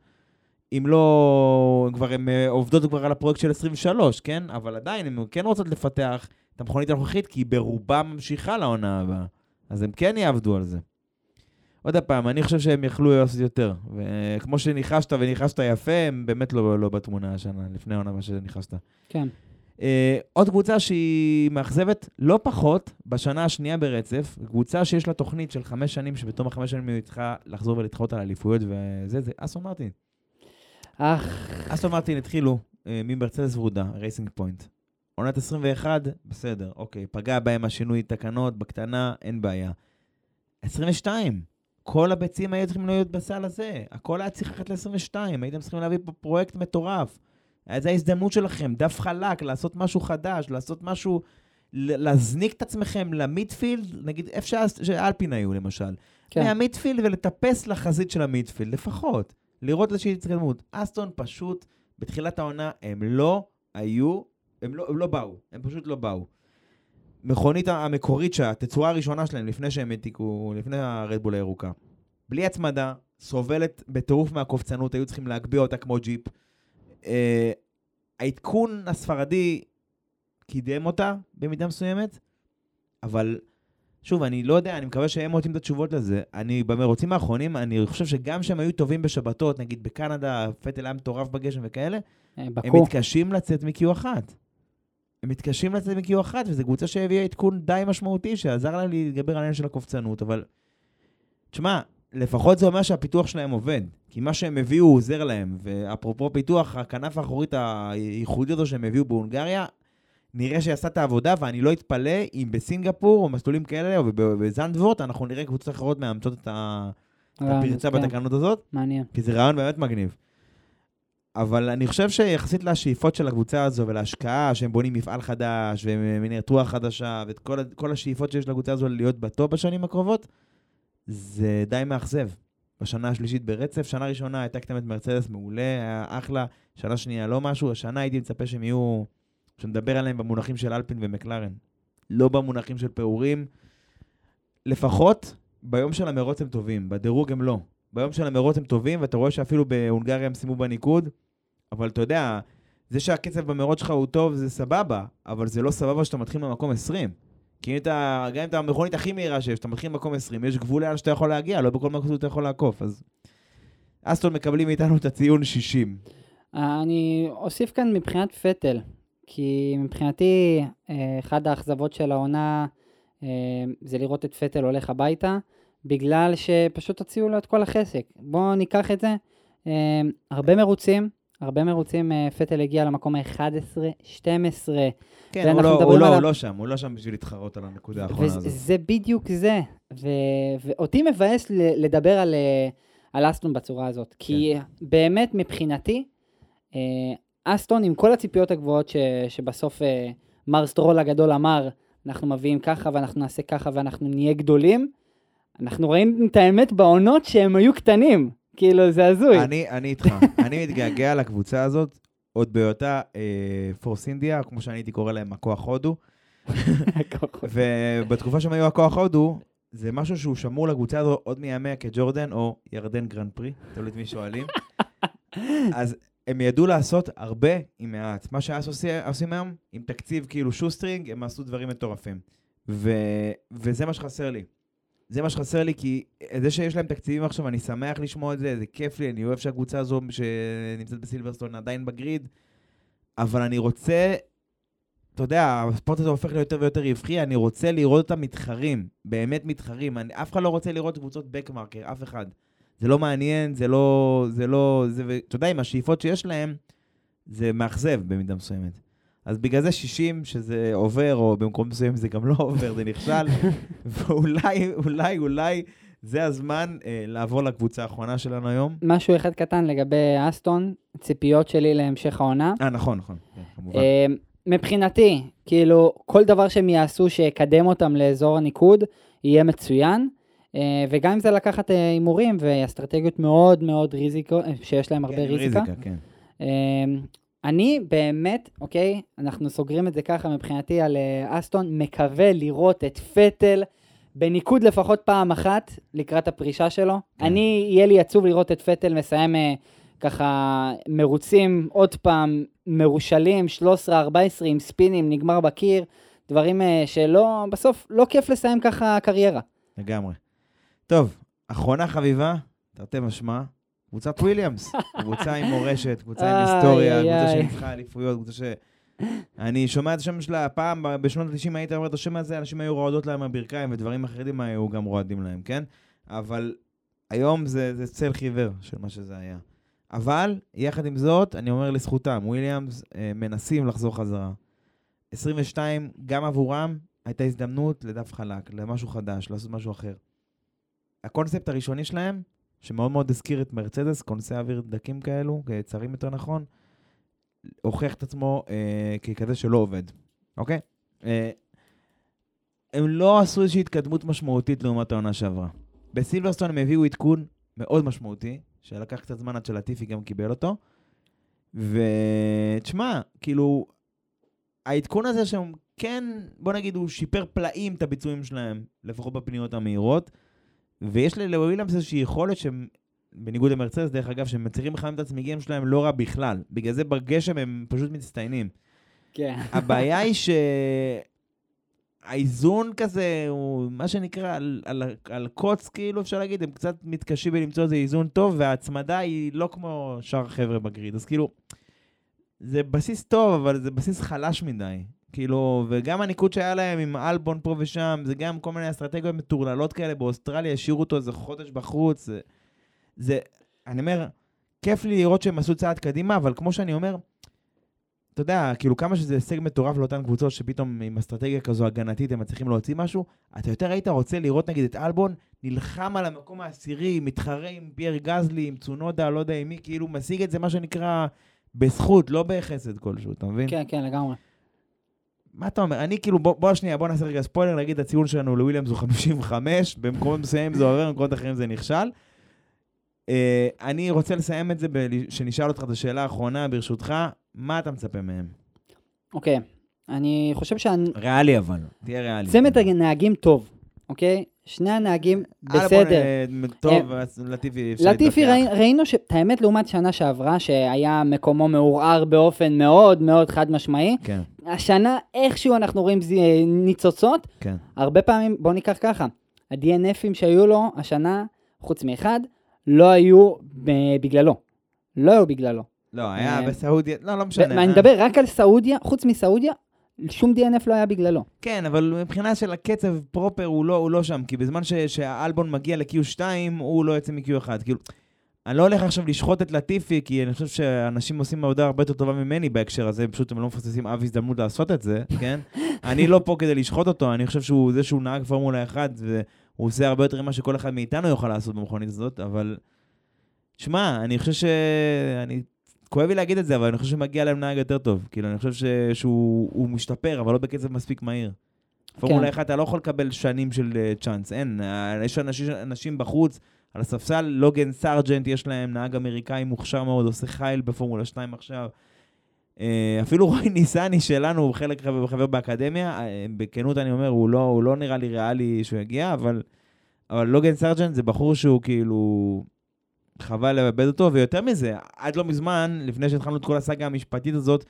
אם לא, הם כבר הן אה, עובדות כבר על הפרויקט של 23, כן? אבל עדיין, הן כן רוצות לפתח את המכונית הנוכחית, כי היא ברובה ממשיכה לעונה הבאה. אז הם כן יעבדו על זה. עוד פעם, אני חושב שהם יכלו לעשות יותר. וכמו שניחשת וניחשת יפה, הם באמת לא, לא בתמונה השנה, לפני העונה מה שניחשת. כן. Uh, עוד קבוצה שהיא מאכזבת לא פחות, בשנה השנייה ברצף, קבוצה שיש לה תוכנית של חמש שנים, שבתום החמש שנים היא צריכה לחזור ולהתחרות על אליפויות וזה, זה אסטון מרטין. אך, אסטון מרטין התחילו uh, ממרצדס ורודה, רייסינג פוינט. עונת 21, בסדר, אוקיי, פגע בהם השינוי תקנות, בקטנה, אין בעיה. 22, כל הביצים היו צריכים להיות בסל הזה, הכל היה צריך ללכת ל-22, הייתם צריכים להביא פה פרויקט מטורף. זו ההזדמנות שלכם, דף חלק, לעשות משהו חדש, לעשות משהו, להזניק את עצמכם ל midfield, נגיד איפה שאלפין היו למשל. כן. מהמידפילד ולטפס לחזית של המידפילד, לפחות. לראות איזושהי התקדמות. אסטון פשוט, בתחילת העונה, הם לא היו, הם לא, הם לא באו, הם פשוט לא באו. מכונית המקורית שהתצורה הראשונה שלהם, לפני שהם העתיקו, לפני הרדבול הירוקה, בלי הצמדה, סובלת בטירוף מהקופצנות, היו צריכים להגביה אותה כמו ג'יפ. אה, העדכון הספרדי קידם אותה במידה מסוימת, אבל שוב, אני לא יודע, אני מקווה שהם מוצאים את התשובות לזה. אני, במרוצים האחרונים, אני חושב שגם שהם היו טובים בשבתות, נגיד בקנדה, פטל היה מטורף בגשם וכאלה, אה, הם בקו. מתקשים לצאת מ-Q1. הם מתקשים לצאת מ-Q1, וזו קבוצה שהביאה עדכון די משמעותי, שעזר להם להתגבר על העניין של הקופצנות, אבל... תשמע, לפחות זה אומר שהפיתוח שלהם עובד. כי מה שהם הביאו עוזר להם. ואפרופו פיתוח, הכנף האחורית הייחודית הזו שהם הביאו בהונגריה, נראה שעשה את העבודה, ואני לא אתפלא אם בסינגפור, או מסלולים כאלה, או בזנדוורט, אנחנו נראה קבוצות אחרות מאמצות את הפרצה בתקנות הזאת. מעניין. כי זה רעיון באמת מגניב. אבל אני חושב שיחסית לשאיפות של הקבוצה הזו ולהשקעה, שהם בונים מפעל חדש, ומניעת רוח חדשה, ואת כל, כל השאיפות שיש לקבוצה הזו להיות בטופ בשנים הקרובות, זה די מאכזב. בשנה השלישית ברצף, שנה ראשונה הייתה קטמת מרצדס מעולה, היה אחלה, שנה שנייה לא משהו, השנה הייתי מצפה שהם יהיו, שנדבר עליהם במונחים של אלפין ומקלרן. לא במונחים של פעורים. לפחות ביום של המרוץ הם טובים, בדירוג הם לא. ביום של המרוץ הם טובים, ואתה רואה שאפילו בהונגריה הם סיימו בניקוד, אבל אתה יודע, זה שהקצב במרוץ שלך הוא טוב זה סבבה, אבל זה לא סבבה שאתה מתחיל במקום 20. כי אם אתה, גם אם אתה המכונית הכי מהירה שיש, אתה מתחיל במקום 20, יש גבול לאן שאתה יכול להגיע, לא בכל מקום אתה יכול לעקוף, אז... אסטון מקבלים מאיתנו את הציון 60. אני אוסיף כאן מבחינת פטל, כי מבחינתי אה, אחת האכזבות של העונה אה, זה לראות את פטל הולך הביתה, בגלל שפשוט הוציאו לו את כל החסק. בואו ניקח את זה, אה, הרבה מרוצים, הרבה מרוצים, אה, פטל הגיע למקום ה-11, 12, כן, הוא לא, הוא, לא, עליו- הוא לא שם, הוא לא שם בשביל להתחרות על הנקודה האחרונה הזאת. וזה בדיוק זה. ו... ואותי מבאס לדבר על, אה, על אסטון בצורה הזאת. כי כן. באמת מבחינתי, אה, אסטון עם כל הציפיות הגבוהות ש... שבסוף מר סטרול הגדול אמר, אנחנו מביאים ככה ואנחנו נעשה ככה ואנחנו נהיה גדולים, אנחנו ראינו את האמת בעונות שהם היו קטנים. כאילו, זה הזוי. אני, אני איתך, אני מתגעגע לקבוצה הזאת, עוד בהיותה פורס אינדיה, כמו שאני הייתי קורא להם הכוח הודו, ובתקופה שהם היו הכוח הודו, זה משהו שהוא שמור לקבוצה הזו עוד מימיה כג'ורדן או ירדן גרנד פרי, תלוי את מי שואלים. אז הם ידעו לעשות הרבה עם מעט. מה שהאס עושים, עושים היום, עם תקציב כאילו shoestring, הם עשו דברים מטורפים. ו, וזה מה שחסר לי. זה מה שחסר לי, כי זה שיש להם תקציבים עכשיו, אני שמח לשמוע את זה, זה כיף לי, אני אוהב שהקבוצה הזו שנמצאת בסילברסטון עדיין ב grid, אבל אני רוצה, אתה יודע, הספורט הזה הופך ליותר ויותר רווחי, אני רוצה לראות אותם מתחרים, באמת מתחרים. אני, אף אחד לא רוצה לראות קבוצות בקמרקר, אף אחד. זה לא מעניין, זה לא, זה לא, זה, ואתה יודע, עם השאיפות שיש להם, זה מאכזב במידה מסוימת. אז בגלל זה 60, שזה עובר, או במקום מסוים זה גם לא עובר, זה נכשל, ואולי, אולי, אולי, זה הזמן אה, לעבור לקבוצה האחרונה שלנו היום. משהו אחד קטן לגבי אסטון, ציפיות שלי להמשך העונה. אה, נכון, נכון, כן, כמובן. אה, מבחינתי, כאילו, כל דבר שהם יעשו שיקדם אותם לאזור הניקוד, יהיה מצוין. אה, וגם אם זה לקחת אה, הימורים ואסטרטגיות מאוד מאוד ריזיקו, אה, שיש להם הרבה כן, ריזיקה. כן. אני באמת, אוקיי, אנחנו סוגרים את זה ככה מבחינתי על אה, אסטון, מקווה לראות את פטל בניקוד לפחות פעם אחת לקראת הפרישה שלו. כן. אני, יהיה לי עצוב לראות את פטל מסיים אה, ככה מרוצים עוד פעם, מרושלים, 13-14 עם ספינים, נגמר בקיר, דברים אה, שלא, בסוף לא כיף לסיים ככה קריירה. לגמרי. טוב, אחרונה חביבה, תרתי משמע, קבוצת וויליאמס. קבוצה עם מורשת, קבוצה עם היסטוריה, קבוצה. שניצחה אליפויות, קבוצה ש... אני שומע את השם שלה, פעם בשנות ה-90 היית אומר את השם הזה, אנשים היו רועדות להם הברכיים ודברים אחרים היו גם רועדים להם, כן? אבל היום זה, זה צל חיוור של מה שזה היה. אבל, יחד עם זאת, אני אומר לזכותם, וויליאמס אה, מנסים לחזור חזרה. 22, גם עבורם, הייתה הזדמנות לדף חלק, למשהו חדש, לעשות משהו אחר. הקונספט הראשוני שלהם, שמאוד מאוד הזכיר את מרצדס, כונסי אוויר דקים כאלו, צרים יותר נכון, הוכיח את עצמו אה, ככזה שלא עובד, אוקיי? אה, הם לא עשו איזושהי התקדמות משמעותית לעומת העונה שעברה. בסילברסטון הם הביאו עדכון מאוד משמעותי, שלקח קצת זמן עד שלטיפי גם קיבל אותו. ותשמע, כאילו, העדכון הזה שהם כן, בוא נגיד, הוא שיפר פלאים את הביצועים שלהם, לפחות בפניות המהירות, ויש לוויליאמס איזושהי יכולת שהם, בניגוד למרצדס, דרך אגב, שהם מצליחים לחמם את הצמיגים שלהם לא רע בכלל. בגלל זה בגשם הם פשוט מצטיינים. כן. הבעיה היא שהאיזון כזה הוא מה שנקרא על, על, על קוץ, כאילו אפשר להגיד, הם קצת מתקשים בלמצוא איזה איזון טוב, וההצמדה היא לא כמו שאר החבר'ה בגריד. אז כאילו, זה בסיס טוב, אבל זה בסיס חלש מדי. כאילו, וגם הניקוד שהיה להם עם אלבון פה ושם, זה גם כל מיני אסטרטגיות מטורללות כאלה באוסטרליה, השאירו אותו איזה חודש בחוץ. זה, זה, אני אומר, כיף לי לראות שהם עשו צעד קדימה, אבל כמו שאני אומר, אתה יודע, כאילו כמה שזה הישג מטורף לאותן קבוצות שפתאום עם אסטרטגיה כזו הגנתית הם מצליחים להוציא משהו, אתה יותר היית רוצה לראות נגיד את אלבון נלחם על המקום העשירי, מתחרה עם פייר גזלי, עם צונודה, לא יודע עם מי, כאילו משיג את זה מה שנקרא בזכות, לא בחסד כלשהו, אתה מבין? כן, כן, לגמרי. מה אתה אומר? אני כאילו, בוא, בוא שנייה, בוא נעשה רגע ספוילר, נגיד הציון שלנו לוויליאמס הוא 55, במקומות מסוימים זה עובר, במקומות אחרים זה נכשל. Uh, אני רוצה לסיים את זה, ב- שנשאל אותך את השאלה האחרונה, ברשותך, מה אתה מצפה מהם? אוקיי, אני חושב שהצמד ריאלי אבל, תהיה ריאלי. הנהגים טוב, אוקיי? שני הנהגים אלבון, בסדר. אה, טוב, אז לטיפי אפשר לטיפי להתווכח. ראי, ראינו ש... את האמת לעומת שנה שעברה, שהיה מקומו מעורער באופן מאוד מאוד חד משמעי, כן, השנה איכשהו אנחנו רואים. ניצוצות, כן. הרבה פעמים, בוא ניקח ככה, ה-DNFים שהיו לו השנה, חוץ מאחד, לא היו ב- בגללו. לא היו בגללו. לא, היה אה, בסעודיה, לא, לא משנה. ואני אה. מדבר רק על סעודיה, חוץ מסעודיה, שום DNF לא היה בגללו. כן, אבל מבחינה של הקצב פרופר הוא לא, הוא לא שם, כי בזמן ש, שהאלבון מגיע ל-Q2, הוא לא יוצא מ-Q1. כאילו, אני לא הולך עכשיו לשחוט את לטיפי, כי אני חושב שאנשים עושים עבודה הרבה יותר טובה ממני בהקשר הזה, פשוט הם לא מפספסים אף הזדמנות לעשות את זה, כן? אני לא פה כדי לשחוט אותו, אני חושב שהוא זה שהוא נהג פורמולה 1, והוא עושה הרבה יותר ממה שכל אחד מאיתנו יוכל לעשות במכונית הזאת, אבל... שמע, אני חושב ש... כואב לי להגיד את זה, אבל אני חושב שמגיע להם נהג יותר טוב. כאילו, אני חושב ש... שהוא הוא משתפר, אבל לא בקצב מספיק מהיר. פורמולה 1, אתה לא יכול לקבל שנים של אה, צ'אנס, אין. אה, יש אנשים, אנשים בחוץ, על הספסל, לוגן סארג'נט, יש להם נהג אמריקאי מוכשר מאוד, עושה חייל בפורמולה 2 עכשיו. אה, אפילו רוי ניסני שלנו, הוא חלק חבר, חבר באקדמיה, בכנות אני אומר, הוא לא, הוא לא נראה לי ריאלי שהוא יגיע, אבל, אבל לוגן סארג'נט זה בחור שהוא כאילו... חבל לאבד אותו, ויותר מזה, עד לא מזמן, לפני שהתחלנו את כל הסאגה המשפטית הזאת,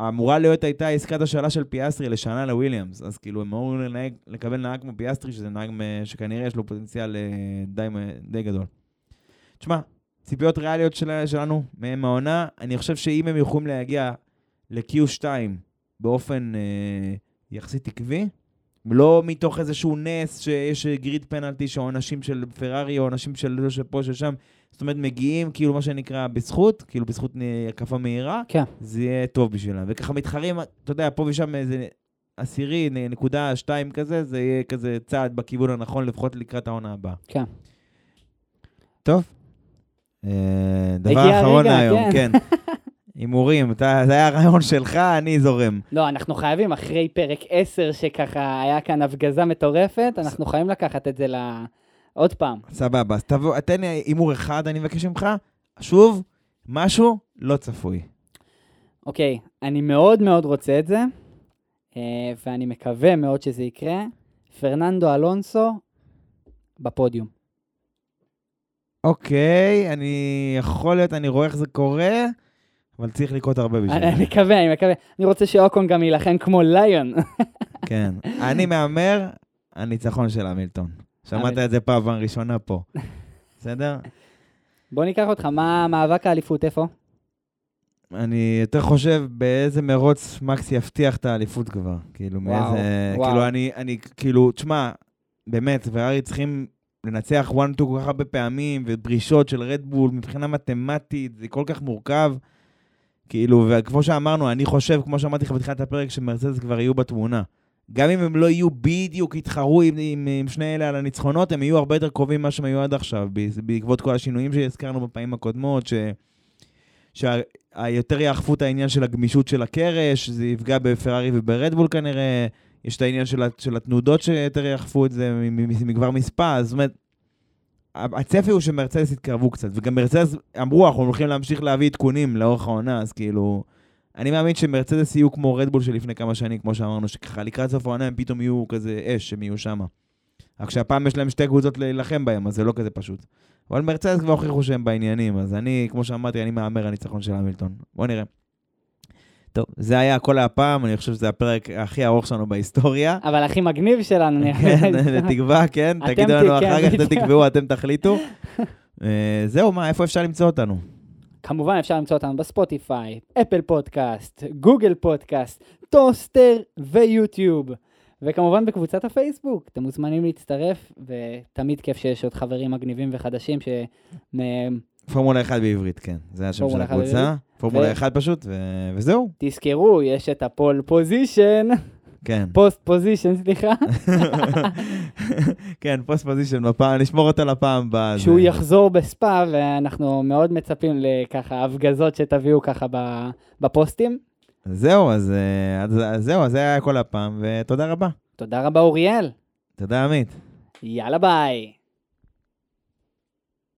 אמורה להיות הייתה עסקת השאלה של פיאסטרי לשנה לוויליאמס, אז כאילו הם אמורים לנהג, לקבל נהג כמו פיאסטרי, שזה נהג שכנראה יש לו פוטנציאל אה, די, די גדול. תשמע, ציפיות ריאליות של, שלנו מהם העונה, אני חושב שאם הם יכולים להגיע ל-Q2 באופן אה, יחסית עקבי, לא מתוך איזשהו נס שיש גריד פנלטי שעונשים של פרארי או עונשים של זה שפה ששם, זאת אומרת מגיעים כאילו מה שנקרא בזכות, כאילו בזכות הקפה מהירה, כן. זה יהיה טוב בשבילם. וככה מתחרים, אתה יודע, פה ושם איזה עשירי, נקודה שתיים כזה, זה יהיה כזה צעד בכיוון הנכון, לפחות לקראת העונה הבאה. כן. טוב. אה, דבר אחרון הרגע, היום, כן. כן. הימורים, זה היה הרעיון שלך, אני זורם. לא, אנחנו חייבים, אחרי פרק 10, שככה היה כאן הפגזה מטורפת, אנחנו חייבים לקחת את זה ל... עוד פעם. סבבה, אז תבוא, תן לי הימור אחד, אני מבקש ממך. שוב, משהו לא צפוי. אוקיי, אני מאוד מאוד רוצה את זה, אה, ואני מקווה מאוד שזה יקרה. פרננדו אלונסו בפודיום. אוקיי, אני... יכול להיות, אני רואה איך זה קורה, אבל צריך לקרות הרבה בשביל אני זה. מקווה, אני מקווה. אני רוצה שאוקון גם יילחם כמו ליון. כן. אני מהמר, הניצחון של המילטון. שמעת. את זה פעם ראשונה פה. בסדר? בוא ניקח אותך, מה מאבק האליפות, איפה? אני יותר חושב באיזה מרוץ מקס יבטיח את האליפות כבר. כאילו, וואו, מאיזה... וואו. כאילו, אני, אני, כאילו, תשמע, באמת, פרארי צריכים לנצח 1-2 כל כך הרבה פעמים, ודרישות של רדבול מבחינה מתמטית, זה כל כך מורכב. כאילו, וכמו שאמרנו, אני חושב, כמו שאמרתי לך בתחילת הפרק, שמרצדס כבר יהיו בתמונה. גם אם הם לא יהיו בדיוק, יתחרו עם, עם, עם שני אלה על הניצחונות, הם יהיו הרבה יותר קרובים ממה שהם היו עד עכשיו, בעקבות כל השינויים שהזכרנו בפעמים הקודמות, ש... שהיותר יאכפו את העניין של הגמישות של הקרש, זה יפגע בפרארי וברדבול כנראה, יש את העניין של, של התנודות שיותר יאכפו את זה מ- מ- מגבר מספא, זאת אומרת, הצפי הוא שמרצדס יתקרבו קצת, וגם מרצדס אמרו, אנחנו הולכים להמשיך להביא עדכונים לאורך העונה, אז כאילו, אני מאמין שמרצדס יהיו כמו רדבול של לפני כמה שנים, כמו שאמרנו, שככה לקראת סוף העונה הם פתאום יהיו כזה אש, הם יהיו שמה. רק שהפעם יש להם שתי קבוצות להילחם בהם, אז זה לא כזה פשוט. אבל מרצדס כבר הוכיחו שהם בעניינים, אז אני, כמו שאמרתי, אני מהמר הניצחון של המילטון. בוא נראה. טוב, זה היה הכל להפעם, אני חושב שזה הפרק הכי ארוך שלנו בהיסטוריה. אבל הכי מגניב שלנו, נראה כן, לי. בתקווה, כן, תגידו לנו אחר כך, אתם. תקבעו, אתם תחליטו. אה, זהו, מה, איפה אפשר למצוא אותנו? כמובן אפשר למצוא אותנו בספוטיפיי, אפל פודקאסט, גוגל פודקאסט, תוסיפו ויוטיוב. וכמובן בקבוצת הפייסבוק, אתם מוזמנים להצטרף, ותמיד כיף שיש עוד חברים מגניבים וחדשים ש... פורמולה 1 בעברית, כן, זה השם של פורמולה 1 הקבוצה. פורמולה ו- 1 פשוט, ו- וזהו, תזכרו, יש את ה pole position, כן. פוסט פוזיישן, סליחה, כן, post position נשמור אותה לפעם הבאה. שהוא זה- יחזור בספא, ואנחנו מאוד מצפים לככה הפגזות שתביאו ככה בפוסטים. זהו, אז אה, אז- אז זהו, אז זה היה כל הפעם, ותודה רבה. תודה רבה אוריאל, תודה, עמית. יאללה ביי.